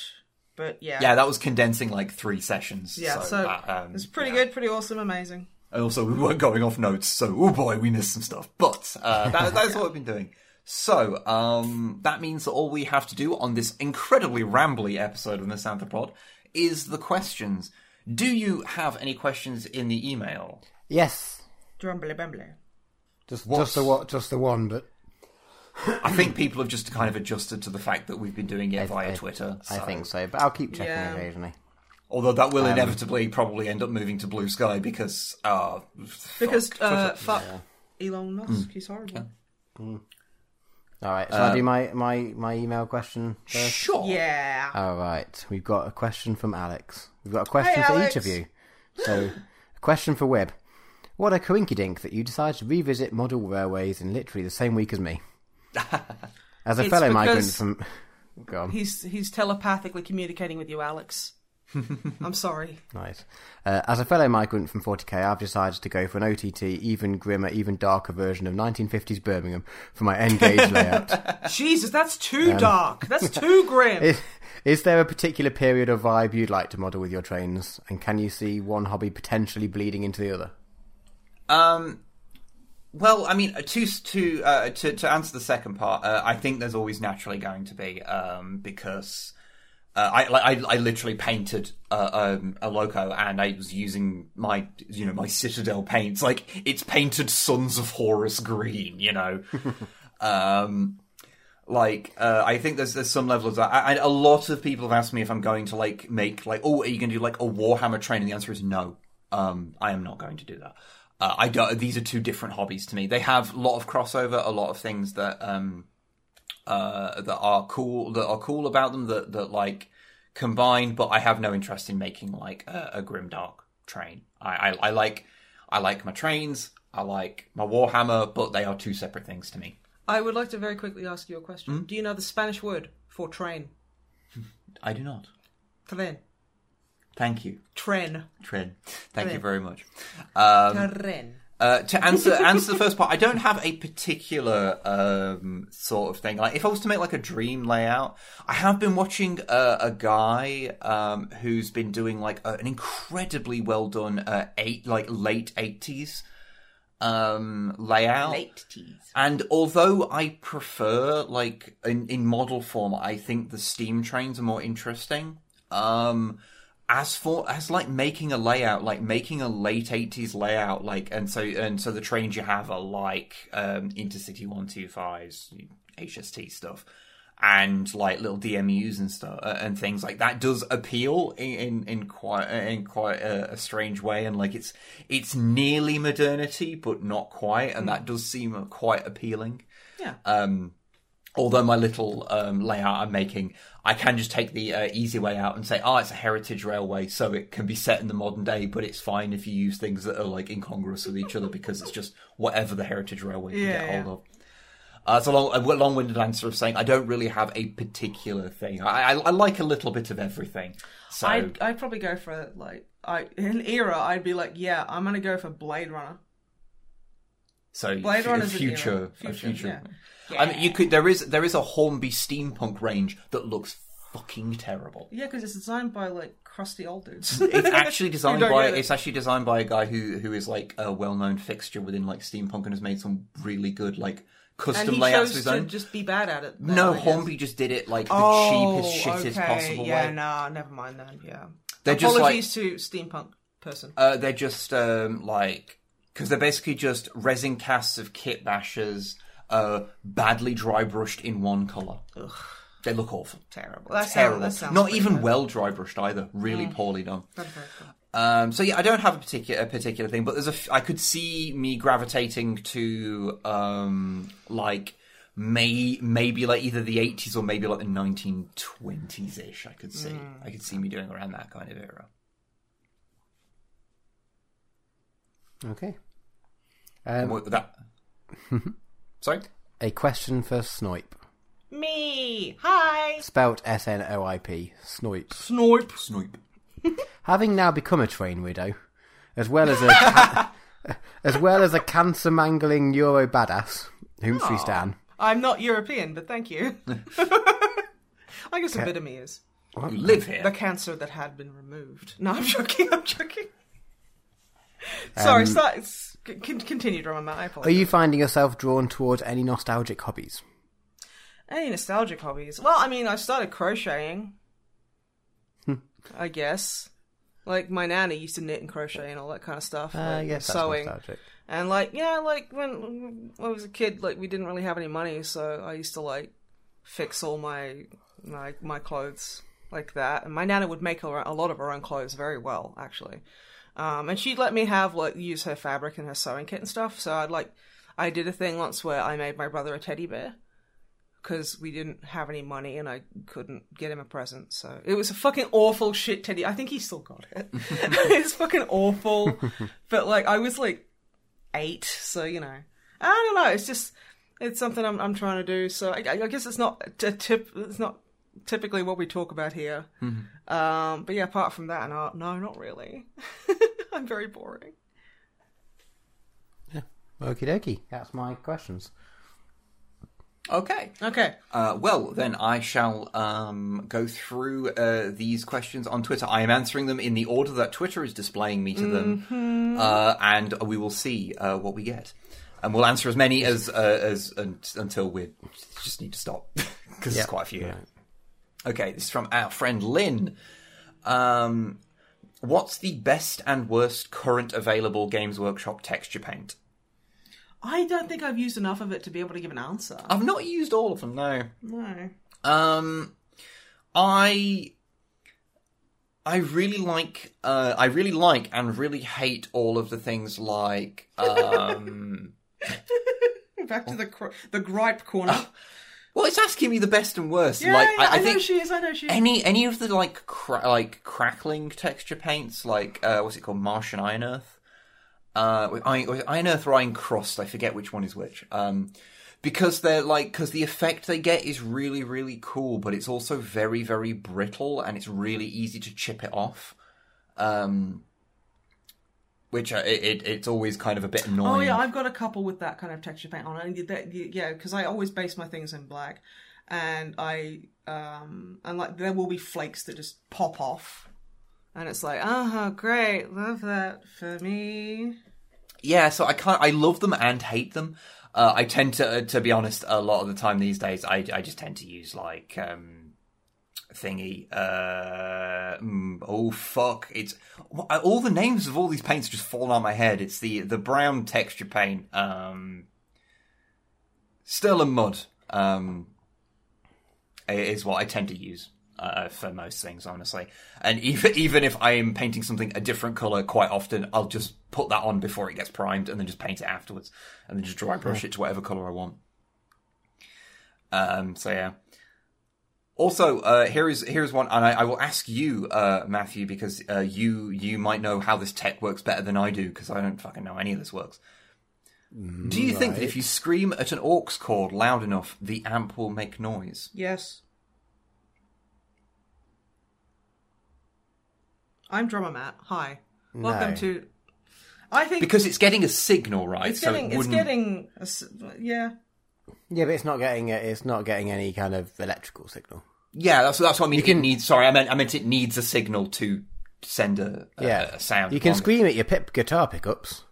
but yeah, Yeah, that was condensing like three sessions. yeah. so, So, um, it's pretty yeah. good, pretty awesome, amazing. And also, we weren't going off notes, so oh boy, we missed some stuff. But uh, that, that's what we've been doing. So um, that means that all we have to do on this incredibly rambly episode of the Misanthropod is the questions. Do you have any questions in the email? Yes, Drumbly bumbly. just What? just the one, just the one, but I think people have just kind of adjusted to the fact that we've been doing it I- via I- Twitter. I so- think so. But I'll keep checking Yeah. occasionally. Although that will inevitably probably end up moving to Blue Sky because uh, Because fuck, uh, Twitter. fuck Elon Musk, he's horrible. All right, shall I uh, do my, my, my email question first? sure. Yeah. All right, we've got a question from Alex. We've got a question Hey, for Alex. each of you. So, a question for Webb. What a coinkydink that you decided to revisit model railways in literally the same week as me. As a It's fellow migrant because- from... Go on. He's he's telepathically communicating with you, Alex. I'm sorry. Nice. Uh, as a fellow migrant from 40k, I've decided to go for an OTT, even grimmer, even darker version of 1950s Birmingham for my N-gauge layout. Jesus, that's too dark. That's too grim. Is, is there a particular period or vibe you'd like to model with your trains? And can you see one hobby potentially bleeding into the other? Um, well, I mean, to to uh, to to answer the second part, uh, I think there's always naturally going to be um, because uh, I, like, I I literally painted uh, um, a loco and I was using my you know my Citadel paints like it's painted Sons of Horus green, you know. um, like uh, I think there's there's some level of that. I, I, a lot of people have asked me if I'm going to like make like oh are you going to do like a Warhammer train? And the answer is no. Um, I am not going to do that. Uh, I don't. These are two different hobbies to me. They have a lot of crossover, a lot of things that um, uh, that are cool that are cool about them that that like combine. But I have no interest in making like a, a grimdark train. I, I I like I like my trains. I like my Warhammer, but they are two separate things to me. I would like to very quickly ask you a question. Do you know the Spanish word for train? I do not. Tren. Thank you, Tren. Tren. Thank you very much. Um, Tren. Uh, to answer answer the first part, I don't have a particular um, sort of thing. Like if I was to make like a dream layout, I have been watching uh, a guy um, who's been doing like a, an incredibly well done uh, eight like late eighties um, layout. Late teas. And although I prefer like in, in model form, I think the steam trains are more interesting. Um, as for as like making a layout, like making a late eighties layout, like and so and so the trains you have are like um, Intercity one two fives, HST stuff, and like little DMUs and stuff uh, and things like that does appeal in in, in quite in quite a, a strange way, and like it's it's nearly modernity but not quite, and that does seem quite appealing. Yeah. Um, although my little um, layout I'm making, I can just take the uh, easy way out and say, oh, it's a heritage railway, so it can be set in the modern day, but it's fine if you use things that are like incongruous with each other because it's just whatever the heritage railway can Yeah, get yeah. hold of. Uh, it's a, long, a long-winded answer of saying I don't really have a particular thing. I, I, I like a little bit of everything. So I'd, I'd probably go for like I in era. I'd be like, yeah, I'm gonna go for Blade Runner. so Blade Runner's an future, Future, future. yeah. I mean, you could. There is there is a Hornby steampunk range that looks fucking terrible. Yeah, because it's designed by like crusty old dudes. It's actually designed by it. it's actually designed by a guy who who is like a well known fixture within like steampunk and has made some really good like and custom he layouts of chose his to own. just be bad at it. then, No, Hornby just did it like the Oh, cheapest, shittest okay. possible yeah, way. nah, never mind then. Yeah. They're just like Apologies to steampunk person. uh, they're just um, like because they're basically just resin casts of kit bashers, uh, badly dry brushed in one color. They look awful. Terrible. That sounds, Terrible. that sounds Not even bad. well dry brushed either. Really poorly done. That's very cool. Um, so yeah, I don't have a particular a particular thing, but there's a f- I could see me gravitating to um, like may maybe like either the 80s or maybe like the 1920s ish. I could see I could see me doing around that kind of era. Okay. Um, What- that. Sorry. a question for Snipe. Me. Hi. Spelt S N O I P. Snipe. Snipe. Snipe. Having now become a train widow, as well as a ca- as well as a cancer mangling Euro badass, whom she stan. I'm not European, but thank you. I guess a bit of me is. You live here. The cancer that had been removed. No, I'm joking. I'm joking. Um, Sorry, start. C- con- continue, drama Matt. I Are you finding yourself drawn towards any nostalgic hobbies? Any nostalgic hobbies? Well, I mean, I started crocheting. Hmm. I guess. Like my nanny used to knit and crochet and all that kind of stuff. Uh, like, yes, sewing. And like, yeah, like when, when I was a kid, like we didn't really have any money, so I used to like fix all my my my clothes like that. And my nana would make her, a lot of her own clothes very well, actually. Um, and she'd let me have like use her fabric and her sewing kit and stuff. So I'd like, I did a thing once where I made my brother a teddy bear because we didn't have any money and I couldn't get him a present. So it was a fucking awful shit teddy. I think he still got it. it's fucking awful. but like I was like eight, so you know, I don't know. It's just it's something I'm I'm trying to do. So I, I guess it's not a tip. It's not typically what we talk about here. Um, but yeah, apart from that, no, no, not really. I'm very boring. Yeah. Okie dokie. That's my questions. Okay. Okay. Uh, well, then I shall um, go through uh, these questions on Twitter. I am answering them in the order that Twitter is displaying me to them, uh, and we will see uh, what we get. And we'll answer as many as uh, as un- until we just need to stop because Yeah. there's quite a few. here. Okay, this is from our friend Lynn. Um, what's the best and worst current available Games Workshop texture paint? I don't think I've used enough of it to be able to give an answer. I've not used all of them. No. No. Um, I I really like uh, I really like and really hate all of the things like um. Back to the cr- the gripe corner. well, it's asking me the best and worst. yeah, like yeah, I, I, know think she is. I know she is. any any of the like cra- like crackling texture paints, like uh, what's it called, Martian Iron Earth. Uh, with Iron, with Iron Earth or Iron Crust, I forget which one is which. Um, because they're like, because the effect they get is really, really cool, but it's also very, very brittle, and it's really easy to chip it off. Um, which uh, it, it it's always kind of a bit annoying. Oh yeah, I've got a couple with that kind of texture paint on. And that, yeah, because I always base my things in black, and I um and like there will be flakes that just pop off, and it's like, oh great, love that for me. Yeah, so I can't. I love them and hate them. Uh, I tend to, uh, to be honest, a lot of the time these days, I, I just tend to use like um, thingy. Uh, mm, oh fuck! It's all the names of all these paints just fallen on my head. It's the the brown texture paint. Um, Stirland Mud. Um, is what I tend to use uh, for most things, honestly. And even even if I am painting something a different color, quite often I'll just put that on before it gets primed, and then just paint it afterwards, and then just dry brush it to whatever color I want. Um. So yeah. Also, uh, here is here's one, and I, I will ask you, uh, Matthew, because uh, you you might know how this tech works better than I do, because I don't fucking know any of this works. Do you think that if you scream at an aux cord loud enough, the amp will make noise? Yes. I'm drummer Matt. Hi. Welcome No. to. I think Because it's getting a signal, right? it's so getting it it's getting a s yeah. Yeah, but it's not getting a, it's not getting any kind of electrical signal. Yeah, that's that's what I mean. You can- it needs. Sorry, I meant I meant it needs a signal to send a, a, Yeah, a sound. You can on it. scream at your pip guitar pickups.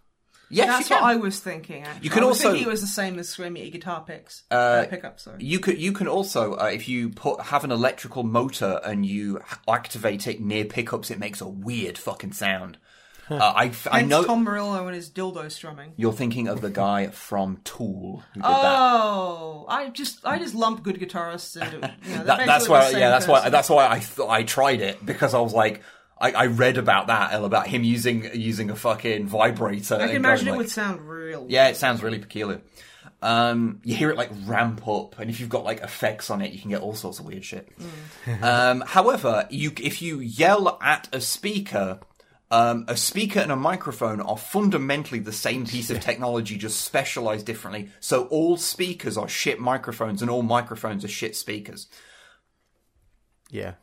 Yes, That's what. I was thinking. Actually. You can I was also- thinking it was the same as screaming at your guitar picks. Uh, pickup, sorry. You could you can also uh, if you put have an electrical motor and you activate it near pickups, it makes a weird fucking sound. Uh, I, I Hence know Tom Morello and his dildo strumming. you're thinking of the guy from Tool who did that. Oh, I just I just lump good guitarists into. You know, That, that's why, yeah, that's why, that's why I thought I tried it because I was like, I, I read about that and about him using using a fucking vibrator. I can imagine it would sound real. Yeah, it sounds really peculiar. Um, you hear it like ramp up, and if you've got like effects on it, you can get all sorts of weird shit. um, however, you if you yell at a speaker, um, a speaker and a microphone are fundamentally the same piece of technology, just specialized differently. So all speakers are shit microphones, and all microphones are shit speakers. Yeah.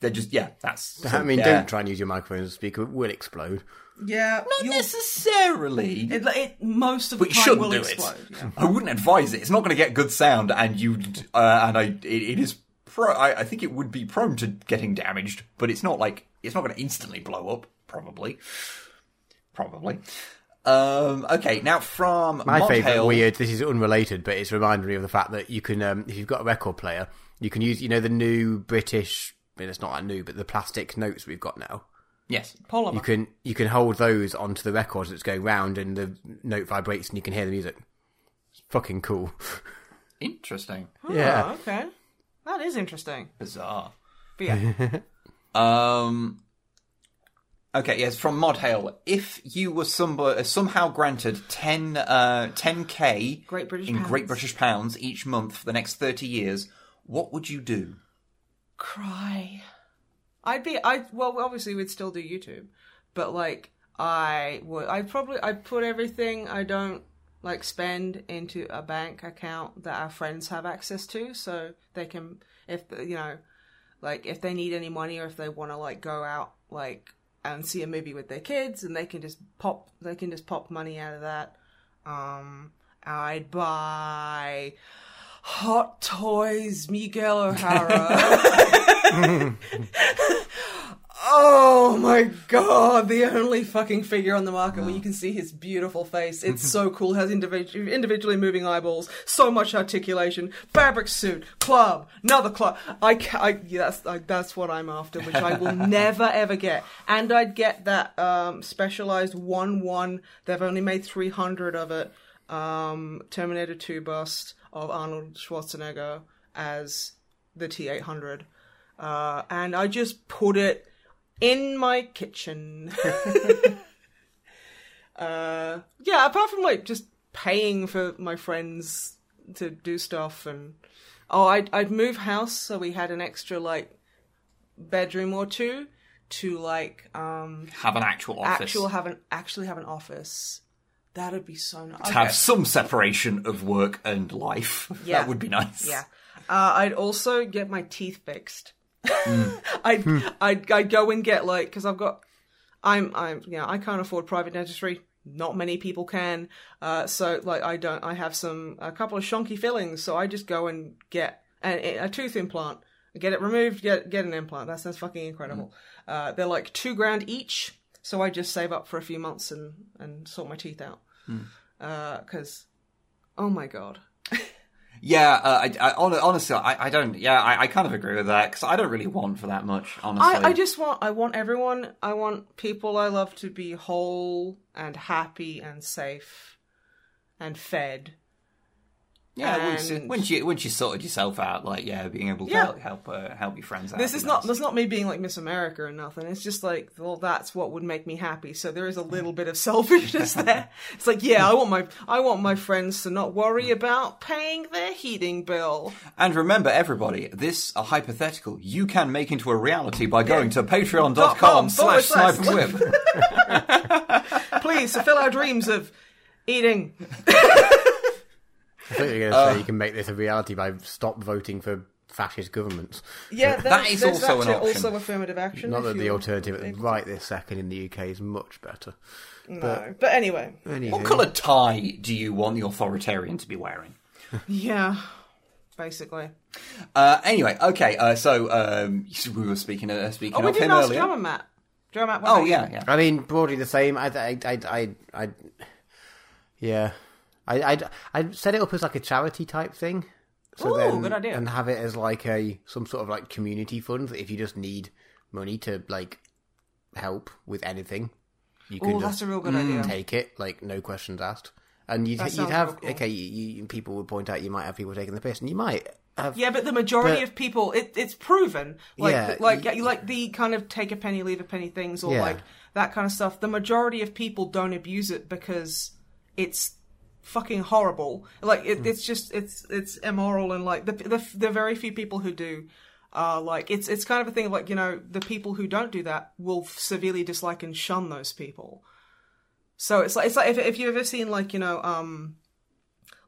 They're just yeah, that's. I mean, yeah. don't try and use your microphone as a speaker; it will explode. yeah. Not you'll- necessarily. It, it, most of but the you time shouldn't will do explode. it. Yeah. I wouldn't advise it. It's not going to get good sound, and you uh, and I it, it is. Pro- I, I think it would be prone to getting damaged, but it's not like it's not going to instantly blow up. Probably, probably. Um, okay, now from My Mod favourite Hale- weird. This is unrelated, but it's reminded me of the fact that you can, um, if you've got a record player, you can use, you know, the new British. I mean, it's not that new, but the plastic notes we've got now. Yes, Polymer. You can you can hold those onto the record that's going round, and the note vibrates, and you can hear the music. It's fucking cool. interesting, yeah. Oh, okay. That is interesting. bizarre. But yeah. Um. Okay, yes, from Mod Hale. If you were somebody, somehow granted 10, uh, 10k Great British in pounds. Great British pounds each month for the next 30 years, what would you do? cry. I'd be I well obviously we'd still do YouTube, but like I would I'd probably I'd put everything I don't like spend into a bank account that our friends have access to so they can if you know like if they need any money or if they want to like go out like and see a movie with their kids and they can just pop they can just pop money out of that um I'd buy Hot Toys Miguel O'Hara. oh my god, the only fucking figure on the market where you can see his beautiful face. It's so cool, has individu- individually moving eyeballs, so much articulation, fabric suit, club, another club. I, ca- I that's I, that's what I'm after, which I will never ever get. And I'd get that um, specialized one one. They've only made 300 of it. Um, Terminator 2 bust of Arnold Schwarzenegger as the T 800. Uh, and I just put it in my kitchen. uh, yeah, apart from like just paying for my friends to do stuff and oh, I'd I'd move house so we had an extra like bedroom or two to like um Have an actual office. actual have an actually have an office. That'd be so nice. to have some separation of work and life. Yeah. That would be nice. Yeah. Uh, I'd also get my teeth fixed. I'd, I'd I'd go and get like because I've got I'm I'm you know I can't afford private dentistry. Not many people can. Uh, so like I don't. I have some a couple of shonky fillings. So I just go and get a, a tooth implant. Get it removed. Get get an implant. That sounds fucking incredible. Uh, they're like two grand each. So I just save up for a few months and and sort my teeth out. Because oh my god. Yeah, uh, I, I, honestly, I, I don't. Yeah, I, I kind of agree with that because I don't really want for that much. Honestly, I, I just want I want everyone I want people I love to be whole and happy and safe and fed. Yeah. Once, and- once you once you sorted yourself out, like yeah, being able to Yeah. help help, uh, help your friends out. This is not that's not me being like Miss America or nothing. It's just like well that's what would make me happy. So there is a little bit of selfishness there. It's like yeah, I want my I want my friends to not worry about paying their heating bill. And remember, everybody, this a hypothetical you can make into a reality by going to patreon.com com slash forward snipe slash- and whip. Please fulfill our dreams of eating. I thought you were going to say you can make this a reality by stop voting for fascist governments. Yeah, That is there's also an option. Also affirmative action. Not that the you- alternative right this second in the UK is much better. No, but anyway, Anywho. What colour tie do you want the authoritarian to be wearing? yeah, basically. Uh, anyway, okay. Uh, so um, we were speaking uh, speaking Oh, we of him ask earlier. Drummer Matt. Drummer Matt. Oh yeah, yeah. I mean, broadly the same. I, I, I, I, I yeah. I, I, I'd set it up as like a charity type thing. So Ooh, then, good idea. And have it as like a some sort of like community fund that if you just need money to like help with anything, you can Oh, just that's a real good idea. Mm, take it, like no questions asked. And you'd, you'd have cool. okay. You, you, people would point out you might have people taking the piss, and you might have Yeah, but the majority But- of people, it, it's proven. Like, Yeah, like, y- like the kind of take a penny, leave a penny things, or Yeah. like that kind of stuff. The majority of people don't abuse it because it's fucking horrible. Like, it, it's just, it's, it's immoral, and like the, the the very few people who do. Uh, like it's it's kind of a thing of like you know the people who don't do that will severely dislike and shun those people. So it's like it's like if if you've ever seen like you know um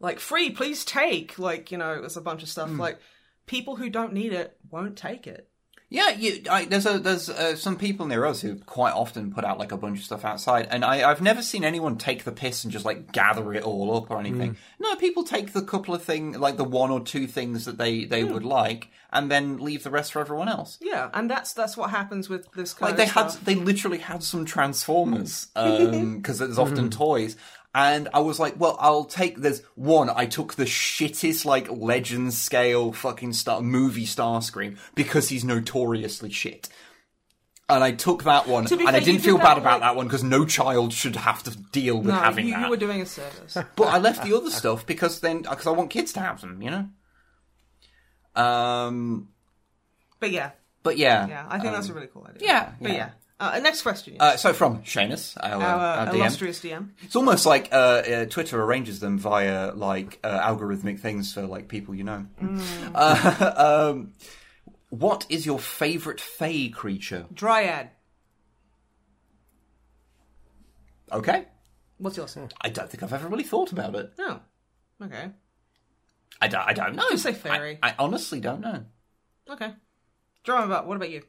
like free please take like you know it's a bunch of stuff like people who don't need it won't take it Yeah, you, I, there's a, there's uh, some people near us who quite often put out like a bunch of stuff outside, and I, I've never seen anyone take the piss and just like gather it all up or anything. Mm. No, people take the couple of things, like the one or two things that they they hmm. would like, and then leave the rest for everyone else. yeah and that's that's what happens with this kind Like they had, they literally had some Transformers um, because there's often hmm. toys. And I was like, well, I'll take. There's one. I took the shittest, like legend scale fucking star movie star screen because he's notoriously shit. And I took that one, To and I fair, you didn't did feel that bad about like- that one because no child should have to deal with no having you, that. you were doing a service But I left the other stuff because then because I want kids to have them, you know. Um, but yeah but yeah, yeah i think that's a really cool idea yeah, but yeah. yeah uh, next question Uh, so from Seamus, our, our our DM. illustrious dm It's almost like uh, uh, Twitter arranges them via like uh, algorithmic things for like people you know. Uh, um, what is your favorite Fey creature? dryad Okay, what's yours I don't think I've ever really thought about it. no okay I don't. I don't know. Just say fairy. I, I honestly don't know. okay Drummer Matt what about you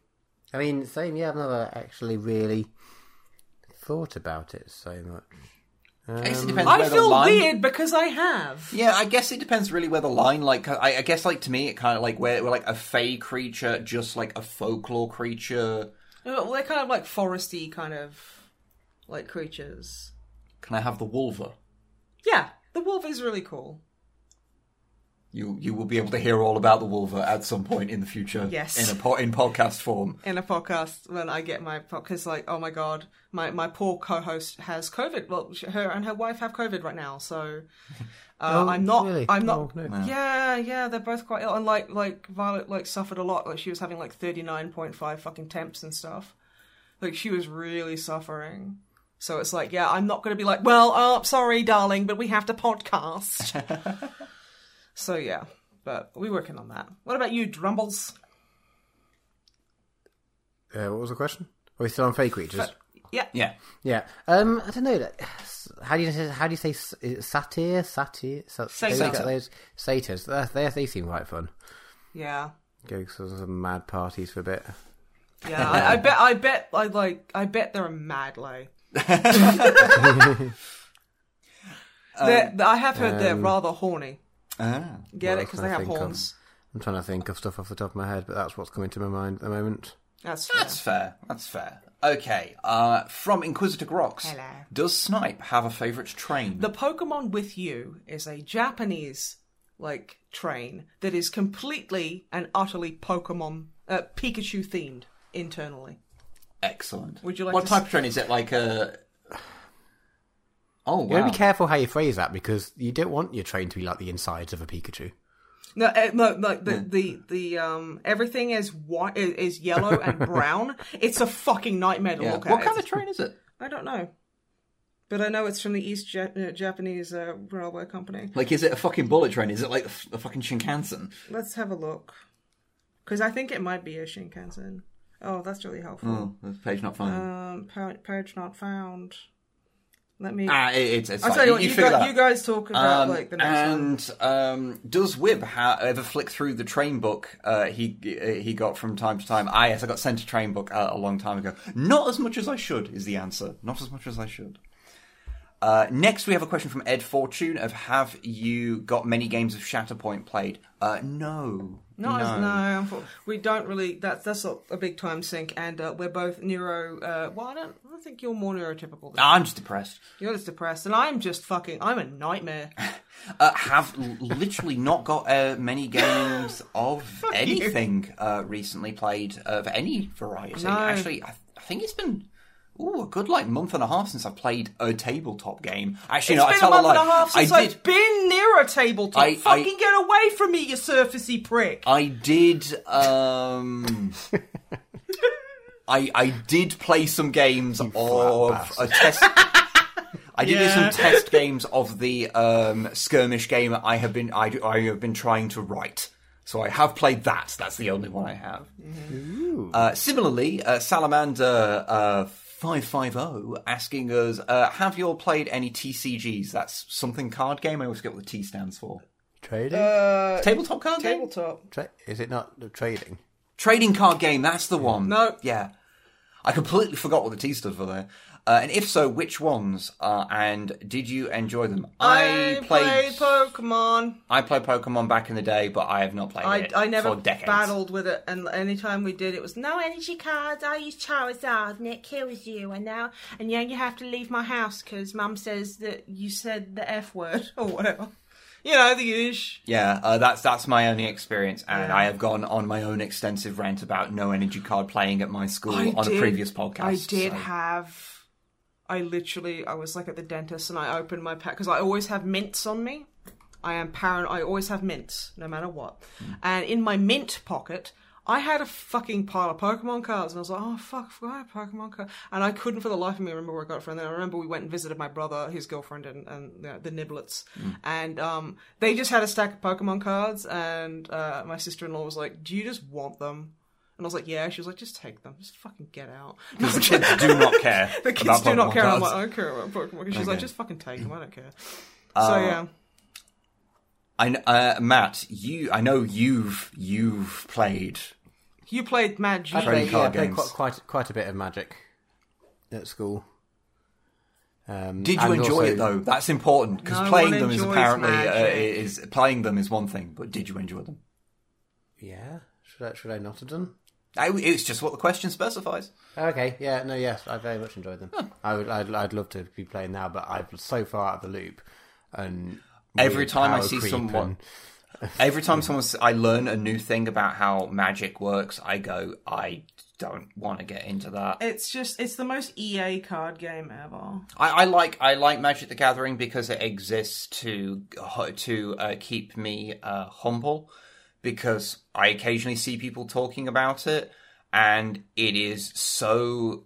I mean, same. Yeah, I've never actually really thought about it so much. I guess it um, depends i feel line. weird because i have Yeah, I guess it depends really where the line. Like, I, I guess like to me, it kind of like where, where like a Fey creature, just like a folklore creature. well they're kind of like foresty kind of like creatures Can I have the Wolver? yeah the wolf is really cool You you will be able to hear all about the Wolver at some point in the future. Yes. in a po- in podcast form. in a podcast when I get my podcast, like oh my god my my poor co-host has COVID well sh- her and her wife have COVID right now so uh, Oh, I'm not really? I'm not Oh, no. yeah yeah they're both quite ill and like like Violet like suffered a lot like she was having like thirty nine point five fucking temps and stuff like she was really suffering so it's like yeah I'm not gonna be like well oh sorry darling but we have to podcast so yeah but we're working on that what about you Drumbles Uh, what was the question? Are we still on fake creatures? yeah Yeah, Yeah. Um, I don't know. like, How do you say, how do you say s- is it satyr? Satyr? Sa- Satyr. those- Those satyrs. They, they they seem quite fun. yeah Go to some mad parties for a bit. Yeah, I, I bet. I bet. I like. I bet they're a mad lay. They're- I have heard they're rather horny. Ah. Get Well, it? Because they I have think, horns. I'm trying to think of stuff off the top of my head, but that's what's coming to my mind at the moment. That's fair. that's fair. That's fair. Okay, uh, from Inquisitor Grox. Hello. Does Snipe have a favourite train? The Pokemon with you is a Japanese like train that is completely and utterly Pokemon uh, Pikachu themed internally. Excellent. Would you like what to type s- of train is it? Like a. Oh You gotta be careful how you phrase that because you don't want your train to be like the insides of a Pikachu. No, uh, no, like the, the the um everything is white is, is yellow and brown. It's a fucking nightmare to Yeah. look at. What kind of train is it? I don't know. But I know it's from the East ja- uh, Japanese uh, railway company. Like, is it a fucking bullet train? Is it like a, f- a fucking Shinkansen? Let's have a look. Because I think it might be a Shinkansen. Oh, that's really helpful. Oh, page not found. Um, pa- page not found. Let me. ah, it, it's, it's I'll fine. tell you what. You, figure guys, that you guys talk about Um, like the next one. and um, does Wib ha- ever flick through the train book uh, he uh, he got from time to time? Ah, yes, I got sent a train book uh, a long time ago. Not as much as I should is the answer. Not as much as I should. Uh, next, we have a question from Ed Fortune of Have you got many games of Shatterpoint played? Uh, no. Not no. no, we don't really. That's that's a, a big time sink, and uh, we're both neuro. Uh, well, I don't. I think you're more neurotypical. Than I'm just depressed. You're just depressed, and I'm just fucking. I'm a nightmare. Uh, have literally not got uh, many games of anything uh, recently played of any variety. No. Actually, I, I think it's been ooh, a good like month and a half since I played a tabletop game. Actually, It's no, I been a tell month lie. and a half since I I've been near a tabletop. I- I- Fucking get away from me, you surfacey prick. I did. Um, I I did play some games of a test. I did do Yeah. some test games of the um, skirmish game I have been I, I have been trying to write. So I have played that. That's the only one I have. Uh, similarly, uh, Salamander uh, five five zero asking us, uh, have you all played any TCGs? That's something card game. I always forget what the T stands for. Trading? Uh, Tabletop card game. tabletop. Tra- is it not the trading? Trading card game, that's the one. No. Yeah. I completely forgot what the T stood for there. Uh, and if so, which ones? Uh, and did you enjoy them? I played Pokemon. I played Pokemon back in the day, but I have not played I, it I never for decades. battled with it, and anytime we did, it was no energy cards. I use Charizard, and it kills you. And now, and yeah, you have to leave my house because Mum says that you said the F word or whatever. You know the usual. Yeah, uh, that's that's my only experience, and Yeah. I have gone on my own extensive rant about no energy card playing at my school I on did- a previous podcast. I did so- have. I literally, I was like at the dentist and I opened my pack because I always have mints on me. I am paranoid. I always have mints, no matter what. And in my mint pocket, I had a fucking pile of Pokemon cards, and I was like, "Oh fuck, I forgot a Pokemon card." And I couldn't, for the life of me, remember where I got it from. And then I remember we went and visited my brother, his girlfriend, and, and you know, the Niblets, and um, they just had a stack of Pokemon cards. And uh, my sister-in-law was like, "Do you just want them?" And I was like, "Yeah." She was like, "Just take them. Just fucking get out." Because the kids do not care. The kids about do not Pokemon care. I'm like, I don't care about Pokemon. She's like, just fucking take them. I don't care. Uh, so yeah, I uh, Matt, you, I know you've you've played. you played Magic. I played, card yeah, played games. quite, quite quite a bit of Magic at school. Um, Did you enjoy also- it though? That's important because No playing them is apparently uh, is playing them is one thing, but did you enjoy them? Yeah, should I, should I not have done? I, it's just what the question specifies. Okay, yeah, no, yes, I very much enjoyed them. I would, I'd, I'd love to be playing now, but I'm so far out of the loop. And Every time I see someone- and- Every time someone I learn a new thing about how magic works, I go, I don't want to get into that. It's just it's the most EA card game ever. I, I like I like Magic the Gathering because it exists to to uh, keep me uh, humble. Because I occasionally see people talking about it, and it is so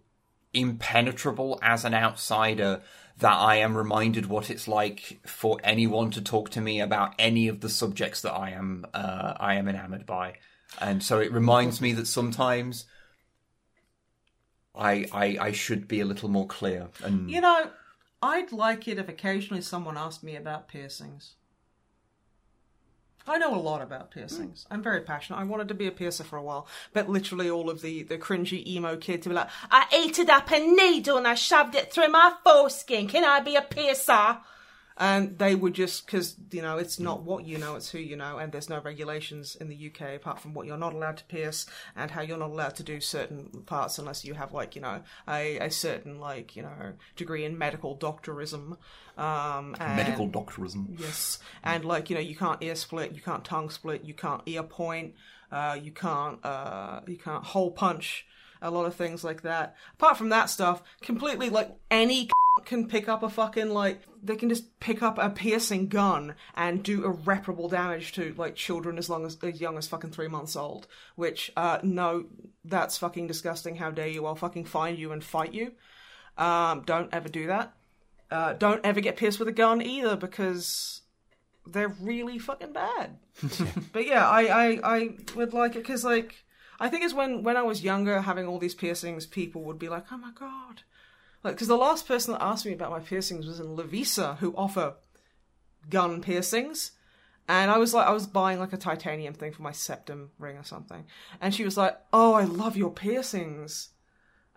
impenetrable as an outsider that I am reminded what it's like for anyone to talk to me about any of the subjects that I am uh, I am enamored by, and so it reminds me that sometimes. I, I, I should be a little more clear and You know, I'd like it if occasionally someone asked me about piercings. I know a lot about piercings. I'm very passionate. I wanted to be a piercer for a while, but literally all of the, the cringy emo kids would be like, I heated up a needle and I shoved it through my foreskin. Can I be a piercer? And they would just, because, you know, it's not what you know, it's who you know, and there's no regulations in the UK apart from what you're not allowed to pierce and how you're not allowed to do certain parts unless you have, like, you know, a, a certain, like, you know, degree in medical doctorism. Um, and, medical doctorism. Yes, and like you know, you can't ear split, you can't tongue split, you can't ear point, uh, you can't uh, you can't hole punch, a lot of things like that. Apart from that stuff, completely like any can pick up a fucking like they can just pick up a piercing gun and do irreparable damage to like children as long as as young as fucking three months old. Which uh, no, that's fucking disgusting. How dare you? I'll fucking find you and fight you. Um, don't ever do that. Uh, don't ever get pierced with a gun either because they're really fucking bad. but yeah, I, I, I would like it because like I think it's when when I was younger, having all these piercings, people would be like, "Oh my god!" Like because the last person that asked me about my piercings was in Lovisa, who offer gun piercings. And I was like, I was buying like a titanium thing for my septum ring or something. And she was like, Oh, I love your piercings.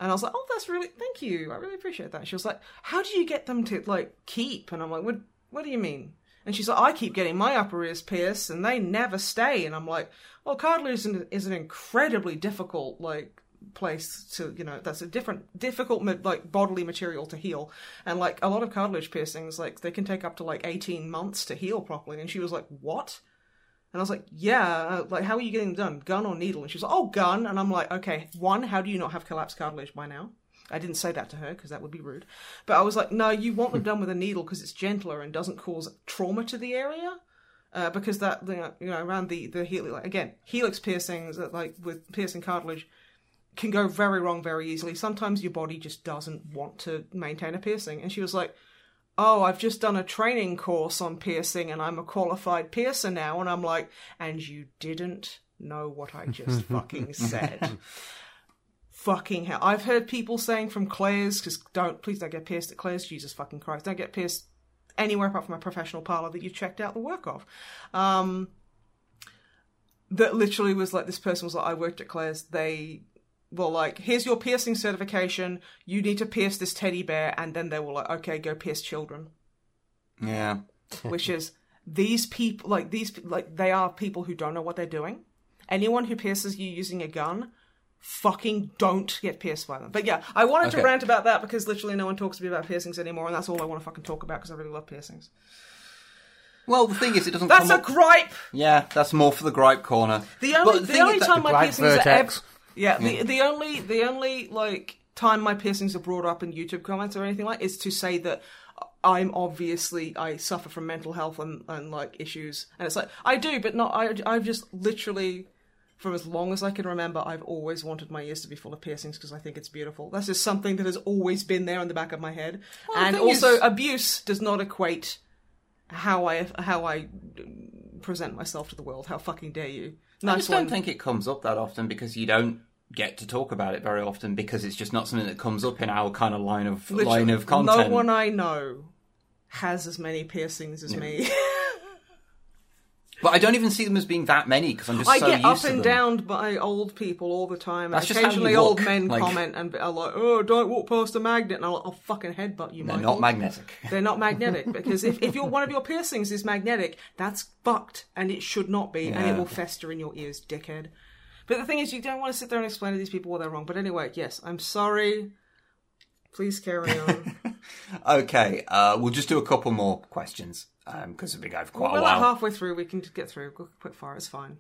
And I was like, oh, that's really, thank you. I really appreciate that. She was like, how do you get them to, like, keep? And I'm like, what, what do you mean? And she's like, I keep getting my upper ears pierced and they never stay. And I'm like, well, cartilage is an incredibly difficult, like, place to, you know, that's a different, difficult, like, bodily material to heal. And, like, a lot of cartilage piercings, like, they can take up to, like, 18 months to heal properly. And she was like, what? And I was like, yeah, uh, like, how are you getting them done? Gun or needle? And she was like, oh, gun. And I'm like, okay, one, how do you not have collapsed cartilage by now? I didn't say that to her because that would be rude. But I was like, no, you want them done with a needle because it's gentler and doesn't cause trauma to the area. Uh, because that, you know, you know, around the, the helix, like, again, helix piercings, that, like, with piercing cartilage, can go very wrong very easily. Sometimes your body just doesn't want to maintain a piercing. And she was like, oh, I've just done a training course on piercing and I'm a qualified piercer now. And I'm like, and you didn't know what I just fucking said. fucking hell. I've heard people saying from Claire's, because don't, please don't get pierced at Claire's, Jesus fucking Christ. Don't get pierced anywhere apart from a professional parlor that you checked out the work of. Um, that literally was like, this person was like, I worked at Claire's, they well, like, here's your piercing certification. You need to pierce this teddy bear, and then they were like, okay, go pierce children. Yeah. Which is these people, like these, like they are people who don't know what they're doing. Anyone who pierces you using a gun, fucking don't get pierced by them. But yeah, I wanted to rant about that because literally no one talks to me about piercings anymore, and that's all I want to fucking talk about because I really love piercings. Well, the thing is, it doesn't That's a up. gripe. Yeah, that's more for the gripe corner. The only, But the, thing only time my piercings are vertex. ever, yeah, the the only the only like time my piercings are brought up in YouTube comments or anything like is to say that I'm obviously I suffer from mental health and, and like issues, and it's like I do, but not I. I've just literally. From as long as I can remember, I've always wanted my ears to be full of piercings because I think it's beautiful. That's just something that has always been there in the back of my head. the and also, is- abuse does not equate how I how I present myself to the world. How fucking dare you? I just one. don't think it comes up that often because you don't get to talk about it very often because it's just not something that comes up in our kind of line of line of content. No one I know has as many piercings as me. But I don't even see them as being that many because I'm just so used to it. I so get up and downed by old people all the time. That's just how you occasionally, old look, men like- comment and are like, "Oh, don't walk past a magnet," and I'll, I'll fucking headbutt you. They're Michael. not magnetic. They're not magnetic because if, if one of your piercings is magnetic, that's fucked and it should not be, and it Yeah. will fester in your ears, dickhead. But the thing is, you don't want to sit there and explain to these people what they're wrong. But anyway, yes, I'm sorry. Please carry on. Okay, uh, we'll just do a couple more questions because we've been going for quite We're a like while. halfway through. We can get through. Go quick fire. It's fine.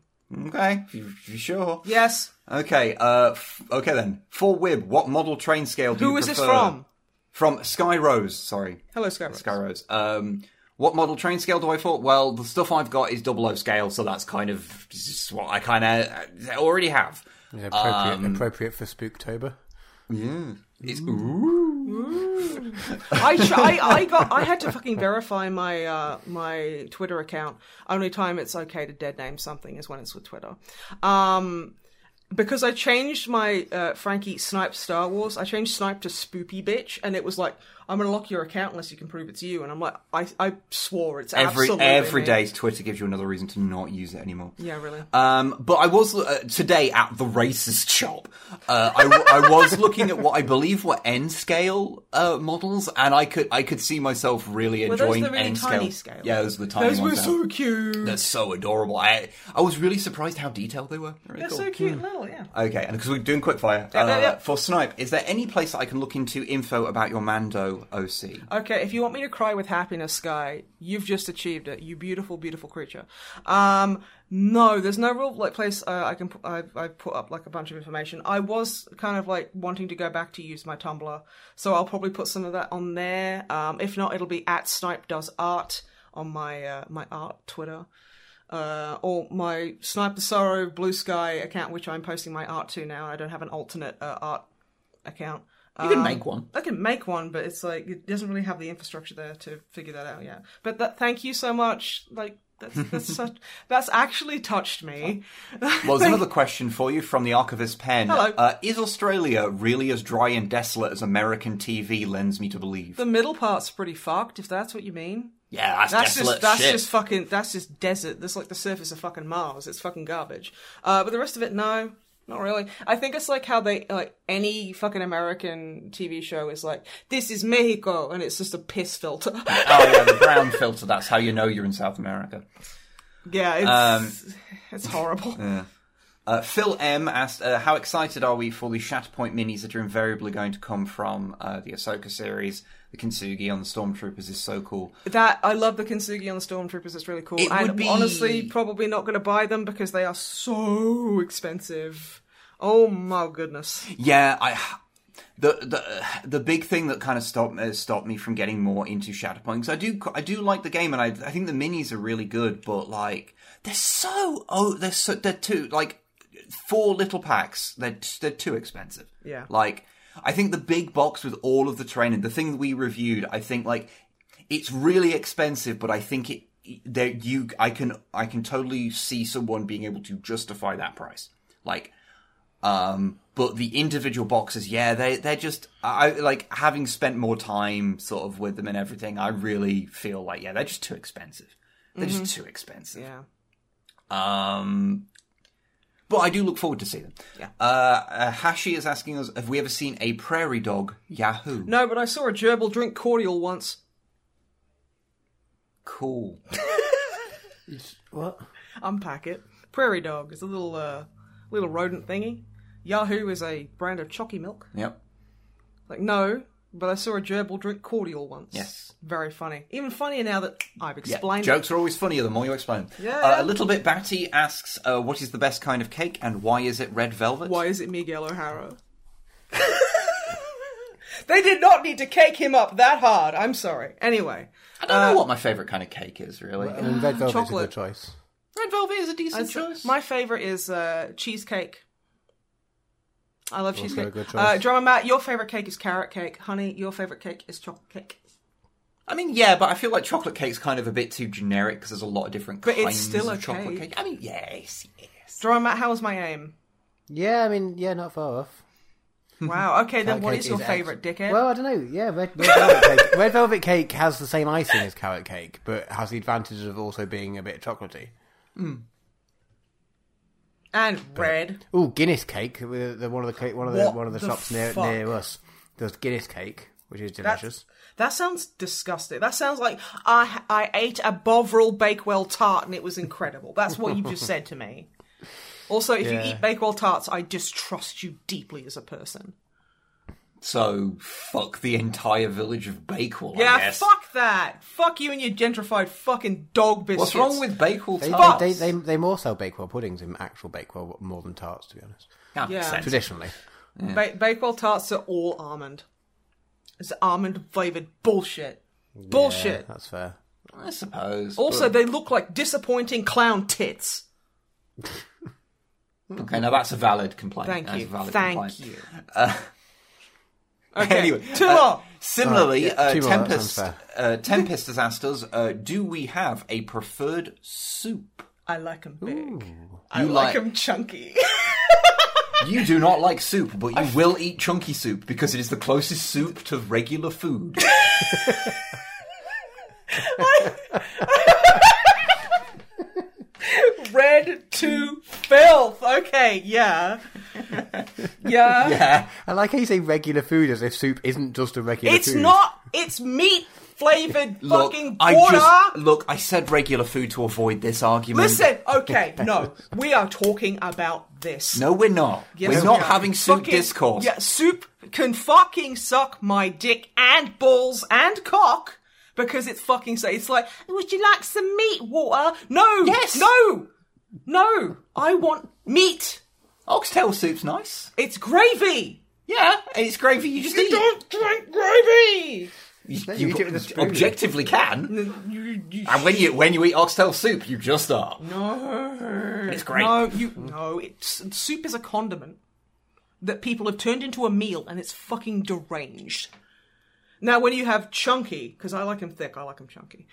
Okay, you, you sure? Yes. Okay, uh, f- okay then. For Wib, what model train scale do Who you is this from? From Sky Rose, sorry. Hello, Skyrim. Sky Rose. Um, what model train scale do I for? Well, the stuff I've got is double O scale, so that's kind of just what I kind of already have. Yeah, appropriate, Um, appropriate for Spooktober. Yeah. It's Mm. I, I I got I had to fucking verify my uh, my Twitter account. Only time it's okay to dead name something is when it's with Twitter. Um, because I changed my uh, Frankie Snipe Star Wars. I changed Snipe to Spoopy Bitch, and it was like I'm gonna lock your account unless you can prove it's you. And I'm like, I I swore it's Every absolutely every me. Twitter gives you another reason to not use it anymore. Yeah, really. Um, but I was uh, today at the racist shop. Uh, I, w- I was looking at what I believe were N scale uh, models, and I could I could see myself really Were enjoying the really N tiny scale. Yeah, those were the tiny Those were ones. so cute. That's so adorable. I I was really surprised how detailed they were. Really They're cool. so cute, little yeah. Okay, and because we're doing quickfire Yeah, uh, yeah, yeah. for Snipe, is there any place that I can look into info about your Mando OC? Okay, if you want me to cry with happiness, Sky, you've just achieved it. You beautiful, beautiful creature. Um, no, there's no real like place uh, I can. I've, I've put up like a bunch of information. I was kind of like wanting to go back to use my Tumblr, so I'll probably put some of that on there. Um, if not, it'll be at Snipe Does Art on my uh, my art Twitter. Uh, or my Snipe the Sorrow Blue Sky account, which I'm posting my art to now. I don't have an alternate uh, art account. You can make one. I can make one, but it's like it doesn't really have the infrastructure there to figure that out yet. But that, thank you so much. Like that's that's such that's actually touched me. Well, there's another question for you from the Archivist Pen. Hello. Uh, is Australia really as dry and desolate as American TV lends me to believe? the middle part's pretty fucked, if that's what you mean. yeah, that's, That's desolate just that's shit. just fucking that's just desert. That's like the surface of fucking Mars. It's fucking garbage. Uh, but the rest of it, no. Not really. I think it's like how they like any fucking American TV show is like this is Mexico and it's just a piss filter. oh yeah, the brown filter. That's how you know you're in South America. yeah, it's Um, it's horrible. Uh, Phil M asked, uh, "How excited are we for the Shatterpoint minis that are invariably going to come from uh, the Ahsoka series? The Kintsugi on the Stormtroopers is so cool. That I love the Kintsugi on the Stormtroopers. It's really cool. It would be- honestly, probably not going to buy them because they are so expensive. Oh my goodness! Yeah, I the the the big thing that kind of stopped uh, stopped me from getting more into Shatterpoint because I do I do like the game and I I think the minis are really good, but like they're so oh they're so they're too like four little packs they're they're too expensive. Yeah. like I think the big box with all of the training, the thing that we reviewed, I think like it's really expensive, but I think it there you I can I can totally see someone being able to justify that price. Like um but the individual boxes, yeah, they they're just I like having spent more time sort of with them and everything, I really feel like yeah, they're just too expensive. They're just too expensive. Yeah. Um but I do look forward to see them. Yeah. Uh, uh, Hashi is asking us, have we ever seen a prairie dog? Yazoo. No, but I saw a gerbil drink cordial once. Cool. What? Unpack it. Prairie dog is a little uh, little rodent thingy. Yazoo is a brand of chalky milk. Yep. Like no, but I saw a gerbil drink cordial once. Yes. Very funny. Even funnier now that I've Yeah, explained. it. jokes are always funnier the more you explain. Yeah. Uh, a little bit batty asks, uh, "What is the best kind of cake, and why is it red velvet?" Why is it Miguel O'Hara? they did not need to cake him up that hard. I'm sorry. Anyway, I don't know what my favorite kind of cake is. Really, I mean, red velvet's a Chocolate. good choice. red velvet is a decent I'd say- choice. my favorite is uh, cheesecake. I love cheesecake. a good. Uh, Drummer Matt, your favorite cake is carrot cake. Honey, your favorite cake is chocolate cake. I mean, yeah, but I feel like chocolate cake's kind of a bit too generic because there's a lot of different But it's kinds still a of chocolate cake. cake. I mean, yes, yes. Drummer Matt, how was my aim? Yeah, I mean, yeah, not far off. Wow. Okay, then Carrot what cake is your is favorite, dickhead? Well, I don't know. Yeah, red, red velvet cake. Red velvet cake has the same icing as carrot cake, but has the advantage of also being a bit chocolatey. And red. Oh, Guinness cake. The, the, one of the cake, one of the What one of the, the shops near fuck? near us. does Guinness cake, which is That's- delicious. That sounds disgusting. That sounds like I I ate a Bovril Bakewell tart and it was incredible. That's what you just said to me. Also, if Yeah. you eat Bakewell tarts, I distrust you deeply as a person. So fuck the entire village of Bakewell. I Yeah, guess. fuck that. Fuck you and your gentrified fucking dog biscuits. What's wrong with Bakewell They, tarts? they, they, they more sell Bakewell puddings than actual Bakewell more than tarts, to be honest. Ah, Yeah. sense. Traditionally. ba- Bakewell tarts are all almond? It's almond flavored bullshit. Bullshit. Yeah, that's fair. I suppose. Also, they look like disappointing clown tits. okay, now that's a valid complaint. Thank That's you. a valid Thank complaint. you. Okay. Anyway, two uh, more. Similarly, yeah, uh, two more, Tempest sounds uh, Tempest has asked us, uh, do we have a preferred soup? I like them big. I You like like- them chunky. You do not like soup, but you will eat chunky soup because it is the closest soup to regular food. Red to filth. Okay, yeah. Yeah. yeah. I like how you say regular food as if soup isn't just a regular It's food. not. It's meat flavored Look, fucking I water. just look. I said regular food to avoid this argument. Listen, okay, no. We are talking about this. no, we're not. Yes, we're we not are. having soup Fucking- discourse. Yeah, soup can fucking suck my dick and balls and cock because it's fucking so. It's like, would you like some meat water? No. Yes. No. No. I want meat. Oxtail soup's nice. It's gravy. Yeah, and it's gravy. You just You eat. don't drink gravy. You, No, you you eat it with a spoon. objectively can. You, you, And when you when you eat oxtail soup, you just are. no. It's great. No, you no. It's soup is a condiment that people have turned into a meal, and it's fucking deranged. Now, when you have chunky, because I like them thick, I like them chunky.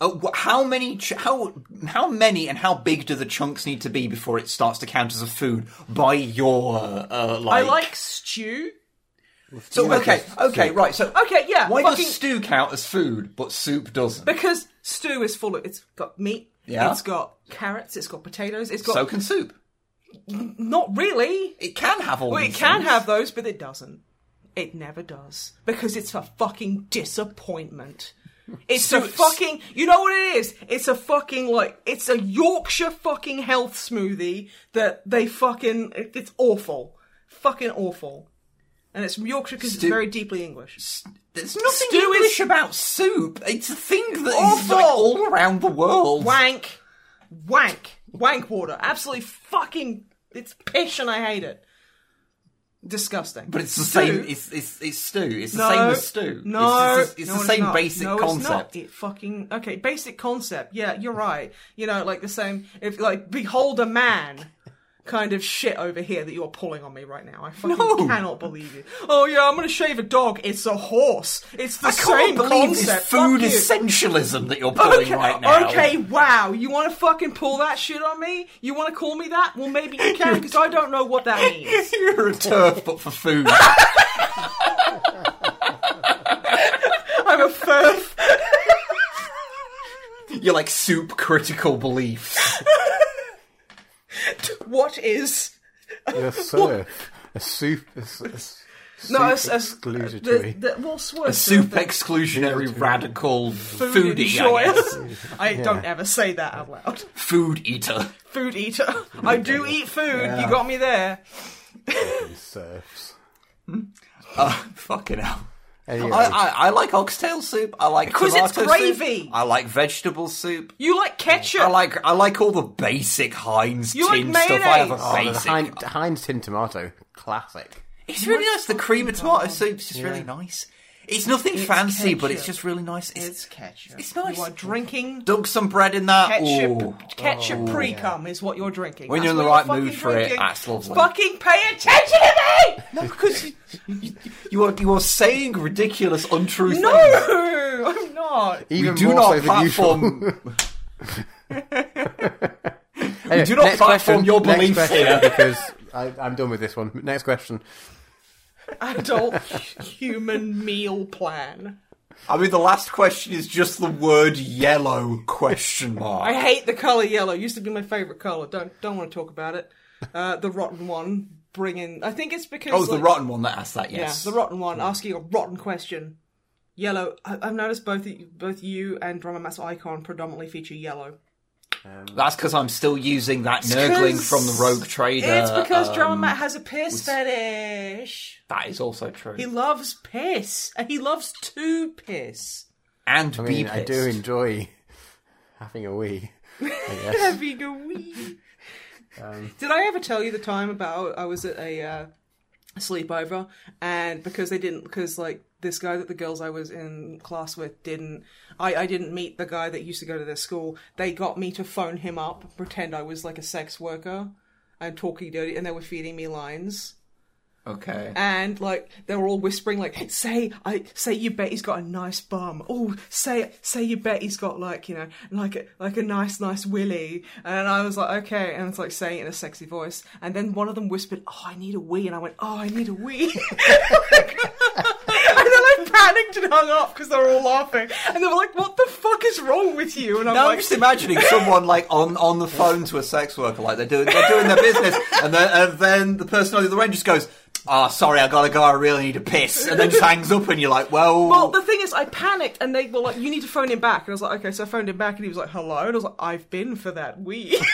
Oh, how many? Ch- how how many and how big do the chunks need to be before it starts to count as a food by your uh, like? I like stew. So okay, okay, soup. right. So Okay, yeah, why fucking- does stew count as food but soup doesn't? Because stew is full of. It's got meat. Yeah. It's got carrots. It's got potatoes. It's got So can soup. not really. It can have all. Well, it can things. have those, but it doesn't. It never does because it's a fucking disappointment. It's a Soups. fucking. You know what it is? It's a fucking like. It's a Yorkshire fucking health smoothie that they fucking. it- It's awful, fucking awful, and it's from Yorkshire because it's very deeply English. There's nothing Stew is- English about soup. It's a thing that is Awful. like all around the world. Wank, wank, wank water. Absolutely fucking. It's pish, and I hate it. Disgusting. But it's the same. It's it's it's stew. It's the No, same as stew. No, it's, it's, it's no, the same not. basic no, It's concept. not. It fucking okay. Basic concept. Yeah, you're right. You know, like the same. If like behold a man. Kind of shit over here that you're pulling on me right now. I fucking No. cannot believe you. Oh yeah, I'm gonna shave a dog. It's a horse. It's the I can't same believe concept. food essentialism that you're pulling Okay, right now. okay, wow. You want to fucking pull that shit on me? You want to call me that? Well, maybe you can, because I don't know what that means. You're a turf, but for food. I'm a furf. You're like soup critical beliefs. What is A surf. A soup. A, s- a s- no? soup As, as, exclusatory. the, the, what's worse? Soup the- exclusionary radical food foodie. I guess. enjoyer. I don't ever say that out loud. Food eater. Food eater. I do eat food. You got me there. surfs. Uh, fucking hell. Anyway, I, I, I like oxtail soup. I like 'Cause it's gravy. Soup. I like vegetable soup. You like ketchup? I like I like all the basic Heinz You like stuff. I have a oh, basic. Hein- Heinz tin tomato, classic. It's really nice. The cream of tomato soup's just really nice. It's nothing fancy, but it's just really nice. It's, It's ketchup. It's nice. You are drinking dunk some bread in that. ketchup. Ooh. Ketchup oh, pre-cum is what you're drinking. When That's you're in the right mood fucking for it, drinking. that's lovely. Fucking pay attention to me! No, because you, you, you are you are saying ridiculous, untrue things. No, I'm not. Even We do not so platform. Anyway, do not platform question, your beliefs here. because I, I'm done with this one. Next question. Adult human meal plan. I mean, the last question is just the word yellow question mark. I hate the color yellow. Used to be my favorite color. Don't don't want to talk about it. Uh, the rotten one. Bringing. I think it's because. oh, it's the rotten one that asked that. Yeah, Yes, the rotten one asking a rotten question. Yellow. I- I've noticed both both you and Drummer Matt's icon predominantly feature yellow. That's because I'm still using that nurgling 'cause from the Rogue Trader. It's because um, Drummer Matt has a piss fetish. That is also true. He loves piss, and he loves to piss. and I be mean, I do enjoy having a wee. I guess. Having a wee. Did I ever tell you the time about I was at a uh, sleepover and because they didn't because like this guy that the girls I was in class with didn't I, I didn't meet the guy that used to go to their school. They got me to phone him up, pretend I was like a sex worker and talking dirty and they were feeding me lines. Okay. and like they were all whispering like say i say you bet he's got a nice bum oh say say you bet he's got like you know like a like a nice nice willy and i was like okay and it's like saying it in a sexy voice and then one of them whispered oh i need a wee and i went oh i need a wee and then I panicked and hung up because they were all laughing, and they were like, "What the fuck is wrong with you?" And I'm Now I'm just imagining someone like on, on the phone to a sex worker, like they're doing they're doing their business, and then and then the person on the other end just goes, "Ah, sorry, I gotta go. I really need a piss," and then just hangs up, and you're like, "Well, Well, the thing is, I panicked, and they were like, "You need to phone him back." And I was like, "Okay." So I phoned him back, and he was like, "Hello," and I was like, "I've been for that wee."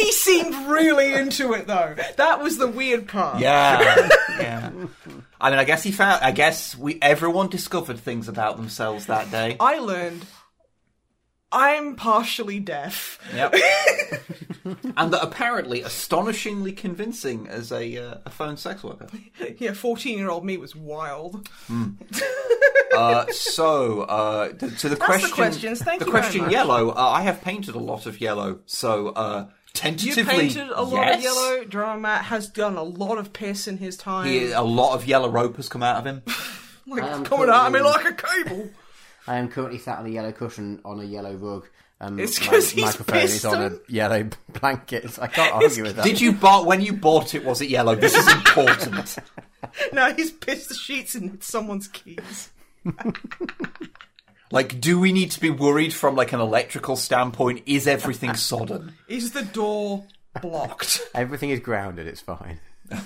he seemed really into it, though. That was the weird part. yeah, yeah." I mean, I guess he found. I guess we everyone discovered things about themselves that day. I learned I'm partially deaf. Yep. and that apparently astonishingly convincing as a uh, a phone sex worker. Yeah, fourteen-year-old me was wild. Uh, so, uh, th- to the the question, questions. Thank the you very question much. yellow. Uh, I have painted a lot of yellow, so uh, You tentatively, painted a lot yes. of yellow. Drummer Matt has done a lot of piss in his time. He- a lot of yellow rope has come out of him. like, am coming out of me like a cable. I am currently sat on a yellow cushion on a yellow rug. And It's my 'cause he's microphone is pissed on a yellow blanket. I can't argue with that. Did you buy when you bought it? Was it yellow? This is important. Now he's pissed the sheets and it's someone's keys. Like, do we need to be worried from like an electrical standpoint? Is everything sodden? Is the door blocked? Everything is grounded. It's fine.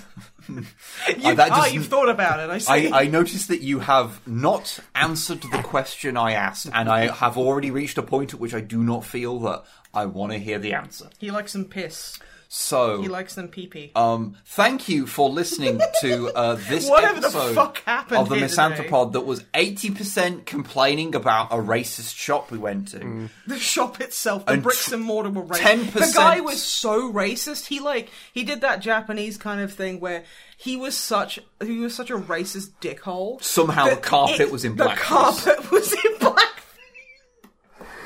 You, that ah, you've thought about it. I see. I, I noticed that you have not answered the question I asked, and I have already reached a point at which I do not feel that I want to hear the answer. He likes some piss. So, He likes them pee pee. um, thank you for listening to uh, this the episode happened of the Misanthropod that was 80% complaining about a racist shop we went to. the shop itself, the And bricks and mortar were racist. 10% The guy was so racist. He like he did that Japanese kind of thing where he was such he was such a racist dickhole. Somehow the carpet it- was in black. the carpet was in black.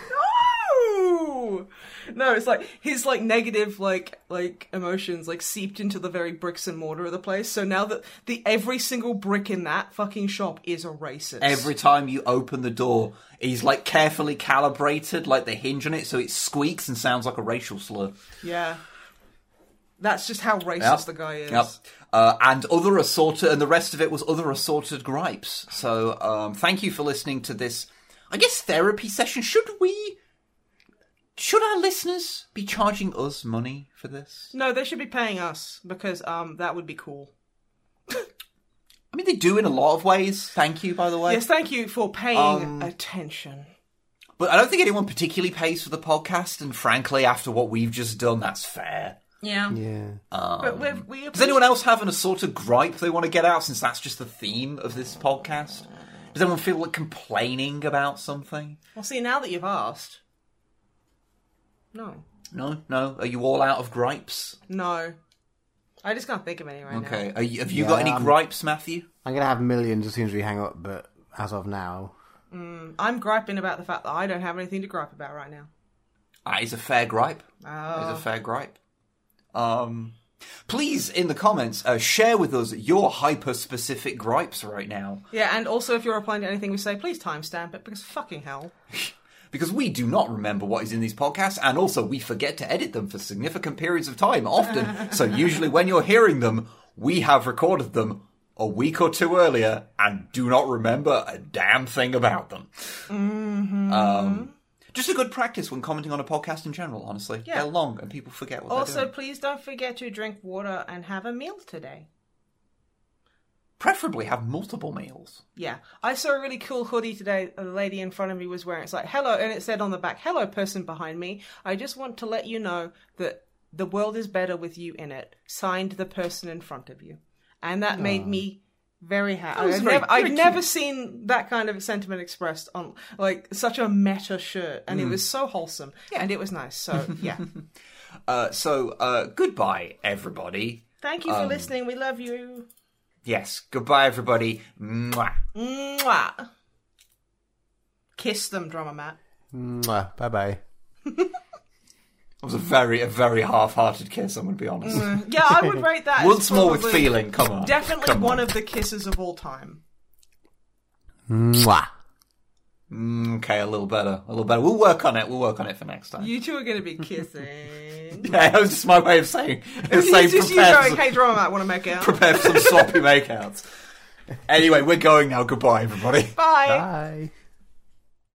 No, no, it's like his like negative like like emotions like seeped into the very bricks and mortar of the place. So now that the every single brick in that fucking shop is a racist. Every time you open the door, he's like carefully calibrated, like the hinge on it, so it squeaks and sounds like a racial slur. yeah. That's just how racist Yep. the guy is. Yep. Uh, and other assorted, and the rest of it was other assorted gripes. So, um, thank you for listening to this. I guess therapy session. Should we? Should our listeners be charging us money for this? No, they should be paying us because um that would be cool. I mean, they do in a lot of ways. Thank you, by the way. Yes, thank you for paying Um, attention. But I don't think anyone particularly pays for the podcast. And frankly, after what we've just done, that's fair. Yeah. Yeah. But we've, we Does anyone else have an assorted gripe they want to get out since that's just the theme of this podcast? Does anyone feel like complaining about something? Well, see, now that you've asked. No. No, no. Are you all out of gripes? No. I just can't think of any right now. Okay. Have you Yeah, got any um, gripes, Matthew? I'm gonna have millions as soon as we hang up, but as of now, now. I'm griping about the fact that I don't have anything to gripe about right now. That is a fair gripe. That is Oh. a fair gripe. Um, please, in the comments, uh, share with us your hyper-specific gripes right now. Yeah, and also if you're replying to anything we say, please timestamp it because fucking hell. Because we do not remember what is in these podcasts, and also we forget to edit them for significant periods of time, often. so usually when you're hearing them, we have recorded them a week or two earlier and do not remember a damn thing about them. Mm-hmm. Um, just a good practice when commenting on a podcast in general, honestly. Yeah. They're long and people forget what they're Also, please don't forget to drink water and have a meal today. Preferably have multiple meals. Yeah, I saw a really cool hoodie today. the lady in front of me was wearing. It's like hello, and it said on the back, "Hello, person behind me. I just want to let you know that the world is better with you in it." Signed, the person in front of you, and that made me very happy. I've, very- never, I've never seen that kind of sentiment expressed on like such a meta shirt, and it was so wholesome, and it was nice. So yeah, Uh, so, uh, goodbye, everybody. thank you for listening. We love you. Yes, goodbye, everybody. Mwah. Mwah. Kiss them, drummer Matt. bye bye. It was a very, a very half-hearted kiss. I'm going to be honest. Mm, yeah, I would rate that. as Once more with feeling. Come on, Definitely Come one on. of the kisses of all time. Mwah. Mm, okay, a little better, a little better. We'll work on it. We'll work on it for next time. You two are going to be kissing. Yeah, that was just my way of saying, of saying it's just you prepare, going, for, hey, drama, Matt, want to make out? prepare for some sloppy makeouts. Anyway, we're going now. Goodbye, everybody. Bye. Bye.